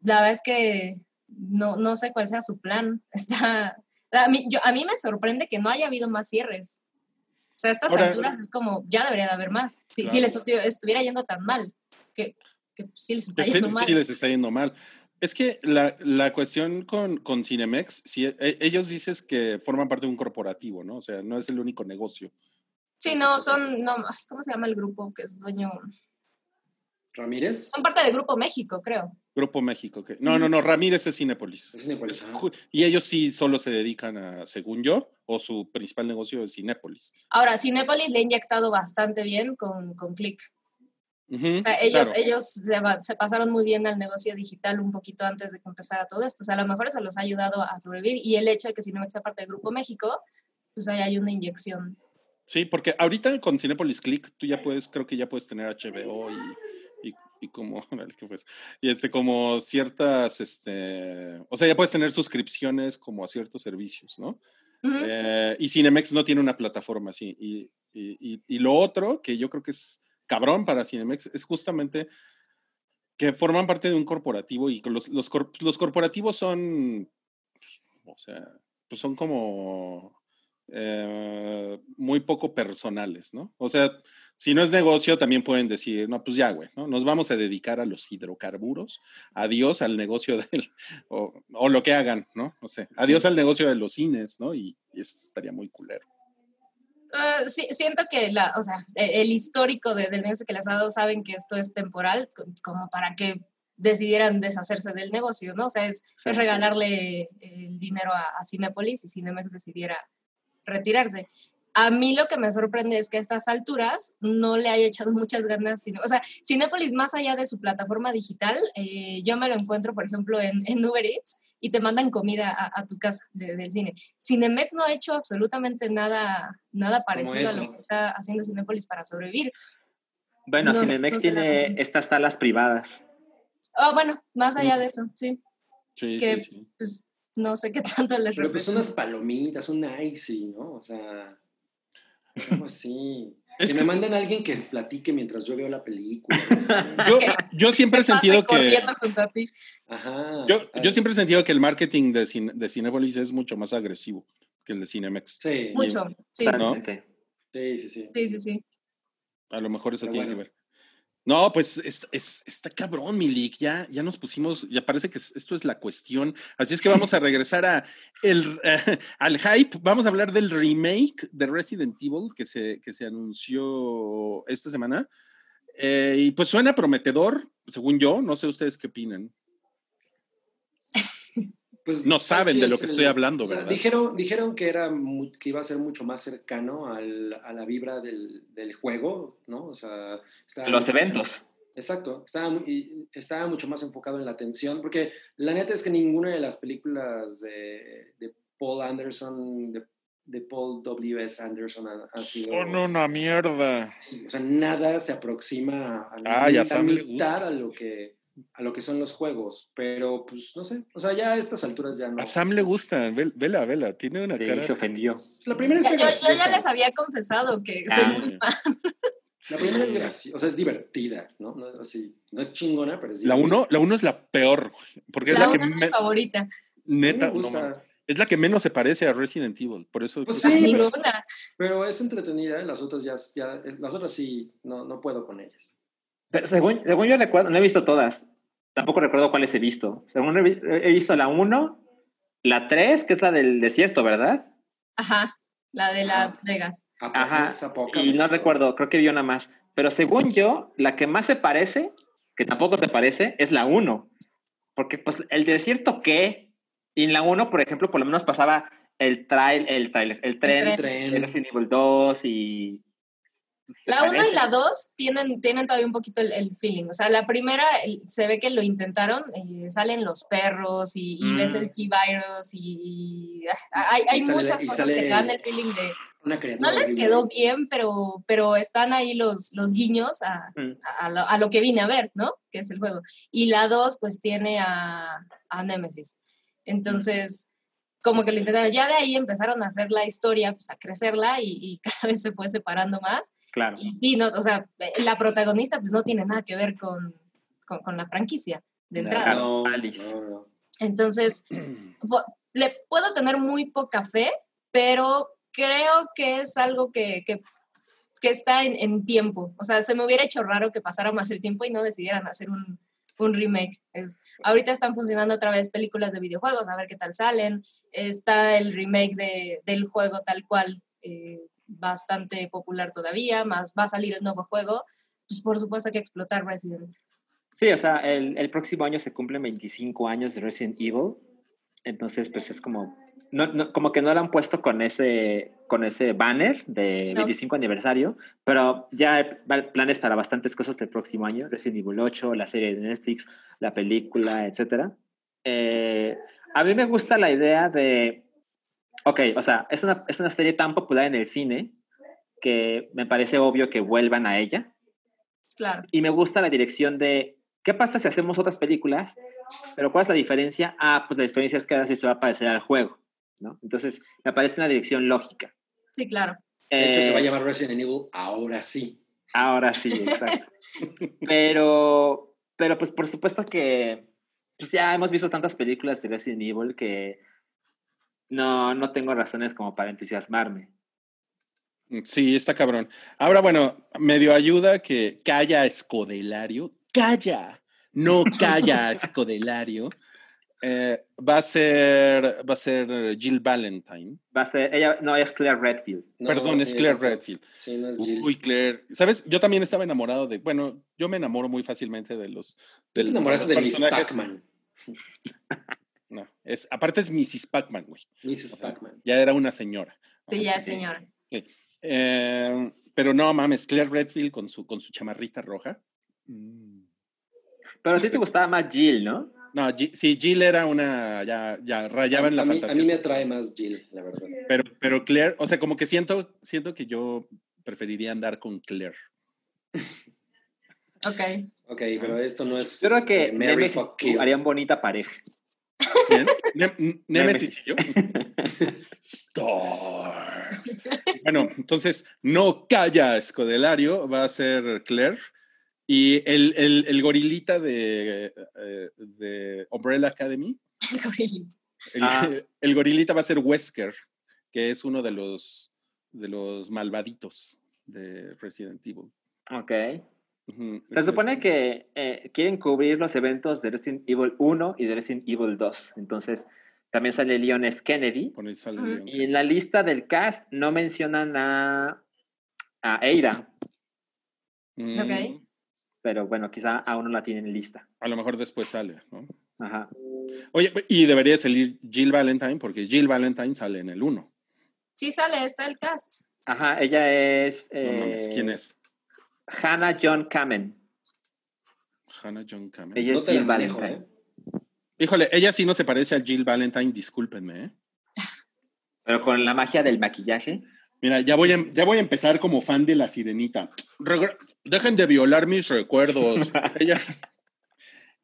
La verdad es que no, no sé cuál sea su plan. (laughs) Está, a, mí, yo, a mí me sorprende que no haya habido más cierres. O sea, a estas alturas es como, ya debería de haber más. Si, si les estuviera yendo tan mal, que, que sí les está yendo mal. Sí les está yendo mal. Es que la, la cuestión con, con, Cinemex, si, e, ellos dices que forman parte de un corporativo, ¿no? O sea, no es el único negocio. Sí, no, son, no, ¿cómo se llama el grupo que es dueño? ¿Ramírez? Son parte de Grupo México, creo. Grupo México, que no, no, no, Ramírez es Cinépolis. Es Cinépolis. y ellos sí solo se dedican a, según yo, o su principal negocio es Cinépolis. Ahora, Cinépolis le ha inyectado bastante bien con, con Click ellos ellos se, pasaron muy bien al negocio digital un poquito antes de que empezara todo esto. O sea, a lo mejor eso los ha ayudado a sobrevivir y el hecho de que Cinemex sea parte del Grupo México, pues ahí hay una inyección. Sí, porque ahorita con Cinepolis Click tú ya puedes, creo que ya puedes tener HBO y, y, y como, (laughs) y este, como ciertas, este, o sea, ya puedes tener suscripciones como a ciertos servicios, ¿no? Eh, y Cinemex no tiene una plataforma así. Y, y, lo otro que yo creo que es cabrón para Cinemex es justamente que forman parte de un corporativo y los, los, los corporativos son, pues, o sea, pues son como eh, muy poco personales, ¿no? O sea, si no es negocio, también pueden decir, no, pues ya, güey, ¿no? Nos vamos a dedicar a los hidrocarburos, adiós al negocio (laughs) del, o, o lo que hagan, ¿no? No sé, adiós al negocio de los cines, ¿no? Y, y eso estaría muy culero. Uh, sí, siento que la, o sea, e, el histórico de, del negocio que les ha dado saben que esto es temporal, como para que decidieran deshacerse del negocio, ¿no? O sea, es, es regalarle el dinero a, a Cinepolis y Cinemex decidiera retirarse. A mí lo que me sorprende es que a estas alturas no le haya echado (laughs) muchas ganas. Sino, o sea, Cinepolis, más allá de su plataforma digital, eh, yo me lo encuentro, por ejemplo, en, en Uber Eats y te mandan comida a, a tu casa de, del cine. Cinemex no ha hecho absolutamente nada, nada parecido a lo que está haciendo Cinepolis para sobrevivir. Bueno, no, Cinemex no tiene estas salas privadas. Oh, bueno, más allá de eso, sí. Sí, que, sí, sí. Pues, no sé qué (laughs) tanto les Pero pues unas palomitas, un icy, ¿no? O sea, (laughs) algo así. Es que, que, me manden a alguien que platique mientras yo veo la película. (laughs) yo, yo, siempre he sentido que. Junto a ti. Ajá, yo, yo, siempre he sentido que el marketing de, Cine, de Cinepolis es mucho más agresivo que el de Cinemex. Sí. Mucho, sí. ¿no? Sí, sí, sí. Sí, sí, sí. A lo mejor eso Pero tiene bueno. que ver. No, pues es, es, está cabrón, Milik. Ya, ya nos pusimos, ya parece que esto es la cuestión. Así es que vamos a regresar a el, uh, (laughs) al hype. Vamos a hablar del remake de Resident Evil que se, que se anunció esta semana. Eh, y pues suena prometedor, según yo. No sé ustedes qué opinan. Pues, no saben de lo que estoy hablando, o sea, ¿verdad? Dijeron, dijeron que, era, que iba a ser mucho más cercano al, a la vibra del, del, juego, ¿no? O sea, los eventos. Exacto, estaba, estaba mucho más enfocado en la atención, porque la neta es que ninguna de las películas de, de Paul Anderson, de, de, Paul W.S. Anderson ha, ha sido... Son una mierda. O sea, nada se aproxima a la, ah, ya la mitad a lo que a lo que son los juegos, pero pues no sé, o sea, ya a estas alturas ya no. A Sam le gusta, vela, vela, tiene una sí, cara. se ofendió. Pues la primera ya, yo, yo, ya les había confesado que ah. soy muy fan. La primera es graciosa, o sea, es divertida, ¿no? No, así, no es chingona, pero es divertida. La uno, la uno es la peor, porque la es la que es mi favorita. Neta, no, es la que menos se parece a Resident Evil, por eso. Pues sí, pero, pero, es entretenida, las otras ya, ya, las otras sí, no, no puedo con ellas. Según, según yo recuerdo, no he visto todas. Tampoco recuerdo cuáles he visto. Según he, he visto la 1, la 3, que es la del desierto, ¿verdad? Ajá, la de Las Vegas. Ajá. Y no recuerdo, creo que vi una más. Pero según yo, la que más se parece, que tampoco se parece, es la 1. Porque pues el desierto qué? Y en la 1, por ejemplo, por lo menos pasaba el trail, el trail, el tren, el tren. Resident Evil 2 y la 1 y la 2 tienen, tienen todavía un poquito el, feeling. O sea, la primera se ve que lo intentaron, eh, salen los perros y, ves el key mm. virus y, ah, hay, hay muchas cosas que te dan el feeling de... no les quedó bien, pero, pero están ahí los, los guiños a, mm. a, lo, que vine a ver, ¿no? Que es el juego. Y la 2 pues tiene a, a Nemesis. Entonces como que lo intentaron. Ya de ahí empezaron a hacer la historia, pues a crecerla y, y, (laughs) cada vez se fue separando más. Claro. Y sí, no, o sea, la protagonista pues no tiene nada que ver con, con, la franquicia de entrada. No, no, Entonces, (clears throat) le puedo tener muy poca fe, pero creo que es algo que, que, que está en, en, tiempo. O sea, se me hubiera hecho raro que pasara más el tiempo y no decidieran hacer un, un remake. Es, ahorita están funcionando otra vez películas de videojuegos, a ver qué tal salen. Está el remake de, del juego tal cual. Eh, bastante popular todavía, más va a salir el nuevo juego, pues por supuesto hay que explotar Resident. Sí, o sea, el, el próximo año se cumplen 25 años de Resident Evil, entonces pues es como, no, como que no lo han puesto con ese, con ese banner de 25 aniversario, pero ya hay planes para bastantes cosas del próximo año, Resident Evil 8, la serie de Netflix, la película, etc. Eh, a mí me gusta la idea de ok, o sea, es una, es una serie tan popular en el cine que me parece obvio que vuelvan a ella. Claro. Y me gusta la dirección de, ¿qué pasa si hacemos otras películas? Pero ¿cuál es la diferencia? Ah, pues la diferencia es que ahora sí se va a parecer al juego, ¿no? Entonces, me parece una dirección lógica. Sí, claro. De hecho, se va a eh, llamar Resident Evil ahora sí. Ahora sí, exacto. (laughs) pero, pero pues por supuesto que pues ya hemos visto tantas películas de Resident Evil que no, no tengo razones como para entusiasmarme. Mm, sí, está cabrón. Ahora, bueno, medio ayuda que calla Escodelario. Calla, no calla (laughs) Escodelario. Eh, va a ser va a ser Jill Valentine. Va a ser ella no es Claire Redfield. Perdón, es Claire Redfield. Sí, no es Jill. Uy, Claire. ¿Sabes? Yo también estaba enamorado de, bueno, yo me enamoro muy fácilmente de los de, ¿Te enamoraste de, Miss Pac-Man. (laughs) No, es, aparte es Mrs. Pac-Man, güey. Mrs. Pac-Man. Ya era una señora. Sí, ya es señora. Eh, pero no mames, Claire Redfield con su, con su chamarrita roja. Mm. Pero sí te gustaba más Jill, ¿no? No, sí, Jill era una, ya, ya rayaba en la fantasía. A mí me atrae más Jill, la verdad. Pero, pero Claire, o sea, como que siento, siento que yo preferiría andar con Claire. Ok. Ok, pero esto no es. Yo creo que Mary harían bonita pareja. Nemesis y yo. Star. Bueno, entonces, no calla Escodelario, va a ser Claire. Y el, el, el gorilita de, eh, de Umbrella Academy. El gorilita. Ah. (laughs) El, gorilita va a ser Wesker, que es uno de los, de los malvaditos de Resident Evil. Ok. Se supone que eh, quieren cubrir los eventos de Resident Evil 1 y de Resident Evil 2. Entonces, también sale Leon S. Kennedy. y en la lista del cast no mencionan a, a Ada. Mm. Ok. Pero bueno, quizá aún no la tienen lista. A lo mejor después sale, ¿no? Ajá. Oye, y debería salir Jill Valentine, porque Jill Valentine sale en el 1. Sí sale, está el cast. Ajá, ella es... Eh, ¿Quién es? Hannah John Kamen. Hannah John Kamen. Ella es Jill Valentine. ¿eh? Híjole, ella sí no se parece a Jill Valentine, discúlpenme. ¿eh? Pero con la magia del maquillaje. Mira, ya voy, a, ya voy a empezar como fan de la sirenita. dejen de violar mis recuerdos. (laughs) ella,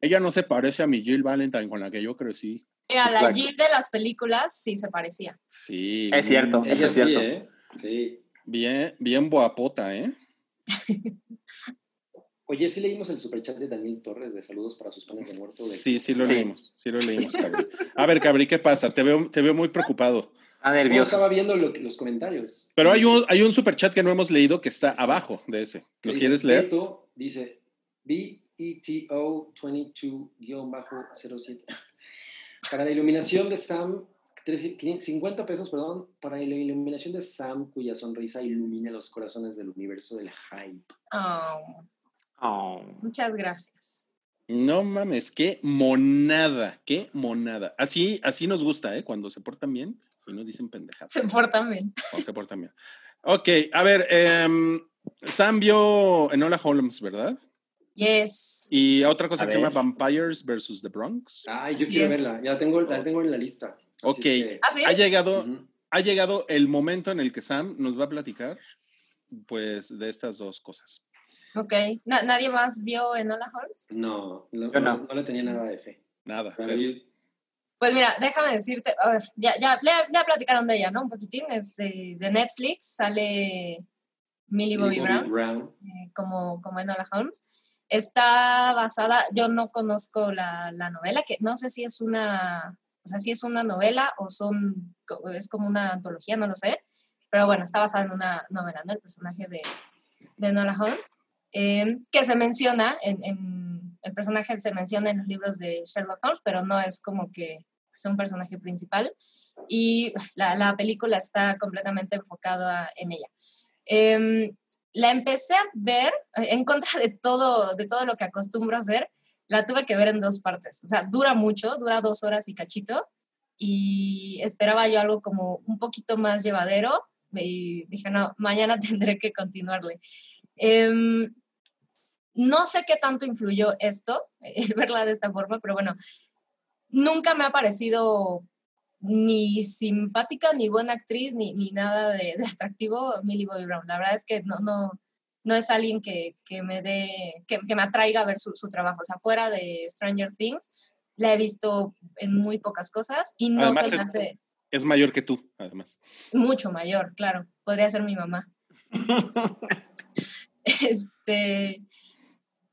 ella no se parece a mi Jill Valentine con la que yo crecí. Mira, la Jill de las películas sí se parecía. Sí. Es cierto, ella es cierto. Sí, ¿eh? sí. Bien, bien guapota, ¿eh? Oye, sí leímos el superchat de Daniel Torres de saludos para sus panes de muerto. Sí, sí lo leímos, sí lo leímos, A ver, Cabri, ¿qué pasa? Te veo, te veo muy preocupado. Ah, nervioso. estaba viendo los comentarios. Pero hay un, hay un superchat que no hemos leído que está abajo de ese. ¿Lo quieres leer? dice, BETO22-07. (laughs) Para la iluminación de Sam, 50 pesos, perdón, para la iluminación de Sam, cuya sonrisa ilumina los corazones del universo del hype. Oh. Oh. Muchas gracias. No mames, qué monada, qué monada. Así, así nos gusta, ¿eh? Cuando se portan bien y no dicen pendejadas. Se portan bien. Cuando se portan bien. Ok, a ver, em, Sam vio Enola Holmes, ¿verdad? Yes. Y otra cosa A que se llama Vampires versus The Bronx. Ay, yo quiero verla, ya tengo, la tengo en la lista. Ok, es que- ¿Ah, sí? ha llegado, Ujú. ha llegado el momento en el que Sam nos va a platicar, pues, de estas dos cosas. Ok. Na- ¿Nadie más vio Enola Holmes? No, no, Yo no. no, no le tenía nada de fe. Nada, Pues mira, déjame decirte, a ver, ya, ya, ya, ya platicaron de ella, ¿no? Un poquitín, es de, de Netflix, sale Millie Bobby, Brown, eh, como, como Enola Holmes. Está basada, yo no conozco la, la novela, que no sé si es una, o sea, si es una novela o son, es como una antología, no lo sé, pero bueno, está basada en una novela, ¿no? El personaje de, de Enola Holmes, eh, que se menciona, en, en- el personaje se menciona en los libros de Sherlock Holmes, pero no es como que sea un personaje principal, y la, la película está completamente enfocada en ella. Em, la empecé a ver eh, en contra de todo, de todo lo que acostumbro a hacer. La tuve que ver en dos partes. O sea, dura mucho, dura dos horas y cachito. Y esperaba yo algo como un poquito más llevadero. Y dije, no, mañana (laughs) tendré que continuarle. Em, no sé qué tanto influyó esto, el (laughs) verla de esta forma, pero bueno, nunca me ha parecido ni simpática, ni buena actriz, ni, ni nada de, de atractivo Millie Bobby Brown. La verdad es que no, no, no es alguien que, que me dé, que, que me atraiga a ver su, su trabajo. O sea, fuera de Stranger Things, la he visto en muy pocas cosas y no Además se me es- hace Es mayor que tú, además. mucho mayor, claro. Podría ser mi mamá. (laughs) este,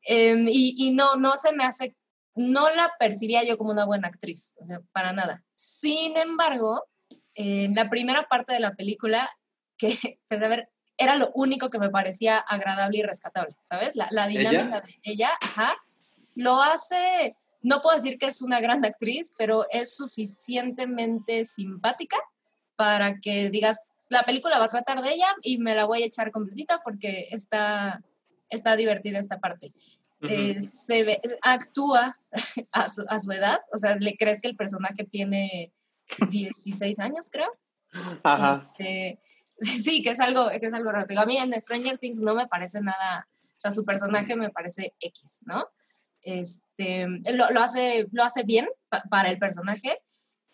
em, y, y no, no se me hace, no la percibía yo como una buena actriz, o sea, para nada. Sin embargo, en la primera parte de la película, que, (laughs) pues, a ver, era lo único que me parecía agradable y rescatable, ¿sabes? La, la dinámica de ella, ajá, lo hace, no puedo decir que es una gran actriz, pero es suficientemente simpática para que digas, la película va a tratar de ella y me la voy a echar completita porque está, está divertida esta parte. Eh, se ve, actúa (laughs) a su, a su edad, o sea, le crees que el personaje tiene 16 años, creo. Ajá. Este, (laughs) sí, que es algo, que es algo raro. A mí en Stranger Things no me parece nada, o sea, su personaje me parece X, ¿no? Este, lo, lo hace, lo hace bien pa- para el personaje.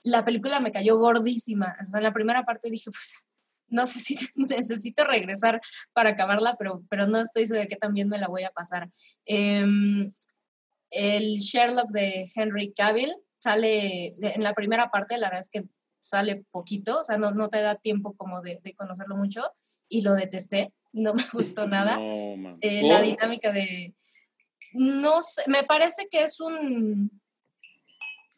La película me cayó gordísima. O sea, en la primera parte dije, pues, no sé si (laughs) necesito regresar para acabarla, pero, pero no estoy segura de que también me la voy a pasar. Em, el Sherlock de Henry Cavill sale en la primera parte, la verdad es que sale poquito, o sea, no, no te da tiempo como de, de conocerlo mucho y lo detesté, no me gustó (laughs) nada. No. Eh, la dinámica de, no sé, me parece que es un...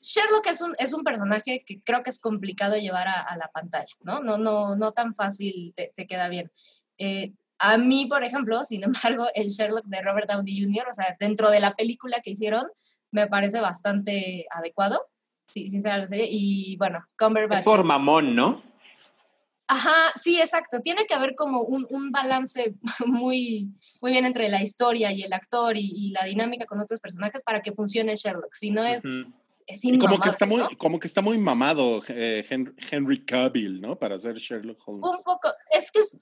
Sherlock es un, es un personaje que creo que es complicado llevar a, a la pantalla, ¿no? No, no, no tan fácil te, te queda bien. Eh, a mí, por ejemplo, sin (laughs) embargo, el Sherlock de Robert Downey Jr., o sea, dentro de la película que hicieron, me parece bastante adecuado, sí, sinceramente. Y bueno, Cumberbatch. Es por mamón, ¿no? Ajá, sí, exacto. Tiene que haber como un, un balance (laughs) muy, muy bien entre la historia y el actor y, y la dinámica con otros personajes para que funcione Sherlock. Si no es, Ujú. es Y como que está muy, ¿no? como que está muy mamado eh, Hen- Henry Cavill, ¿no? Para ser Sherlock Holmes. Un poco, es que es-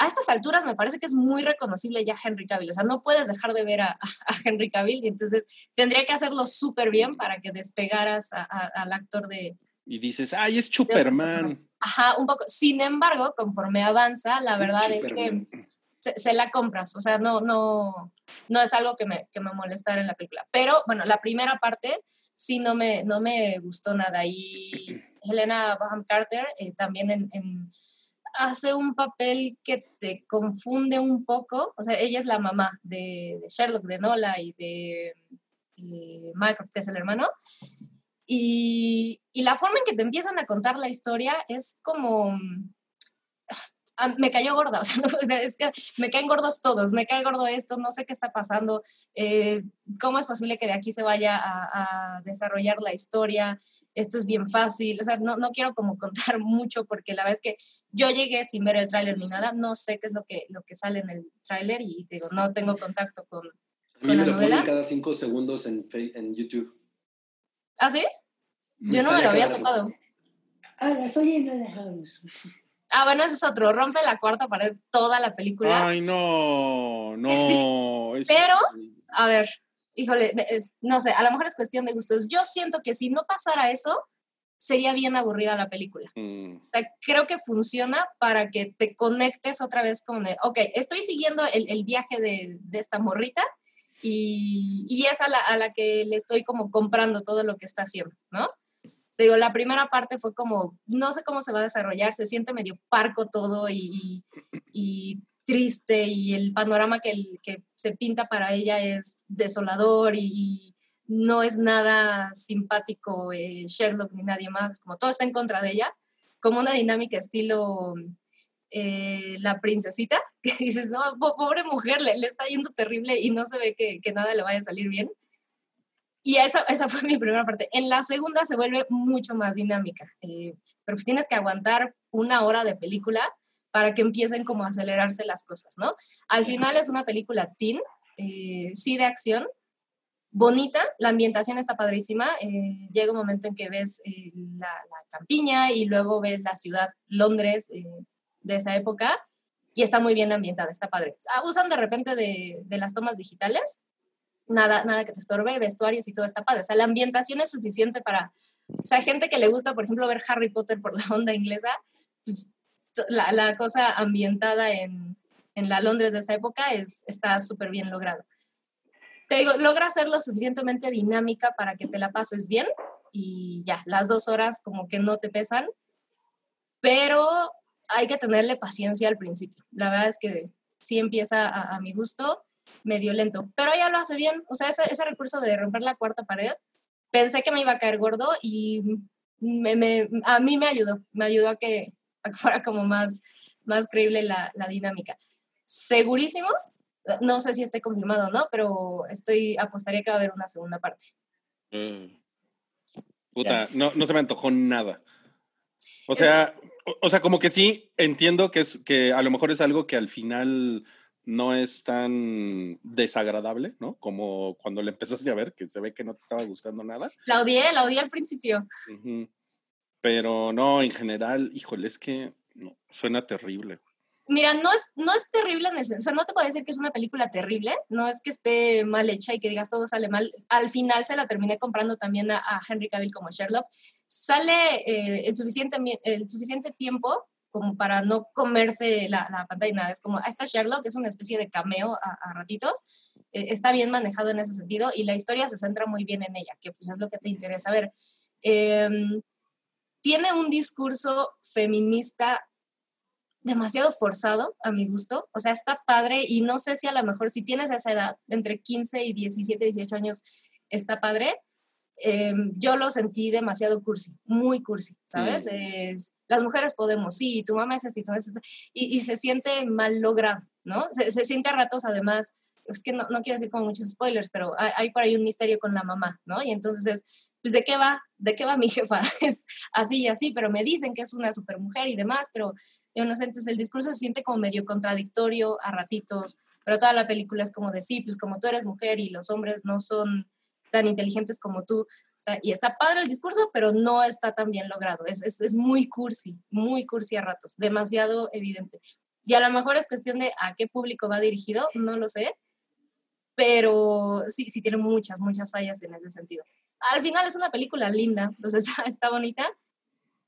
a estas alturas me parece que es muy reconocible ya Henry Cavill. O sea, no puedes dejar de ver a, a Henry Cavill y entonces tendría que hacerlo súper bien para que despegaras a- a- al actor de, Y dices, ay, es Superman. Ajá, un poco. Sin embargo, conforme avanza, la verdad es que se la compras. O sea, no, no, no es algo que me, que me molestara en la película. Pero bueno, la primera parte sí no me, no me gustó nada. Y Helena Bonham Carter eh, también en, en- hace un papel que te confunde un poco. O sea, ella es la mamá de, de Sherlock, de Nola y de que es el hermano. Y, y la forma en que te empiezan a contar la historia es como... ah, me cayó gorda, (laughs) o sea, es que me caen gordos todos, me cae gordo esto, no sé qué está pasando, eh, cómo es posible que de aquí se vaya a, desarrollar la historia, esto es bien fácil, o sea, no, no quiero como contar (laughs) mucho porque la verdad es que yo llegué sin ver el tráiler ni nada, no sé qué es lo que, lo que sale en el tráiler y digo, no tengo contacto con, a mí me lo ponen cada cinco segundos en, en YouTube. ¿Ah, sí? Yo no me lo había topado. Hola, soy en House. Ah, bueno, ese es otro. Rompe la cuarta pared toda la película. Ay, no, no. (laughs) Pero, a ver, híjole, no sé, a lo mejor es cuestión de gustos. Yo siento que si no pasara eso, sería bien aburrida la película. Mm. O sea, creo que funciona para que te conectes otra vez con el, ok, estoy siguiendo el, el viaje de, de, esta morrita y, y es a la, a la, que le estoy como comprando todo lo que está haciendo, ¿no? Te digo, la primera parte fue como, no sé cómo se va a desarrollar, se siente medio parco todo y, y triste y el panorama que, que, se pinta para ella es desolador y, no es nada simpático eh, Sherlock ni nadie más, como todo está en contra de ella, como una dinámica estilo eh, la princesita, (laughs) que dices, no, pobre mujer, le, le, está yendo terrible y no se ve que, que, nada le vaya a salir bien. Y esa, esa fue mi primera parte. En la segunda se vuelve mucho más dinámica, eh, pero pues tienes que aguantar una hora de película para que empiecen como a acelerarse las cosas, ¿no? Al final es una película teen, eh, sí de acción, bonita, la ambientación está padrísima, eh, llega un momento en que ves eh, la, la, campiña y luego ves la ciudad, Londres, eh, de esa época y está muy bien ambientada, está padre. Abusan de repente de, de, las tomas digitales, nada, nada que te estorbe, vestuarios y todo está padre. O sea, la ambientación es suficiente para, o sea, gente que le gusta, por ejemplo, ver Harry Potter por la (laughs) onda inglesa, pues la, cosa ambientada en, en, la Londres de esa época es, está súper bien logrado. Te digo, logra hacerlo suficientemente dinámica para que te la pases bien y ya, las dos horas como que no te pesan, pero hay que tenerle paciencia al principio. La verdad es que sí empieza a, mi gusto, medio lento, pero ella lo hace bien. O sea, ese, ese, recurso de romper la cuarta pared, pensé que me iba a caer gordo y me, a mí me ayudó, me ayudó a que, a (laughs) que fuera como más, más creíble la, la, dinámica. Segurísimo, no sé si esté confirmado o no, pero estoy, apostaría que va a haber una segunda parte. Mm. Puta, no, no se me antojó nada. O sea, es, o sea, como que sí entiendo que, es, que a lo mejor es algo que al final no es tan desagradable, ¿no? Como cuando le empezaste a ver, que se ve que no te estaba gustando nada. La odié, la odié al principio. Uh -huh. Pero no, en general, híjole, es que no, suena terrible. Mira, no es, no es terrible en el o sea, no te puedo decir que es una película terrible, no es que esté mal hecha y que digas todo sale mal. Al final se la terminé comprando también a, a Henry Cavill como Sherlock. Sale eh, el, suficiente, el suficiente tiempo como para no comerse la, la pantalla y nada. Es como, esta Sherlock es una especie de cameo a, a ratitos. Eh, está bien manejado en ese sentido y la historia se centra muy bien en ella, que pues es lo que te interesa ver. Eh, tiene un discurso feminista demasiado forzado a mi gusto. O sea, está padre y no sé si a lo mejor si tienes esa edad, entre 15 y 17, 18 años, está padre. Eh, yo lo sentí demasiado cursi, muy cursi, ¿sabes? Es, las mujeres podemos, sí, tu mamá es así, tu mamá es así, y, y se siente mal logrado, ¿no? Se, se, siente a ratos además, es que no, no quiero decir como muchos spoilers, pero hay, hay, por ahí un misterio con la mamá, ¿no? Y entonces es, pues, ¿de qué va? ¿De qué va mi (laughs) jefa? Es así y así, pero me dicen que es una supermujer y demás, pero yo no sé, entonces el discurso se siente como medio contradictorio a ratitos, pero toda la película es como de sí, pues como tú eres mujer y los hombres no son tan inteligentes como tú. O sea, y está padre el discurso, pero no está tan bien logrado. Es, es, es, muy cursi, muy cursi a ratos, demasiado evidente. Y a lo mejor es cuestión de a qué público va dirigido, no lo sé, pero sí, sí tiene muchas, muchas fallas en ese sentido. Al final es una película linda, (laughs) entonces está, está bonita.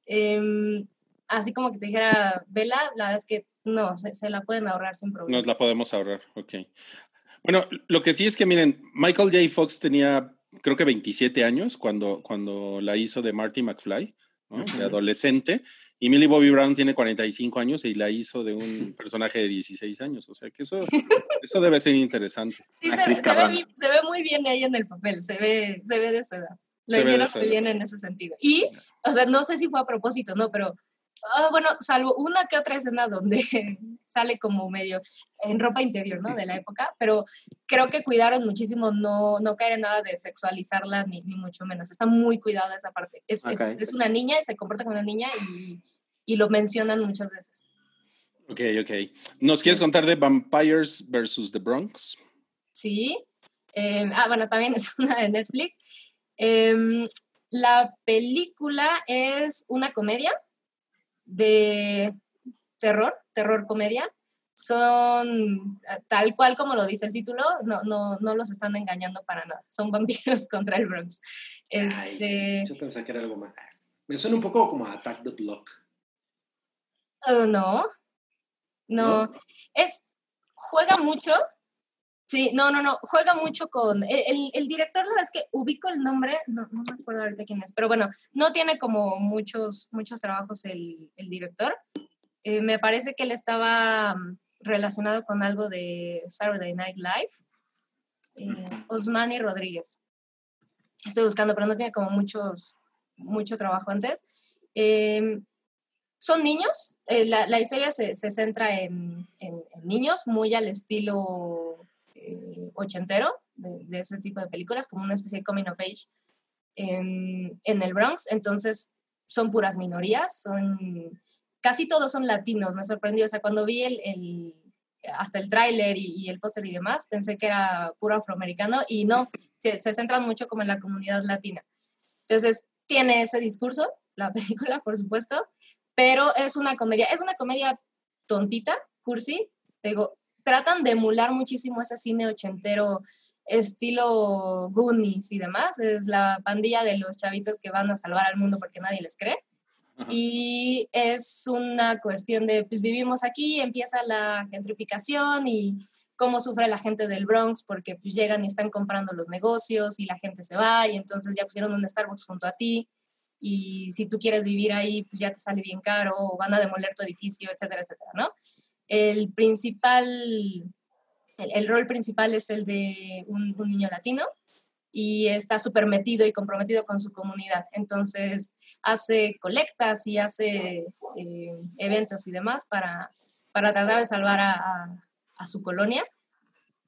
Eh, así como que te dijera, vela, la verdad es que no, se, se, la pueden ahorrar sin problema. Nos la podemos ahorrar, ok. Bueno, lo que sí es que miren, Michael J. Fox tenía creo que 27 años cuando, cuando la hizo de Marty McFly, ¿no? de adolescente, y Millie Bobby Brown tiene 45 años y la hizo de un (laughs) personaje de 16 años, o sea que eso, eso debe ser interesante. Sí, se, se, ve, se, ve, muy bien ella en el papel, se ve, se ve de su edad. Lo hicieron muy bien en ese sentido. Y, o sea, no sé si fue a propósito, ¿no? Pero Ah, bueno, salvo una que otra escena donde (laughs) sale como medio en ropa interior, ¿no? De la época, pero creo que cuidaron muchísimo no, no caer en nada de sexualizarla, ni, ni mucho menos. Está muy cuidada esa parte. Es, es, es, una niña y se comporta como una niña y, y lo mencionan muchas veces. Ok, ok. ¿Nos quieres contar de Vampires versus The Bronx? Sí. Eh, ah, bueno, también (laughs) es una de Netflix. Eh, la película es una comedia de terror, terror comedia. Son ah, tal cual como lo dice el título, no, no, no los están engañando para nada. Son vampiros (laughs) contra el Bronx. Este... yo pensé que era algo más. Me suena un poco como Attack the Block. Uh, no, no, no, es, juega mucho Sí, no, no, no, juega mucho con... El, director, la es que ubico el nombre, no, me acuerdo ahorita quién es, pero bueno, no tiene como muchos, muchos trabajos el, director. Eh, me parece que él estaba mm, relacionado con algo de Saturday Night Live. Eh, Osmani Rodríguez. Estoy buscando, pero no tiene como muchos, mucho trabajo antes. Em, son niños, eh, la, historia se, centra en, en, en, niños, muy al estilo eh, ochentero de, ese tipo de películas, como una especie de coming of age en, el Bronx. Entonces, son puras minorías, son casi todos son latinos. Me sorprendió, o sea, cuando vi el, el hasta el tráiler y, y, el póster y demás, pensé que era puro afroamericano y no, se, se centran mucho como en la comunidad latina. Entonces, tiene ese discurso, la (laughs) película, por supuesto, pero es una comedia, es una comedia tontita, cursi, digo, tratan de emular muchísimo ese cine ochentero estilo Goonies y demás. Es la pandilla de los chavitos que van a salvar al mundo porque nadie les cree. Y es una cuestión de, pues vivimos aquí, empieza la gentrificación y cómo sufre la gente del Bronx porque pues llegan y están comprando los negocios y la gente se va y entonces ya pusieron un Starbucks junto a ti y si tú quieres vivir ahí pues ya te sale bien caro o van a demoler tu edificio, etcétera, etcétera, ¿no? El principal, el, rol principal es el de un, niño latino y está súper metido y comprometido con su comunidad. Entonces hace colectas y hace eh, eventos y demás para, para tratar de salvar a, a, su colonia.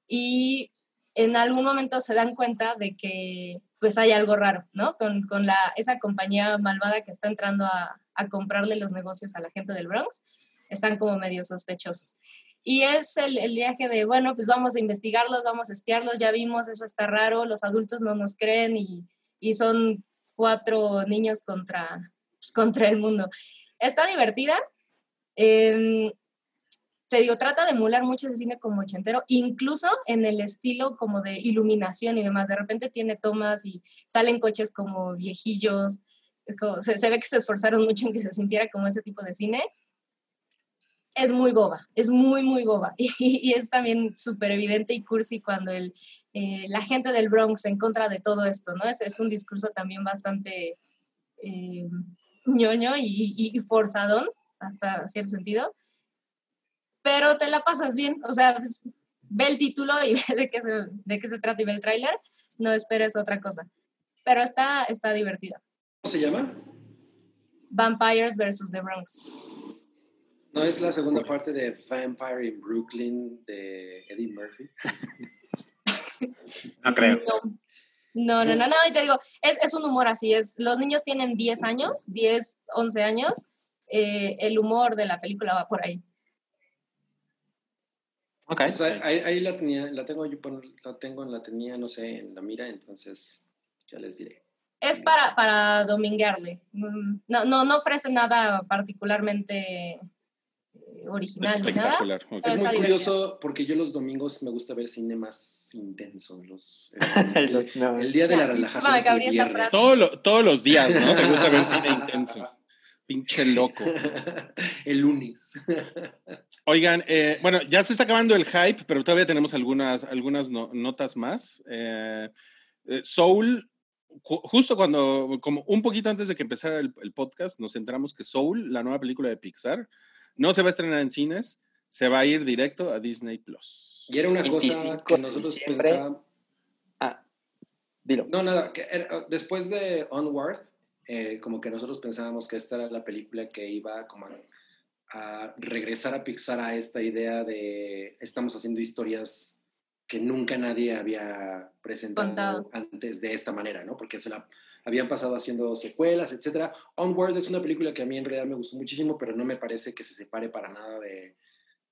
Y en algún momento se dan cuenta de que pues hay algo raro, ¿no? Con, con la, esa compañía malvada que está entrando a, a comprarle los negocios a la gente del Bronx están como medio sospechosos. Y es el, el, viaje de, bueno, pues vamos a investigarlos, vamos a espiarlos, ya vimos, eso está raro, los adultos no nos creen y, y son cuatro niños contra, pues, contra el mundo. Está divertida. Eh, te digo, trata de emular mucho ese cine como ochentero, incluso en el estilo como de iluminación y demás. De repente tiene tomas y salen coches como viejillos. Como, se, se ve que se esforzaron mucho en que se sintiera como ese tipo de cine es muy boba, es muy, muy boba. (laughs) Y, es también súper evidente y cursi cuando el, eh, la gente del Bronx en contra de todo esto, ¿no? Es, es un discurso también bastante eh, ñoño y, y, forzadón, hasta cierto sentido. Pero te la pasas bien, o sea, pues, ve el título y (laughs) ve de qué se, de qué se trata y ve el tráiler, no esperes otra cosa. Pero está, está divertida. ¿Cómo se llama? Vampires versus The Bronx. ¿No es la segunda parte de Vampire in Brooklyn de Eddie Murphy? no creo. No, no, no, no, y te digo, es, es, un humor así, es, los niños tienen 10 años, 10, 11 años, eh, el humor de la película va por ahí. Ok. Pues ahí, ahí, la tenía, la tengo yo, la tengo, la tenía, no sé, en la mira, entonces ya les diré. Es para, para dominguearle, mm, no, no, no ofrece nada particularmente original ni nada. Es muy curioso porque yo los domingos me gusta ver cine más intenso. Los, (laughs) el, el, día de la relajación. Es Todo todos los días, ¿no? Te gusta ver cine (laughs) intenso. Pinche loco. (laughs) el lunes. Oigan, eh, bueno, ya se está acabando el hype, pero todavía tenemos algunas, algunas no, notas más. Eh, eh Soul, justo cuando, como un poquito antes de que empezara el, el, podcast, nos enteramos que Soul, la nueva película de Pixar, no se va a estrenar en cines, se va a ir directo a Disney Plus. Y era una cosa que nosotros pensábamos. Ah, dilo. No, nada, que era, después de Onward, eh, como que nosotros pensábamos que esta era la película que iba como a, regresar a Pixar a esta idea de estamos haciendo historias que nunca nadie había presentado antes de esta manera, ¿no? Porque se la habían pasado haciendo secuelas, etcétera. Onward es una película que a mí en realidad me gustó muchísimo, pero no me parece que se separe para nada de,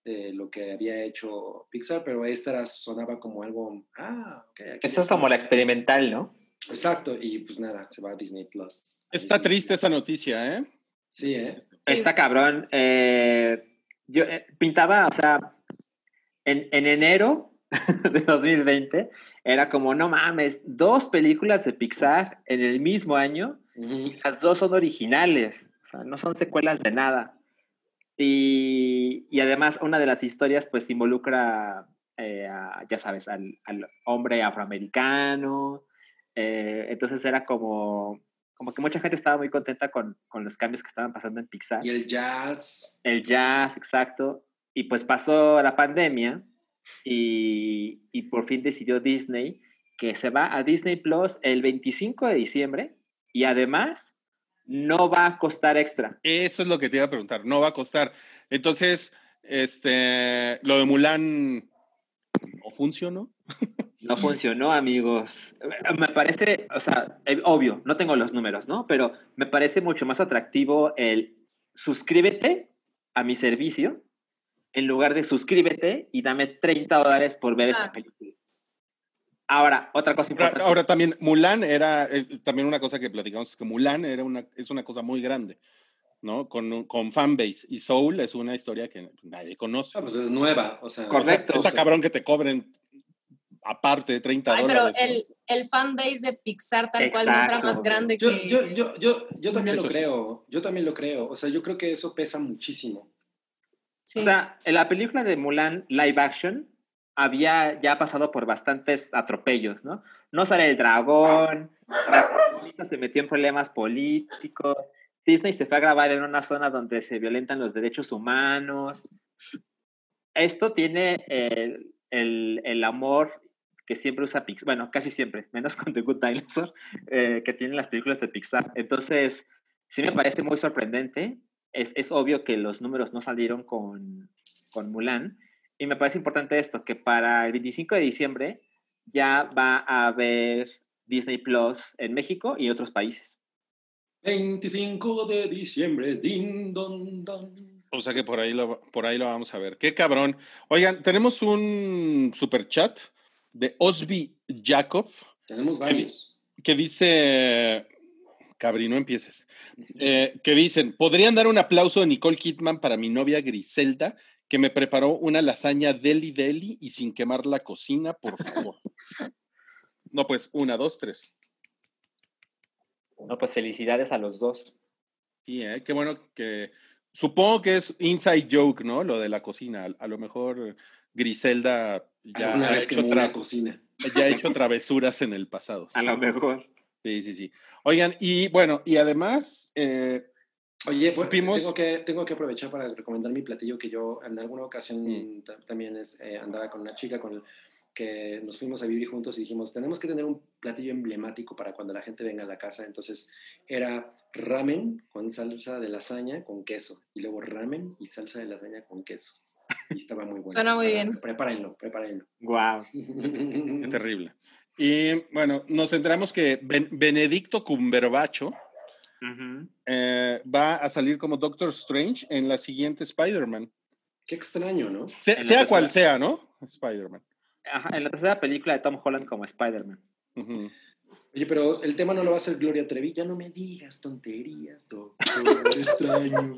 de lo que había hecho Pixar, pero esta sonaba como algo, ah, ok. Esta es como la experimental, ¿no? Exacto, y pues nada, se va a Disney Plus. Está triste esa noticia, ¿eh? Sí, ¿eh? Está cabrón. Eh, yo eh, pintaba, o sea, en, en enero (laughs) de 2020 era como, no mames, dos películas de Pixar en el mismo año y las dos son originales, o sea, no son secuelas de nada. Y, y además una de las historias pues involucra, eh, ya sabes, al, al, hombre afroamericano, eh, entonces era como, como que mucha gente estaba muy contenta con, con los cambios que estaban pasando en Pixar. Y el jazz. El jazz, exacto. Y pues pasó la pandemia y, y, por fin decidió Disney que se va a Disney Plus el 25 de diciembre y además no va a costar extra. Eso es lo que te iba a preguntar, no va a costar. Entonces, este, lo de Mulan no funcionó. (laughs) No funcionó, amigos. Me parece, o sea, eh, obvio, no tengo los números, ¿no? Pero me parece mucho más atractivo el suscríbete a mi servicio en lugar de suscríbete y dame 30 dólares por ver esta película. Ahora, otra cosa importante. Ahora, también, Mulan era, eh, también una cosa que platicamos, que Mulan era una, es una cosa muy grande, ¿no? Con, con fanbase. Y Soul es una historia que nadie conoce. Ah, pues es nueva, o sea. Correcto. está cabrón que te cobren aparte de 30 Ay, dólares. Pero el, el fanbase de Pixar tal cual no será más grande yo, que... Yo, yo, yo, yo también lo creo, yo también lo creo. O sea, yo creo que eso pesa muchísimo. Sí. O sea, en la película de Mulan live action había ya pasado por bastantes atropellos, ¿no? No sale el dragón, se metió en problemas políticos, Disney se fue a grabar en una zona donde se violentan los derechos humanos. Esto tiene el, el, el amor que siempre usa Pixar, bueno, casi siempre, menos con The Good Dinosaur, eh, que tienen las películas de Pixar. Entonces, sí me parece muy sorprendente. Es, es obvio que los números no salieron con, con Mulan. Y me parece importante esto, que para el 25 de diciembre ya va a haber Disney Plus en México y otros países. 25 de diciembre, din, don, don. O sea que por ahí, lo, por ahí lo vamos a ver. Qué cabrón. Oigan, tenemos un super chat de Osby Jacob. Tenemos varios. Que, que dice, Cabri, no empieces. Eh, que dicen, ¿podrían dar un aplauso a Nicole Kidman para mi novia Griselda, que me preparó una lasaña deli deli y sin quemar la cocina, por favor? (laughs) no, pues, una, dos, tres. No, pues felicidades a los dos. Sí, ¿eh? qué bueno que... Supongo que es inside joke, ¿no? Lo de la cocina. A, lo mejor Griselda ya ha, hecho tra cocina. ya ha hecho (laughs) travesuras en el pasado. A lo mejor. Sí, sí, sí. Oigan, y bueno, y además... Eh, Oye, pues, tengo, que, tengo que aprovechar para recomendar mi platillo que yo en alguna ocasión mm. también es, eh, andaba con una chica con el, que nos fuimos a vivir juntos y dijimos, tenemos que tener un platillo emblemático para cuando la gente venga a la casa. Entonces era ramen con salsa de lasaña con queso y luego ramen y salsa de lasaña con queso. Y estaba muy bueno. Suena muy bien. Prepárenlo, prepárenlo. Wow. (laughs) Qué terrible. Y bueno, nos enteramos que Benedicto Cumberbacho uh -huh. eh, va a salir como Doctor Strange en la siguiente Spider-Man. Qué extraño, ¿no? Se, sea cual sea, ¿no? Spider-Man. Ajá, en la tercera película de Tom Holland como Spider-Man. Uh -huh. Oye, pero el tema no lo va a hacer Gloria Trevi. Ya no me digas tonterías, doctor (laughs) extraño.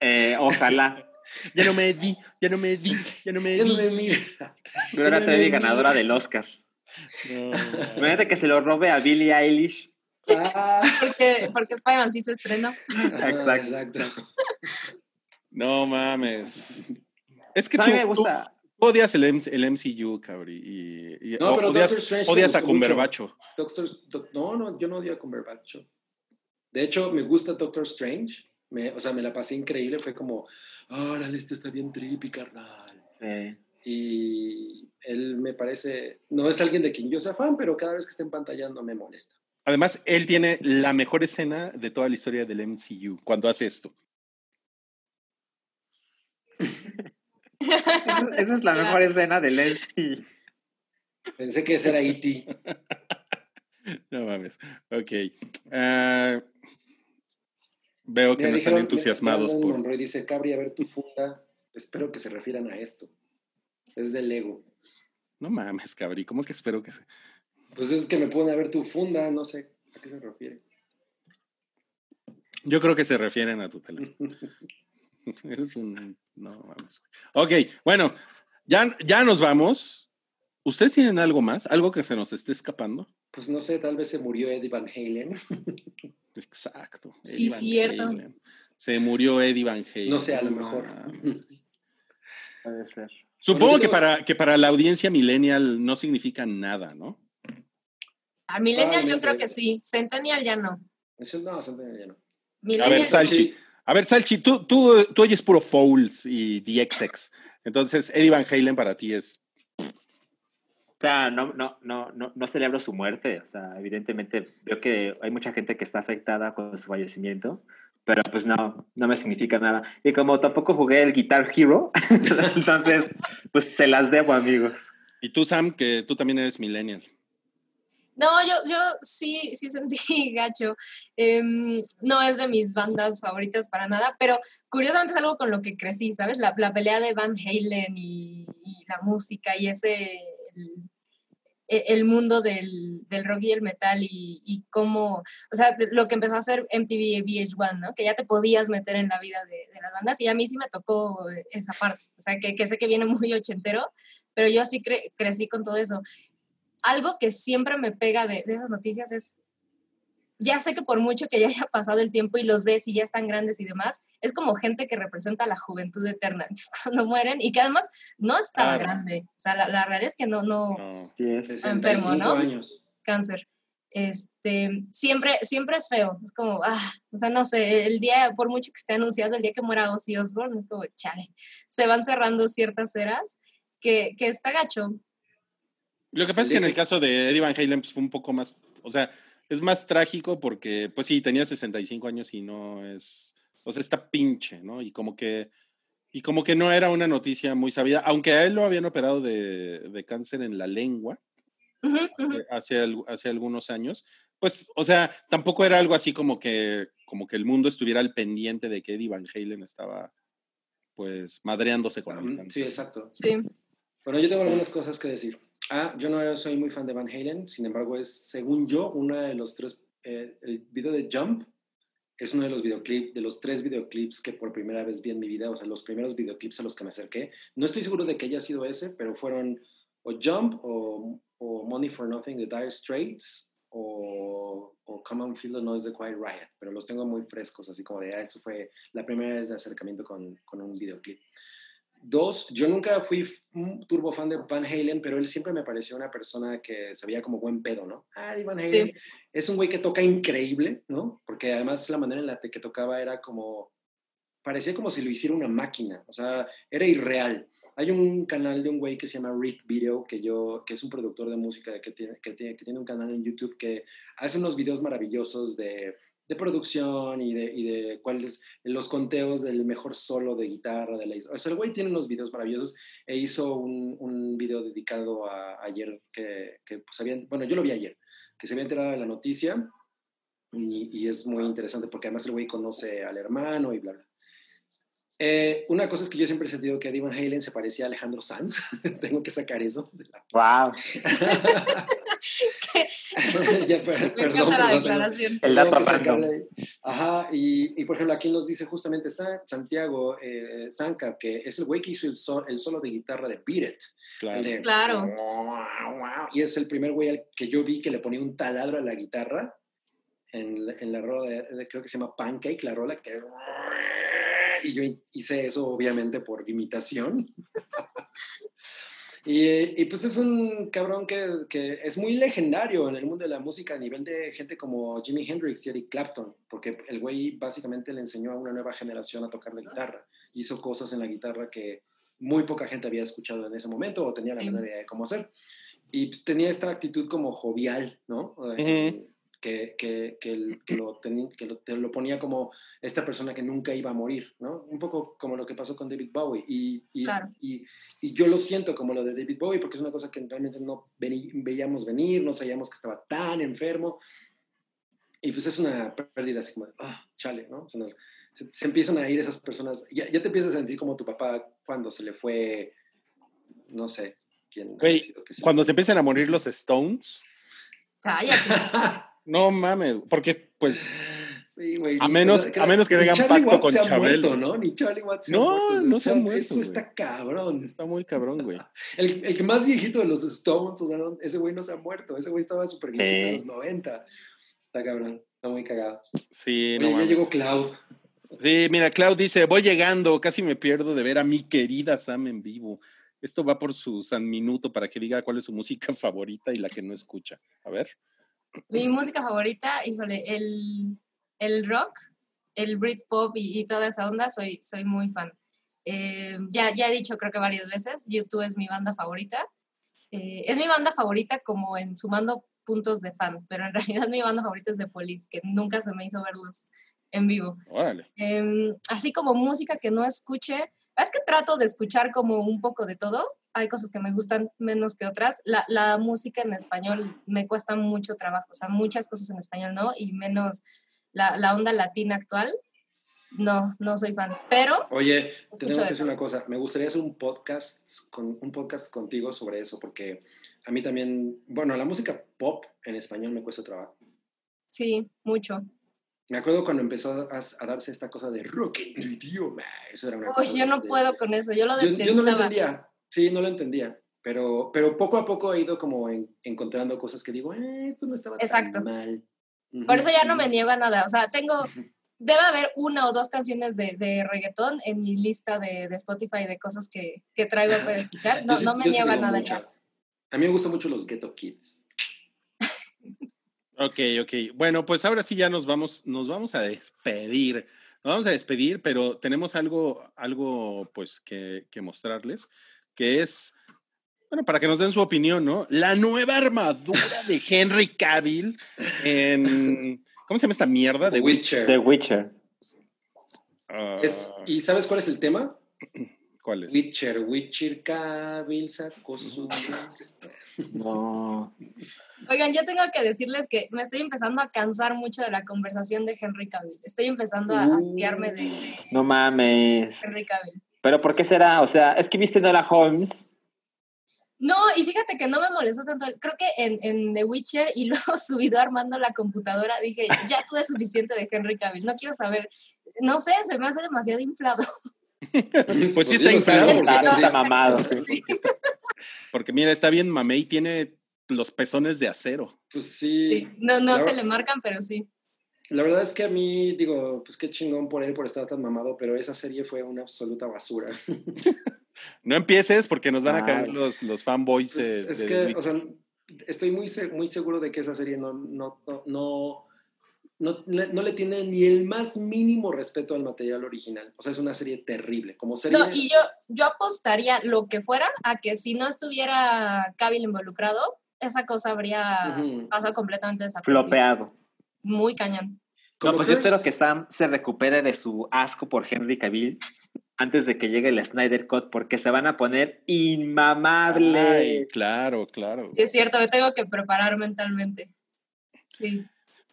Eh, ojalá. Ya no me di, ya no me di, ya no me di. Ya no me mira. Gloria Trevi, ganadora del Oscar. No. Imagínate que se lo robe a Billie Eilish. Ah. Porque, porque Spider-Man sí se estrenó. Exacto. Exacto. No mames. Es que A tú, mí me gusta. tú odias el, el MCU, cabrón. Y, y No, pero odias, Doctor Strange me odias a. Cumberbacho. Doctor, doc- no, no, yo no odio a Cumberbatch. De hecho, me gusta Doctor Strange. Me, o sea, me la pasé increíble. Fue como, órale, esto está bien trippy, carnal. Sí. Y él me parece, no es alguien de quien yo sea fan, pero cada vez que está en pantalla no me molesta. Además, él tiene la mejor escena de toda la historia del MCU cuando hace esto. Esa es la mejor escena del MCU. Pensé que ese era E.T. (laughs) no mames. Ok. Uh, veo que no están entusiasmados por. Monroy dice: Cabri, a ver tu funda. Espero que se refieran a esto. Es del Lego. No mames, Cabri. ¿Cómo que espero que se.? Pues es que me a ver tu funda. No sé a qué se refiere. Yo creo que se refieren a tu teléfono. (laughs) es un. No mames. Ok, bueno, ya, ya nos vamos. ¿Ustedes tienen algo más? ¿Algo que se nos esté escapando? Pues no sé, tal vez se murió Eddie Van Halen. Exacto. (laughs) Sí, cierto. Se murió Eddie Van Halen. No sé, a lo mejor. (laughs) Puede ser. Supongo que, para, que para la audiencia millennial no significa nada, ¿no? A millennial yo creo que sí. Centennial ya no. no, Centennial ya no. A ver, Salchi. A ver, Salchi, tú, tú, tú oyes puro Fouls y DXX. Entonces, Eddie Van Halen para ti es o sea, no, no, no, no, no celebro su muerte. O sea, evidentemente veo que hay mucha gente que está afectada con su fallecimiento, pero pues no, no me significa nada. Y como tampoco jugué el Guitar Hero, (laughs) entonces pues se las debo, amigos. Y tú, Sam, que tú también eres millennial. No, yo, yo sí, sí sentí (laughs) gacho. Em, no es de mis bandas favoritas para nada, pero curiosamente es algo con lo que crecí, ¿sabes? La, la pelea de Van Halen y, y, la música y ese el, mundo del, del, rock y el metal y, y, cómo, o sea, lo que empezó a hacer MTV VH1, ¿no? Que ya te podías meter en la vida de, las bandas y a mí sí me tocó esa parte, o sea, que, sé que viene muy ochentero, pero yo sí crecí con todo eso. Algo que siempre me pega de esas noticias es ya sé que por mucho que ya haya pasado el tiempo y los ves y ya están grandes y demás, es como gente que representa la juventud eterna. (laughs) Entonces, cuando mueren, y que además no estaba grande. O sea, la, la, realidad es que no, no, enfermo, ¿no? Años. Cáncer. Este, siempre, siempre es feo. Es como, ah, o sea, no sé, el día, por mucho que esté anunciado, el día que muera Ozzy Osbourne, es como, chale, se van cerrando ciertas eras que, que está gacho. Lo que pasa es que en el caso de Eddie Van Halen pues, fue un poco más, o sea, es más trágico porque, pues sí, tenía 65 años y no es, o sea, está pinche, ¿no? Y como que, y como que no era una noticia muy sabida, aunque a él lo habían operado de, de cáncer en la lengua Hace, hace, algunos años, pues, o sea, tampoco era algo así como que, como que el mundo estuviera al pendiente de que Eddie Van Halen estaba, pues, madreándose con el cáncer. Sí, exacto. Sí. Bueno, yo tengo algunas cosas que decir. Ah, yo no soy muy fan de Van Halen, sin embargo es, según yo, uno de los tres, eh, el video de Jump es uno de los videoclips, de los tres videoclips que por primera vez vi en mi vida, o sea, los primeros videoclips a los que me acerqué. No estoy seguro de que haya sido ese, pero fueron o Jump o, Money for Nothing de Dire Straits o, o Come on Feel the Noise de Quiet Riot, pero los tengo muy frescos, así como de, ah, eso fue la primera vez de acercamiento con, con un videoclip. Dos, yo nunca fui un turbo fan de Van Halen, pero él siempre me pareció una persona que se veía como buen pedo, ¿no? Ah, Van Halen es un güey que toca increíble, ¿no? Porque además la manera en la que tocaba era como, parecía como si lo hiciera una máquina, o sea, era irreal. Hay un canal de un güey que se llama Rick Video, que yo, que es un productor de música que tiene, que tiene, que tiene un canal en YouTube que hace unos videos maravillosos de de producción y de, y de cuáles los conteos del mejor solo de guitarra de la O sea, el güey tiene unos videos maravillosos e hizo un, un video dedicado a, ayer que, que pues habían, bueno, yo lo vi ayer, que se había enterado de la noticia y, y, es muy interesante porque además el güey conoce al hermano y bla, bla. Eh, una cosa es que yo siempre he sentido que Eddie Van Halen se parecía a Alejandro Sanz. (laughs) Tengo que sacar eso. ¡Wow! (laughs) (laughs) ya, perdón, la declaración. El dato Ajá, y, y, por ejemplo, aquí nos dice justamente Santiago eh, Zanca, que es el güey que hizo el, el, solo de guitarra de Beat It. Claro. claro. Y es el primer güey que yo vi que le ponía un taladro a la guitarra en, en la rola, de, creo que se llama Pancake, la rola que y yo hice eso obviamente por imitación. (laughs) y, y, pues es un cabrón que, que, es muy legendario en el mundo de la música a nivel de gente como Jimi Hendrix y Eric Clapton, porque el güey básicamente le enseñó a una nueva generación a tocar la guitarra. Hizo cosas en la guitarra que muy poca gente había escuchado en ese momento o tenía la menor idea de cómo hacer. Y tenía esta actitud como jovial, ¿no? Que, que, que, lo, que lo, te lo ponía como esta persona que nunca iba a morir, ¿no? Un poco como lo que pasó con David Bowie. Y, y, y, y, yo lo siento como lo de David Bowie, porque es una cosa que realmente no veíamos venir, no sabíamos que estaba tan enfermo. Y pues es una pérdida así como, ah, chale, ¿no? Se, se, empiezan a ir esas personas, ya, ya, te empiezas a sentir como tu papá cuando se le fue, no sé, quién. cuando se empiezan a morir los Stones. Cállate. (laughs) No mames, porque pues. Sí, güey. A menos, a menos que tengan pacto con Chabelo. ¿no? Ni Charlie Watts se no, ha muerto. No, se ha muerto. Eso está cabrón. Está muy cabrón, güey. (laughs) el, el que más viejito de los Stones, o sea, ese güey no se ha muerto. Ese güey estaba súper viejito en los 90. Está cabrón. Está muy cagado. Sí, no. Ya llegó Cloud. Sí, mira, Cloud dice: Voy llegando, casi me pierdo de ver a mi querida Sam en vivo. Esto va por su San Minuto para que diga cuál es su música (laughs) favorita y la que no escucha. A ver. Mi música favorita, híjole, el, el rock, el Britpop y, y toda esa onda, soy, soy muy fan. Eh, ya, ya he dicho creo que varias veces, YouTube es mi banda favorita. Eh, es mi banda favorita como en sumando puntos de fan, pero en (laughs) realidad mi banda favorita es The Police, que nunca se me hizo verlos en vivo. Eh, así como música que no escuche, es que trato de escuchar como un poco de todo, hay cosas que me gustan menos que otras. La, la, música en español me cuesta mucho trabajo, o sea, muchas cosas en español, ¿no? Y menos la, la onda latina actual. No, no soy fan, pero... Oye, tenemos que decir una cosa, me gustaría hacer un podcast, con, un podcast contigo sobre eso, porque a mí también, bueno, la música pop en español me cuesta trabajo. Sí, mucho. Me acuerdo cuando empezó a, darse esta cosa de rock en tu idioma. Eso era una Uy, yo no puedo con eso, yo lo. Yo, yo no lo entendía. Sí, no lo entendía, pero, pero poco a poco he ido como encontrando cosas que digo, eh, esto no estaba tan mal. Por eso ya no me niego a nada, o sea, tengo, debe haber una o dos canciones de, de reggaetón en mi lista de, de Spotify de cosas que, que traigo para escuchar, no, no me niego a nada ya. A mí me gustan mucho los Ghetto Kids. Ok, ok. Bueno, pues ahora sí ya nos vamos, nos vamos a despedir. Nos vamos a despedir, pero tenemos algo, algo pues que, que mostrarles que es, bueno, para que nos den su opinión, ¿no? La nueva armadura de Henry Cavill en, ¿cómo se llama esta mierda? The Witcher. The Witcher. Ah. ¿Y sabes cuál es el tema? (clears throat) ¿Cuál es? Witcher, Witcher Cavill sacó su... (laughs) No. Oigan, yo tengo que decirles que me estoy empezando a cansar mucho de la conversación de Henry Cavill. Estoy empezando a hastiarme de, de No mames. Henry Cavill. Pero ¿por qué será? O sea, es que viste Nola Holmes. No, y fíjate que no me molestó tanto. Creo que en, en The Witcher y (laughs) luego subido armando la computadora dije, ya tuve suficiente de Henry Cavill, no quiero saber. No sé, se me hace demasiado inflado. (laughs) pues sí está inflado. Claro, está mamado. (laughs) Sí. Porque mira, está bien mamey, tiene los pezones de acero. Pues sí. Sí, No, no se le marcan, pero sí. La verdad es que a mí, digo, pues qué chingón por él por estar tan mamado, pero esa serie fue una absoluta basura. (laughs) No empieces porque nos van a caer los, los fanboys. Pues, eh, es de- que, o sea, estoy muy, se- muy seguro de que esa serie no, no, no, no, no, le- no le tiene ni el más mínimo respeto al material original. O sea, es una serie terrible. Como serie... No, y yo, yo apostaría lo que fuera a que si no estuviera Cavill involucrado, esa cosa habría pasado completamente desapercibida. Flopeado. Muy cañón. No, pues yo espero que Sam se recupere de su asco por Henry Cavill antes de que llegue el Snyder Cut, porque se van a poner inmamables. Ay, claro, claro. Es cierto, me tengo que preparar mentalmente. Sí.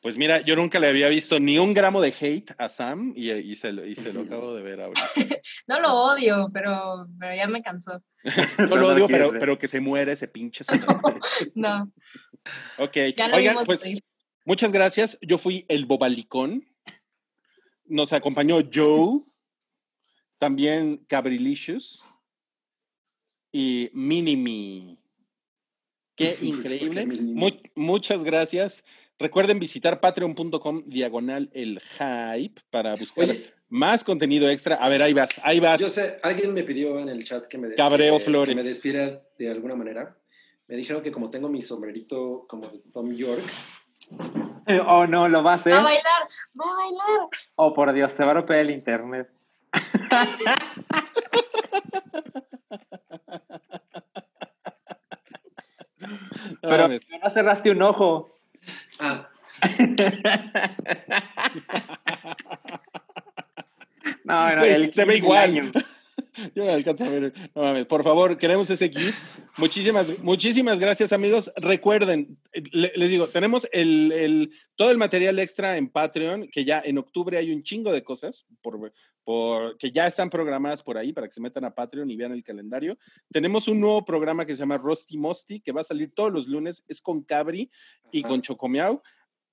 Pues mira, yo nunca le había visto ni un gramo de hate a Sam y, y se, lo- y se lo acabo de ver ahora. (laughs) No lo odio, pero, pero ya me cansó. No No, lo odio, pero, pero que se muere ese pinche. (laughs) No, ok, ya lo oigan, vimos pues. Muchas gracias. Yo fui el Bobalicón. Nos acompañó Joe, también Cabrilicious y Minimi. Qué (laughs) increíble. Muchas gracias. Recuerden visitar patreon.com diagonal el hype para buscar Oye. más contenido extra. A ver, ahí vas, ahí vas. Yo sé, alguien me pidió en el chat que me, des- Cabreo que- Flores. que me despiera de alguna manera. Me dijeron que como tengo mi sombrerito como de Tom York, (laughs) Oh, no, lo va a hacer. Va a bailar, va a bailar. Oh, por Dios, se va a romper el internet. (laughs) Pero no cerraste un ojo. ah, (laughs) no, no, se ve igual. Yo no alcanzo a ver. No mames, por favor, queremos ese GIF. Muchísimas, muchísimas gracias, amigos. Recuerden, les digo, tenemos el, el, todo el material extra en Patreon, que ya en octubre hay un chingo de cosas por, por, que ya están programadas por ahí para que se metan a Patreon y vean el calendario. Tenemos un nuevo programa que se llama Rusty Mosty, que va a salir todos los lunes. Es con Cabri y con Chocomiao.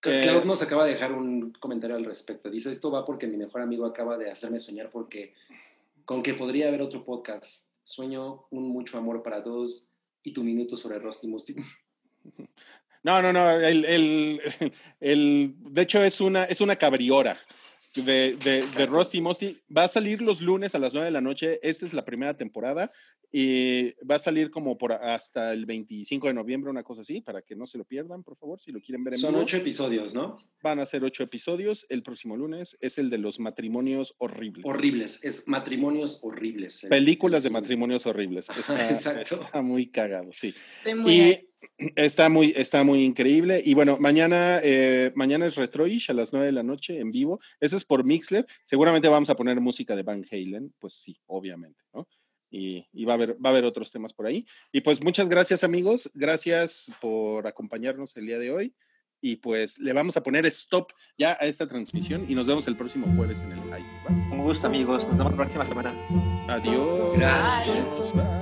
Claro, eh, nos acaba de dejar un comentario al respecto. Dice, esto va porque mi mejor amigo acaba de hacerme soñar porque con que podría haber otro podcast. Sueño un mucho amor para todos y tu minuto sobre Rusty Musty. (laughs) No, no, no. El, el, (laughs) el, de hecho, es una, es una cabriora de, de, de Rusty Musty. Va a salir los lunes a las 9 de la noche. Esta es la primera temporada. Y va a salir como por hasta el 25 de noviembre, una cosa así, para que no se lo pierdan, por favor, si lo quieren ver en Son ocho episodios, ¿no? Van a ser ocho episodios. El próximo lunes es el de los matrimonios horribles. Horribles, es matrimonios horribles. Películas de matrimonios horribles. (laughs) Está, Exacto. está muy cagado, sí. y está muy, está muy increíble. Y bueno, mañana, eh, mañana es Retroish a las 9 de la noche en vivo. Ese es por Mixler. Seguramente vamos a poner música de Van Halen, pues sí, obviamente, ¿no? y, va, a haber, va a haber otros temas por ahí. Y pues muchas gracias amigos, gracias por acompañarnos el día de hoy y pues le vamos a poner stop ya a esta transmisión y nos vemos el próximo jueves en el live. Un gusto amigos, nos vemos la próxima semana. Adiós. Gracias.